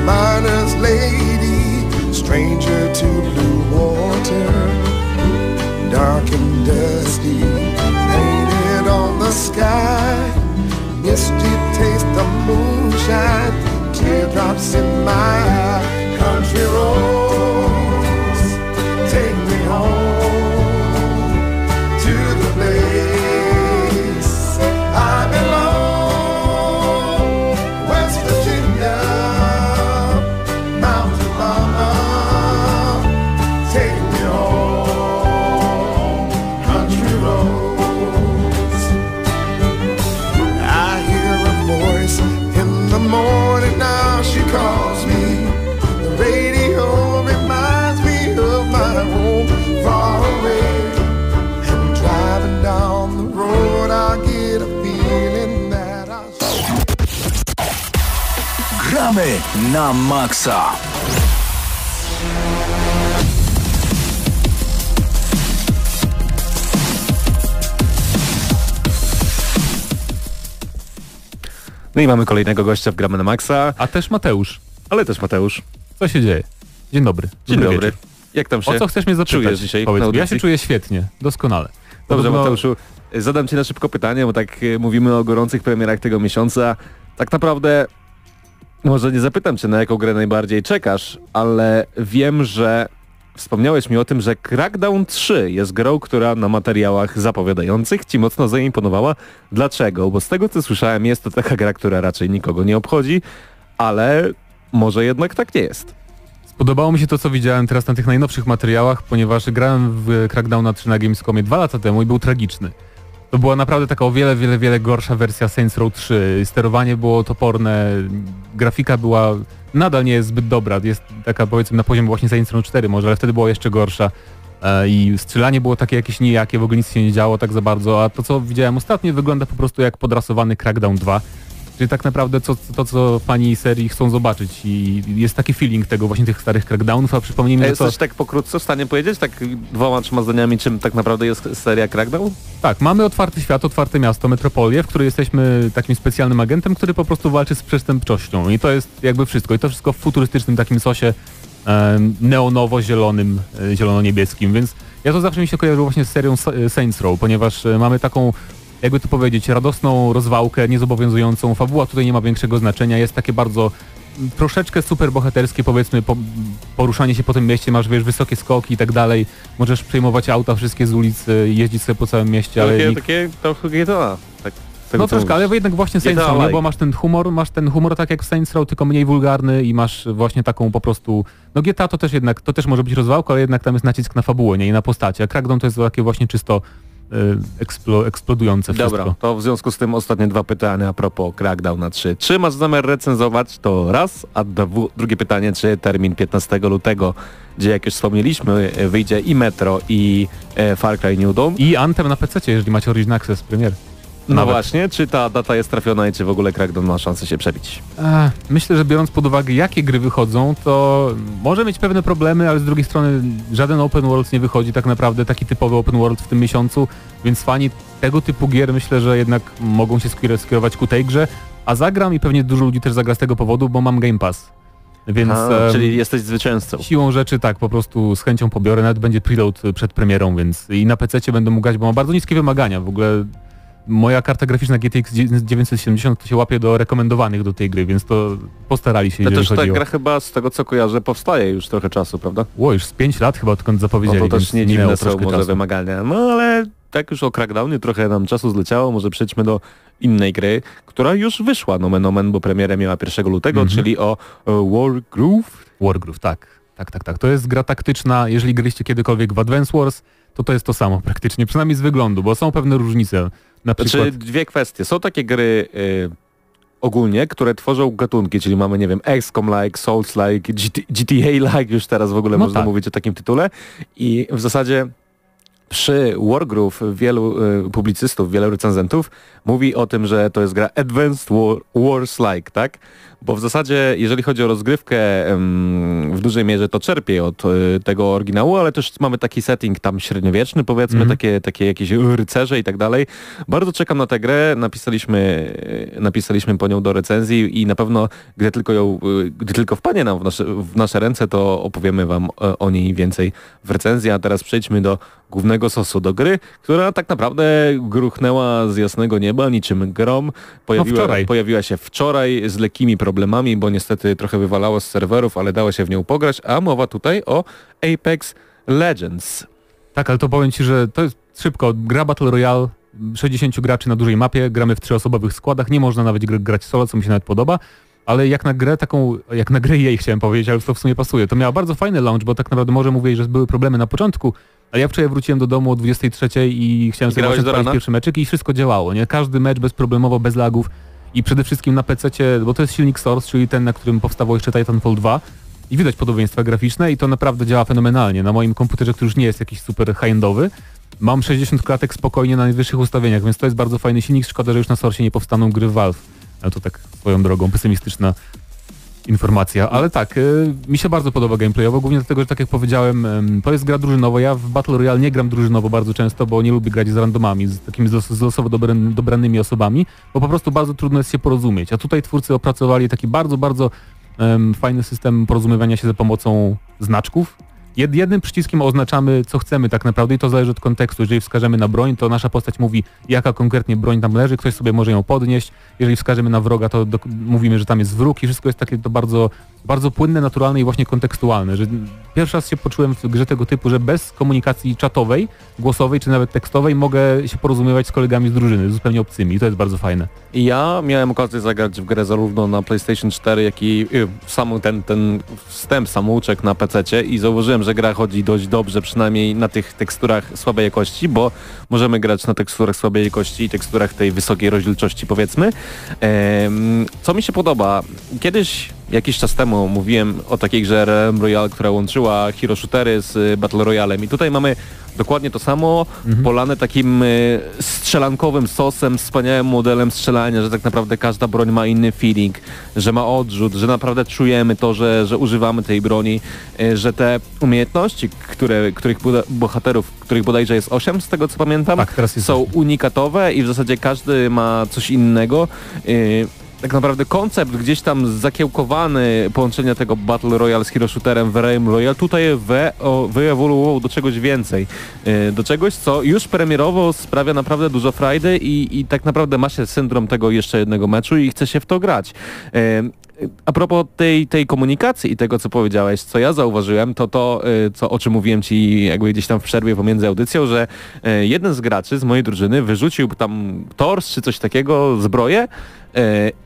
Miner's lady, stranger to blue water dark and dusty, painted on the sky. Misty taste of moonshine, teardrops in my eye. Country roads, maksa. No i mamy kolejnego gościa w Gramy na Maxa, A też Mateusz. ale też Mateusz. Co się dzieje? Dzień dobry. Dzień dobry. wieczór. Jak tam się O co chcesz mnie zapytać? czujesz dzisiaj Powiedz na mi. Ja się czuję świetnie, doskonale. Dobrze, Podobno- Mateuszu, zadam Ci na szybko pytanie, bo tak e, mówimy o gorących premierach tego miesiąca. Tak naprawdę może nie zapytam Cię, na jaką grę najbardziej czekasz, ale wiem, że wspomniałeś mi o tym, że Crackdown 3 jest grą, która na materiałach zapowiadających Ci mocno zaimponowała. Dlaczego? Bo z tego, co słyszałem, jest to taka gra, która raczej nikogo nie obchodzi, ale może jednak tak nie jest. Podobało mi się to, co widziałem teraz na tych najnowszych materiałach, ponieważ grałem w Crackdowna 3 na Gamescomie dwa lata temu i był tragiczny. To była naprawdę taka o wiele, wiele, wiele gorsza wersja Saints Row 3. Sterowanie było toporne, grafika była, nadal nie jest zbyt dobra, jest taka powiedzmy na poziomie właśnie Saints Row 4 może, ale wtedy była jeszcze gorsza. E, I strzelanie było takie jakieś nijakie, w ogóle nic się nie działo tak za bardzo, a to co widziałem ostatnio wygląda po prostu jak podrasowany Crackdown 2. Czyli tak naprawdę co, to, co fani serii chcą zobaczyć i jest taki feeling tego właśnie tych starych crackdownów, a przypomnijmy, że to... jesteś tak pokrótce w stanie powiedzieć, tak dwoma, trzema zdaniami, czym tak naprawdę jest seria Crackdown? Tak, mamy otwarty świat, otwarte miasto, metropolię, w której jesteśmy takim specjalnym agentem, który po prostu walczy z przestępczością i to jest jakby wszystko. I to wszystko w futurystycznym takim sosie e, neonowo-zielonym, e, zielono-niebieskim, więc ja to zawsze mi się kojarzyło właśnie z serią Sa- Saints Row, ponieważ e, mamy taką jakby to powiedzieć, radosną rozwałkę, niezobowiązującą. Fabuła tutaj nie ma większego znaczenia, jest takie bardzo mm, troszeczkę super bohaterskie, powiedzmy, po, poruszanie się po tym mieście, masz, wiesz, wysokie skoki i tak dalej, możesz przejmować auta wszystkie z ulic, y, jeździć sobie po całym mieście, ale takie, nikt... takie trochę GTA. Tak, No troszkę, ale jednak właśnie Saints Row, like. bo masz ten humor, masz ten humor tak jak w Saints Row, tylko mniej wulgarny i masz właśnie taką po prostu, no GTA to też jednak, to też może być rozwałka, ale jednak tam jest nacisk na fabułę, nie? I na postacie, a Crackdown to jest takie właśnie czysto eksplo, eksplodujące wszystko. Dobra, to w związku z tym ostatnie dwa pytania a propos Crackdown na 3. Czy masz zamiar recenzować to raz, a dwu, drugie pytanie, czy termin 15 lutego, gdzie jak już wspomnieliśmy, wyjdzie i Metro i e, Far Cry New Dawn. I Anthem na PC, jeżeli macie Origin Access Premier. No nawet. właśnie, czy ta data jest trafiona i czy w ogóle Crackdown ma szansę się przebić? Ech, Myślę, że biorąc pod uwagę jakie gry wychodzą, to może mieć pewne problemy, ale z drugiej strony żaden open world nie wychodzi tak naprawdę, taki typowy open world w tym miesiącu, więc fani tego typu gier myślę, że jednak mogą się skierować- ku tej grze, a zagram i pewnie dużo ludzi też zagra z tego powodu, bo mam Game Pass. Więc A, czyli jesteś zwycięzcą. siłą rzeczy tak, po prostu z chęcią pobiorę, nawet będzie preload przed premierą, więc i na PC będę mógł grać, bo ma bardzo niskie wymagania. W ogóle moja karta graficzna GTX 970 to się łapie do rekomendowanych do tej gry, więc to postarali się, jeżeli też ta o... gra chyba z tego co kojarzę powstaje już trochę czasu, prawda? Ło, już z 5 lat chyba odkąd No zapowiedzieli, to też nie dziwne są może czasu. wymagania. No ale tak już o Crackdownie trochę nam czasu zleciało, może przejdźmy do innej gry, która już wyszła nomen omen, bo premierę miała 1 lutego, Mhm. czyli o e, Wargroove. Wargroove, tak. Tak, tak, tak. To jest gra taktyczna, jeżeli graliście kiedykolwiek w Advance Wars, to to jest to samo praktycznie, przynajmniej z wyglądu, bo są pewne różnice. Na przykład... Znaczy dwie kwestie. Są takie gry y, ogólnie, które tworzą gatunki, czyli mamy, nie wiem, XCOM-like, Souls-like, GT GTA-like, już teraz w ogóle No można tak. mówić o takim tytule. I w zasadzie przy Wargroove wielu y, publicystów, wielu recenzentów mówi o tym, że to jest gra Advanced War, Wars-like, tak? Bo w zasadzie, jeżeli chodzi o rozgrywkę, w dużej mierze to czerpie od y, tego oryginału, ale też mamy taki setting tam średniowieczny, powiedzmy, Mhm. takie, takie jakieś rycerze i tak dalej. Bardzo czekam na tę grę, napisaliśmy, y, napisaliśmy po nią do recenzji i na pewno, gdy tylko ją, gdy tylko wpadnie nam w nasze, w nasze ręce, to opowiemy wam e, o niej więcej w recenzji, a teraz przejdźmy do głównego sosu do gry, która tak naprawdę gruchnęła z jasnego nieba niczym grom. Pojawiła, wczoraj. pojawiła się wczoraj z lekkimi problemami, bo niestety trochę wywalało z serwerów, ale dało się w nią pograć, a mowa tutaj o Apex Legends. Tak, ale to powiem Ci, że to jest szybko. Gra Battle Royale, 60 graczy na dużej mapie, gramy w trzyosobowych składach, nie można nawet gr- grać solo, co mi się nawet podoba, ale jak na grę taką, jak na grę jej chciałem powiedzieć, ale to w sumie pasuje. To miała bardzo fajny launch, bo tak naprawdę może mówić, że były problemy na początku, a ja wczoraj wróciłem do domu o 23 i chciałem I sobie właśnie pierwszy meczyk i wszystko działało, nie? Każdy mecz bezproblemowo, bez lagów i przede wszystkim na PC, bo to jest silnik Source, czyli ten, na którym powstawał jeszcze Titanfall 2 i widać podobieństwa graficzne i to naprawdę działa fenomenalnie. Na moim komputerze, który już nie jest jakiś super high-endowy, mam 60 klatek spokojnie na najwyższych ustawieniach, więc to jest bardzo fajny silnik. Szkoda, że już na Source nie powstaną gry Valve. Ale to tak swoją drogą, pesymistyczna informacja, ale tak, y, mi się bardzo podoba gameplayowo, głównie dlatego, że tak jak powiedziałem, em, to jest gra drużynowa. Ja w Battle Royale nie gram drużynowo bardzo często, bo nie lubię grać z randomami, z takimi z losowo dobran- dobranymi osobami, bo po prostu bardzo trudno jest się porozumieć. A tutaj twórcy opracowali taki bardzo, bardzo fajny system porozumiewania się za pomocą znaczków. Jed, jednym przyciskiem oznaczamy, co chcemy tak naprawdę i to zależy od kontekstu. Jeżeli wskażemy na broń, to nasza postać mówi, jaka konkretnie broń tam leży, ktoś sobie może ją podnieść. Jeżeli wskażemy na wroga, to do, mówimy, że tam jest wróg i wszystko jest takie to bardzo, bardzo płynne, naturalne i właśnie kontekstualne. Że pierwszy raz się poczułem w grze tego typu, że bez komunikacji czatowej, głosowej czy nawet tekstowej mogę się porozumiewać z kolegami z drużyny, zupełnie obcymi i to jest bardzo fajne. Ja miałem okazję zagrać w grę zarówno na PlayStation 4, jak i y, sam ten, ten wstęp, samouczek na PC i zauważyłem, że gra chodzi dość dobrze, przynajmniej na tych teksturach słabej jakości, bo możemy grać na teksturach słabej jakości i teksturach tej wysokiej rozdzielczości powiedzmy. Em, co mi się podoba, kiedyś jakiś czas temu mówiłem o takiej grze RM Royale, która łączyła hero shootery z Battle Royalem i tutaj mamy dokładnie to samo, polane takim y, strzelankowym sosem, wspaniałym modelem strzelania, że tak naprawdę każda broń ma inny feeling, że ma odrzut, że naprawdę czujemy to, że, że używamy tej broni, y, że te umiejętności, które, których bohaterów, których bodajże jest 8 z tego co pamiętam, Tak, są unikatowe i w zasadzie każdy ma coś innego. Tak naprawdę koncept gdzieś tam zakiełkowany połączenia tego Battle Royale z Hero Shooterem w Realm Royale tutaj wyewoluował do czegoś więcej. Yy, do czegoś, co już premierowo sprawia naprawdę dużo frajdy i, i tak naprawdę ma się syndrom tego jeszcze jednego meczu i chce się w to grać. Yy, a propos tej, tej komunikacji i tego, co powiedziałeś, co ja zauważyłem, to to, y, co, o czym mówiłem ci jakby gdzieś tam w przerwie pomiędzy audycją, że y, jeden z graczy z mojej drużyny wyrzucił tam tors czy coś takiego, zbroję y,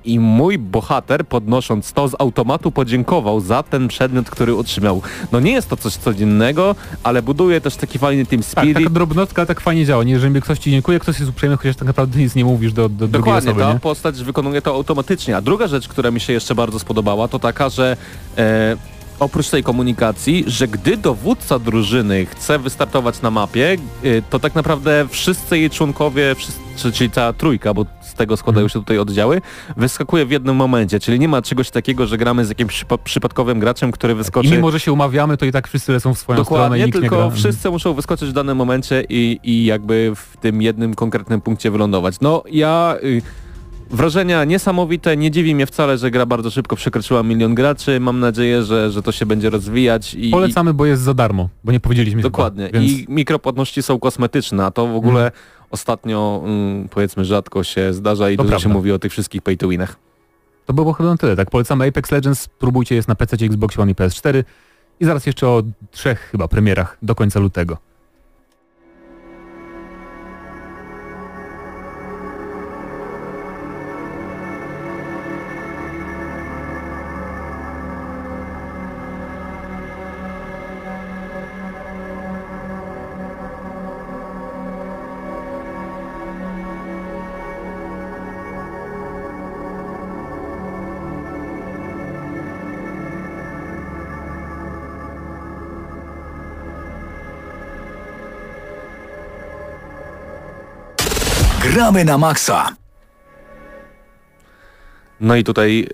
i mój bohater podnosząc to z automatu podziękował za ten przedmiot, który otrzymał. No nie jest to coś codziennego, ale buduje też taki fajny team Tak, spirit. taka drobnostka tak fajnie działa. Nie, jeżeli ktoś ci dziękuję, ktoś jest uprzejmy, chociaż tak naprawdę nic nie mówisz do, do Dokładnie, osoby, ta nie? postać wykonuje to automatycznie. A druga rzecz, która mi się jeszcze bardzo spodobała, to taka, że e, oprócz tej komunikacji, że gdy dowódca drużyny chce wystartować na mapie, e, to tak naprawdę wszyscy jej członkowie, wszyscy, czyli cała trójka, bo tego składają się tutaj oddziały, wyskakuje w jednym momencie. Czyli nie ma czegoś takiego, że gramy z jakimś przypa- przypadkowym graczem, który wyskoczy... I mimo, że się umawiamy, to i tak wszyscy lecą w swoją stronę i Dokładnie, nikt nie tylko gra. wszyscy muszą wyskoczyć w danym momencie i, i jakby w tym jednym konkretnym punkcie wylądować. No ja... Y, Wrażenia niesamowite, nie dziwi mnie wcale, że gra bardzo szybko przekroczyła milion graczy. Mam nadzieję, że, że to się będzie rozwijać i, Polecamy, bo jest za darmo, bo nie powiedzieliśmy Dokładnie. Chyba, więc... I mikropłatności są kosmetyczne, a to w ogóle ostatnio mm, powiedzmy rzadko się zdarza i To dużo się prawda. mówi o tych wszystkich pay to winach. To było chyba na tyle. Tak, polecamy Apex Legends, spróbujcie, jest na PC, Xbox One i PS4 i zaraz jeszcze o trzech chyba premierach do końca lutego. Gramy na maksa. No i tutaj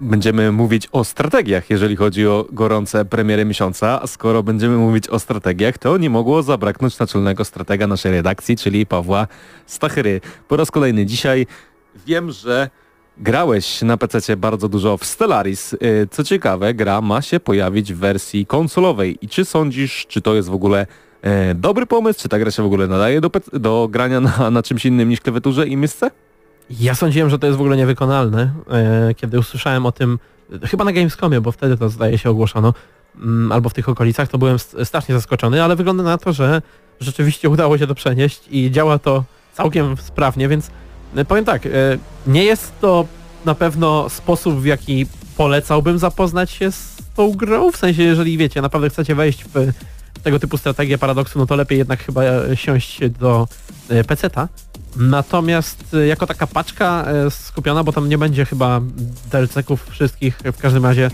będziemy mówić o strategiach, jeżeli chodzi o gorące premiery miesiąca. A skoro będziemy mówić o strategiach, to nie mogło zabraknąć naczelnego stratega naszej redakcji, czyli Pawła Stachyry. Po raz kolejny dzisiaj wiem, że grałeś na PC bardzo dużo w Stellaris. Y, Co ciekawe, gra ma się pojawić w wersji konsolowej. I czy sądzisz, czy to jest w ogóle e, dobry pomysł, czy ta gra się w ogóle nadaje do, do grania na, na czymś innym niż klawiaturze i myszce? Ja sądziłem, że to jest w ogóle niewykonalne, e, kiedy usłyszałem o tym, e, chyba na Gamescomie, bo wtedy to zdaje się ogłoszono, mm, albo w tych okolicach, to byłem strasznie zaskoczony, ale wygląda na to, że rzeczywiście udało się to przenieść i działa to całkiem sprawnie, więc e, powiem tak, e, nie jest to na pewno sposób, w jaki polecałbym zapoznać się z tą grą, w sensie, jeżeli wiecie, naprawdę chcecie wejść w tego typu strategię paradoksu, no to lepiej jednak chyba e, siąść do e, peceta. Natomiast e, jako taka paczka skupiona, bo tam nie będzie chyba DLC-ków wszystkich, w każdym razie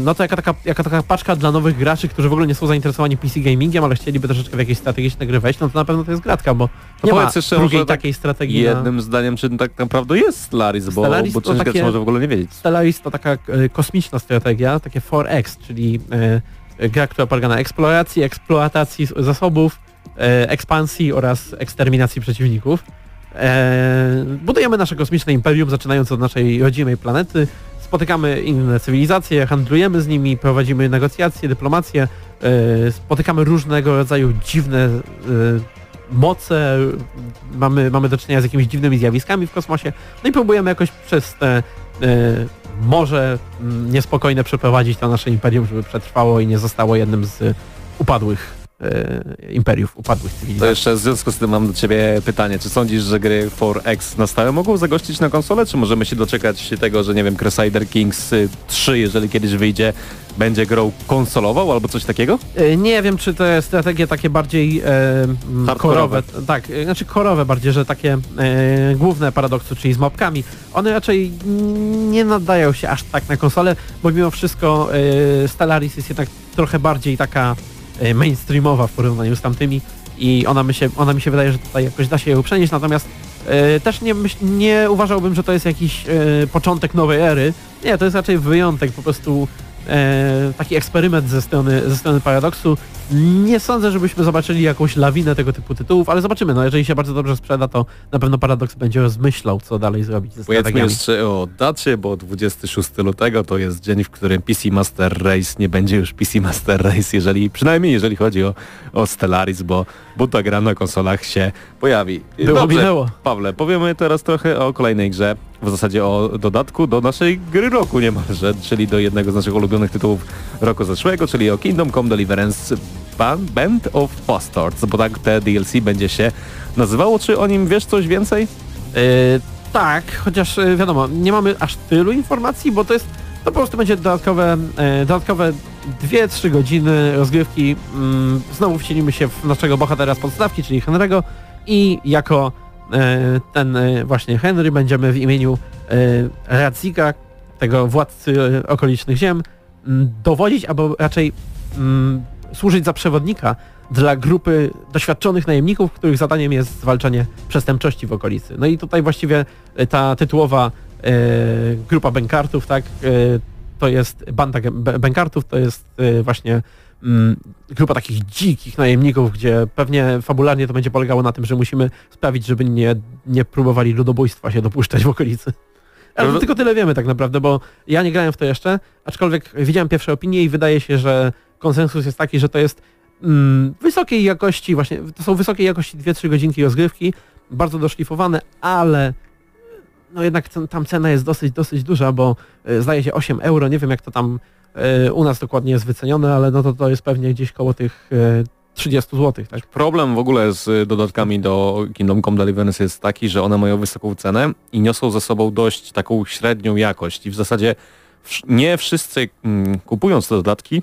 no to jaka taka, jaka taka paczka dla nowych graczy, którzy w ogóle nie są zainteresowani PC gamingiem, ale chcieliby troszeczkę w jakieś strategiczne gry wejść, no to na pewno to jest gratka, bo To nie ma jeszcze drugiej tak takiej strategii na... Jednym zdaniem, czy tak naprawdę jest Stellaris, bo, Stellaris bo część takie- graczy może w ogóle nie wiedzieć. Stellaris to taka kosmiczna strategia, takie 4X, czyli gra, która polega na eksploracji, eksploatacji zasobów, e, ekspansji oraz eksterminacji przeciwników. E, budujemy nasze kosmiczne imperium, zaczynając od naszej rodzimej planety. Spotykamy inne cywilizacje, handlujemy z nimi, prowadzimy negocjacje, dyplomację, e, spotykamy różnego rodzaju dziwne moce, mamy, mamy do czynienia z jakimiś dziwnymi zjawiskami w kosmosie, no i próbujemy jakoś przez te e, morze mm, niespokojne przeprowadzić to nasze imperium, żeby przetrwało i nie zostało jednym z upadłych imperiów, upadłych To cywilizacji. jeszcze w związku z tym mam do Ciebie pytanie. Czy sądzisz, że gry 4X na stałe mogą zagościć na konsolę, czy możemy się doczekać tego, że nie wiem, Crusader Kings y, 3, jeżeli kiedyś wyjdzie, będzie grą konsolową albo coś takiego? E, Nie wiem, czy te strategie takie bardziej e, korowe, tak, e, znaczy korowe bardziej, że takie e, główne paradoksu, czyli z mapkami, one raczej nie nadają się aż tak na konsolę, bo mimo wszystko e, Stellaris jest jednak trochę bardziej taka e, mainstreamowa w porównaniu z tamtymi i ona mi się, ona mi się wydaje, że tutaj jakoś da się ją przenieść, natomiast e, też nie, nie uważałbym, że to jest jakiś e, początek nowej ery. Nie, to jest raczej wyjątek, po prostu e, taki eksperyment ze strony, ze strony Paradoksu. Nie sądzę, żebyśmy zobaczyli jakąś lawinę tego typu tytułów, ale zobaczymy. No, jeżeli się bardzo dobrze sprzeda, to na pewno Paradoks będzie rozmyślał, co dalej zrobić ze Powiedzmy jeszcze o dacie, bo 26 lutego to jest dzień, w którym PC Master Race nie będzie już PC Master Race, jeżeli, przynajmniej jeżeli chodzi o, o Stellaris, bo, bo ta gra na konsolach się pojawi. Było, minęło. Pawle, powiemy teraz trochę o kolejnej grze, w zasadzie o dodatku do naszej gry roku niemalże, czyli do jednego z naszych ulubionych tytułów roku zeszłego, czyli o Kingdom Come Deliverance Band of Bastards, bo tak te DLC będzie się nazywało. Czy o nim wiesz coś więcej? E, tak, chociaż e, wiadomo, nie mamy aż tylu informacji, bo to jest, to po prostu będzie dodatkowe, e, dodatkowe 2-3 godziny rozgrywki. Mm, znowu wcielimy się w naszego bohatera z podstawki, czyli Henry'ego i jako ten właśnie Henry będziemy w imieniu Radziga, tego władcy okolicznych ziem, dowodzić, albo raczej służyć za przewodnika dla grupy doświadczonych najemników, których zadaniem jest zwalczanie przestępczości w okolicy. No i tutaj właściwie e, ta tytułowa e, grupa bękartów, tak, e, to jest banda be- bękartów, to jest e, właśnie mm, grupa takich dzikich najemników, gdzie pewnie fabularnie to będzie polegało na tym, że musimy sprawić, żeby nie, nie próbowali ludobójstwa się dopuszczać w okolicy. Ale tylko tyle wiemy tak naprawdę, bo ja nie grałem w to jeszcze, aczkolwiek widziałem pierwsze opinie i wydaje się, że konsensus jest taki, że to jest mm, wysokiej jakości, właśnie to są wysokiej jakości 2-3 godzinki rozgrywki, bardzo doszlifowane, ale no jednak tam cena jest dosyć, dosyć duża, bo e, zdaje się 8 euro, nie wiem jak to tam e, u nas dokładnie jest wycenione, ale no to to jest pewnie gdzieś koło tych e, 30 zł, tak? Problem w ogóle z dodatkami do Kingdom Come Deliverance jest taki, że one mają wysoką cenę i niosą ze sobą dość taką średnią jakość i w zasadzie nie wszyscy mm, kupując te dodatki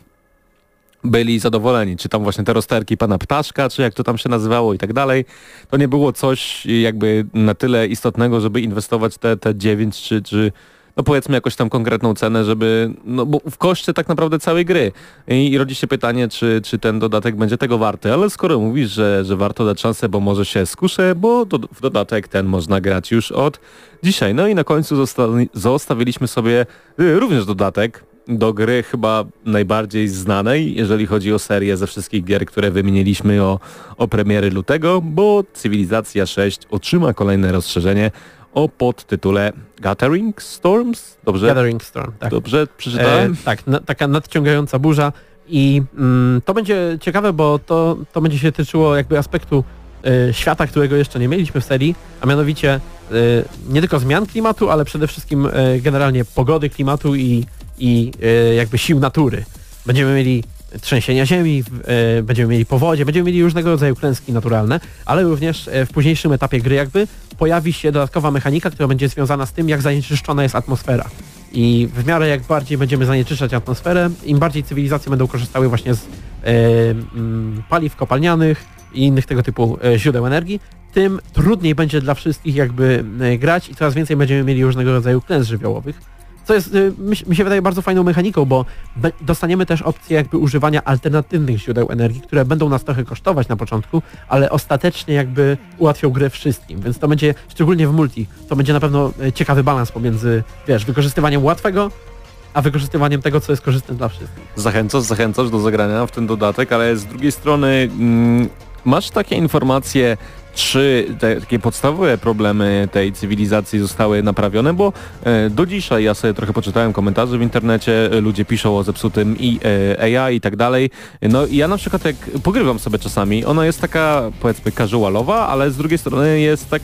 byli zadowoleni, czy tam właśnie te rozterki pana Ptaszka, czy jak to tam się nazywało i tak dalej. To nie było coś jakby na tyle istotnego, żeby inwestować te, te 9 czy, czy no powiedzmy jakąś tam konkretną cenę, żeby, no bo w koszcie tak naprawdę całej gry. I, i rodzi się pytanie, czy, czy ten dodatek będzie tego warty, ale skoro mówisz, że, że warto dać szansę, bo może się skuszę, bo do, w dodatek ten można grać już od dzisiaj. No i na końcu zosta- zostawiliśmy sobie y, również dodatek do gry chyba najbardziej znanej, jeżeli chodzi o serię ze wszystkich gier, które wymieniliśmy o, o premiery lutego, bo Cywilizacja 6 otrzyma kolejne rozszerzenie o podtytule Gathering Storms. Dobrze? Gathering Storm, tak. Dobrze E, przeczytałem? tak, na, taka nadciągająca burza i mm, to będzie ciekawe, bo to, to będzie się tyczyło jakby aspektu e, świata, którego jeszcze nie mieliśmy w serii, a mianowicie e, nie tylko zmian klimatu, ale przede wszystkim e, generalnie pogody klimatu i, i e, jakby sił natury. Będziemy mieli trzęsienia ziemi, e, będziemy mieli powodzie, będziemy mieli różnego rodzaju klęski naturalne, ale również e, w późniejszym etapie gry jakby pojawi się dodatkowa mechanika, która będzie związana z tym, jak zanieczyszczona jest atmosfera. I w miarę jak bardziej będziemy zanieczyszczać atmosferę, im bardziej cywilizacje będą korzystały właśnie z mm, paliw kopalnianych i innych tego typu źródeł energii, tym trudniej będzie dla wszystkich jakby grać i coraz więcej będziemy mieli różnego rodzaju klęsk żywiołowych, Co jest, y, mi, się wydaje bardzo fajną mechaniką, bo dostaniemy też opcję jakby używania alternatywnych źródeł energii, które będą nas trochę kosztować na początku, ale ostatecznie jakby ułatwią grę wszystkim, więc to będzie, szczególnie w multi, to będzie na pewno y, ciekawy balans pomiędzy, wiesz, wykorzystywaniem łatwego, a wykorzystywaniem tego, co jest korzystne dla wszystkich. Zachęcasz, zachęcasz do zagrania w ten dodatek, ale z drugiej strony mm, masz takie informacje, czy te takie podstawowe problemy tej cywilizacji zostały naprawione, bo e, do dzisiaj ja sobie trochę poczytałem komentarze w internecie, e, ludzie piszą o zepsutym i, e, AI i tak dalej. No i ja na przykład jak pogrywam sobie czasami, ona jest taka powiedzmy casualowa, ale z drugiej strony jest tak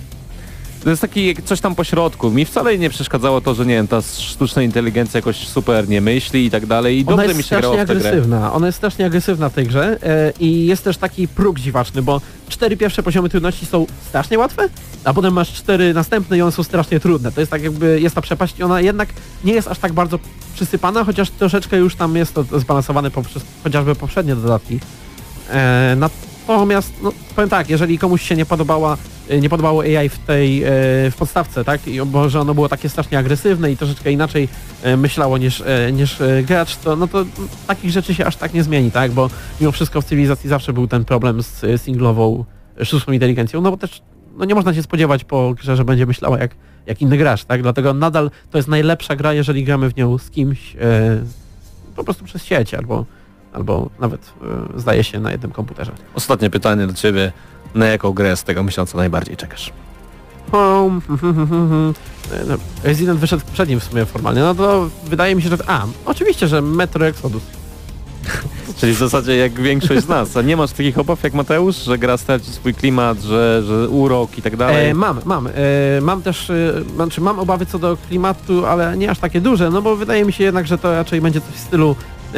to jest taki coś tam po środku. Mi wcale nie przeszkadzało to, że nie wiem, ta sztuczna inteligencja jakoś super nie myśli i tak dalej. I Ona dobrze mi się grało w tę grę. agresywna. Ona jest strasznie agresywna w tej grze e, i jest też taki próg dziwaczny, bo cztery pierwsze poziomy trudności są strasznie łatwe, a potem masz cztery następne i one są strasznie trudne. To jest tak jakby, jest ta przepaść i ona jednak nie jest aż tak bardzo przysypana, chociaż troszeczkę już tam jest to zbalansowane poprzez chociażby poprzednie dodatki. E, natomiast, no, powiem tak, jeżeli komuś się nie podobała e, nie podobało AI w tej, e, w podstawce, tak? I, bo że ono było takie strasznie agresywne i troszeczkę inaczej e, myślało niż, niż gracz, to no to takich rzeczy się aż tak nie zmieni, tak? Bo mimo wszystko w cywilizacji zawsze był ten problem z singlową sztuczną inteligencją, no bo też no nie można się spodziewać po grze, że będzie myślała jak, jak inny gracz, tak? Dlatego nadal to jest najlepsza gra, jeżeli gramy w nią z kimś e, po prostu przez sieć albo, albo nawet e, zdaje się na jednym komputerze. Ostatnie pytanie do Ciebie. Na jaką grę z tego miesiąca najbardziej czekasz? Home. Resident wyszedł przed nim w sumie formalnie, no to wydaje mi się, że... A, oczywiście, że Metro Exodus. Czyli w zasadzie jak większość z nas. A nie masz takich obaw jak Mateusz, że gra straci swój klimat, że, że urok i tak dalej? E, mam, mam. E, mam też, e, znaczy mam obawy co do klimatu, ale nie aż takie duże, no bo wydaje mi się jednak, że to raczej będzie coś w stylu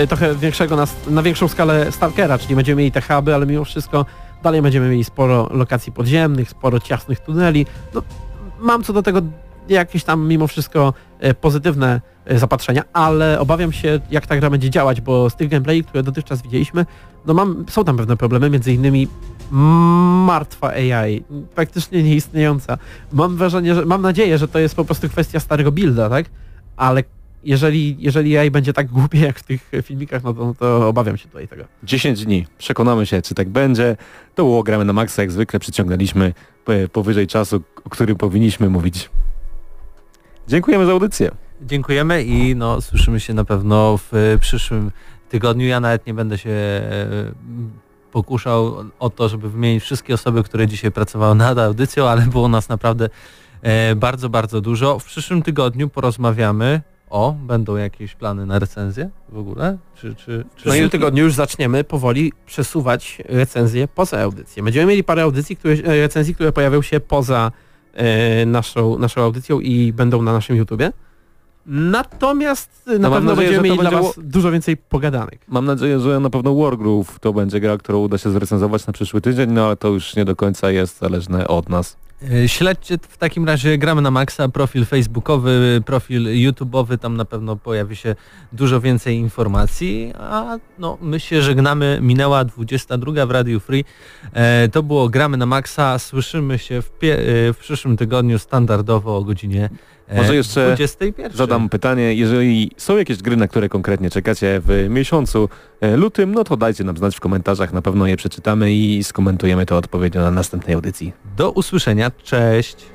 trochę większego, na, na większą skalę Stalkera, czyli będziemy mieli te huby, ale mimo wszystko dalej będziemy mieli sporo lokacji podziemnych, sporo ciasnych tuneli. No, mam co do tego jakieś tam mimo wszystko e, pozytywne e, zapatrzenia, ale obawiam się jak ta gra będzie działać, bo z tych gameplay, które dotychczas widzieliśmy, no mam, są tam pewne problemy, między innymi martwa AI, praktycznie nieistniejąca. Mam wrażenie, że mam nadzieję, że to jest po prostu kwestia starego builda, tak? Ale jeżeli, jeżeli AI będzie tak głupie jak w tych filmikach, no to, no to obawiam się tutaj tego. 10 dni. Przekonamy się, czy tak będzie. To było gramy na maksa, jak zwykle przyciągnęliśmy powyżej czasu, o którym powinniśmy mówić. Dziękujemy za audycję. Dziękujemy i no, słyszymy się na pewno w e, przyszłym tygodniu. Ja nawet nie będę się e, pokuszał o to, żeby wymienić wszystkie osoby, które dzisiaj pracowały nad audycją, ale było nas naprawdę e, bardzo, bardzo dużo. W przyszłym tygodniu porozmawiamy o, będą jakieś plany na recenzję w ogóle? Czy, czy, czy W przyszłym tygodniu już zaczniemy powoli przesuwać recenzje poza audycję. Będziemy mieli parę audycji, które, e, recenzji, które pojawią się poza e, naszą, naszą audycją i będą na naszym YouTubie. Natomiast na No mam pewno nadzieję, będziemy mieli dla Was dużo więcej pogadanek. Mam nadzieję, że na pewno Wargroove to będzie gra, którą uda się zrecenzować na przyszły tydzień, no ale to już nie do końca jest zależne od nas. E, Śledźcie w takim razie Gramy na Maxa, profil facebookowy, profil YouTube'owy, tam na pewno pojawi się dużo więcej informacji, a no my się żegnamy, minęła 22 w Radio Free, e, to było Gramy na Maxa, słyszymy się w, e, w przyszłym tygodniu standardowo o godzinie Może jeszcze 21. Zadam pytanie, jeżeli są jakieś gry, na które konkretnie czekacie w miesiącu e, lutym, no to dajcie nam znać w komentarzach, na pewno je przeczytamy i skomentujemy to odpowiednio na następnej audycji. Do usłyszenia, cześć!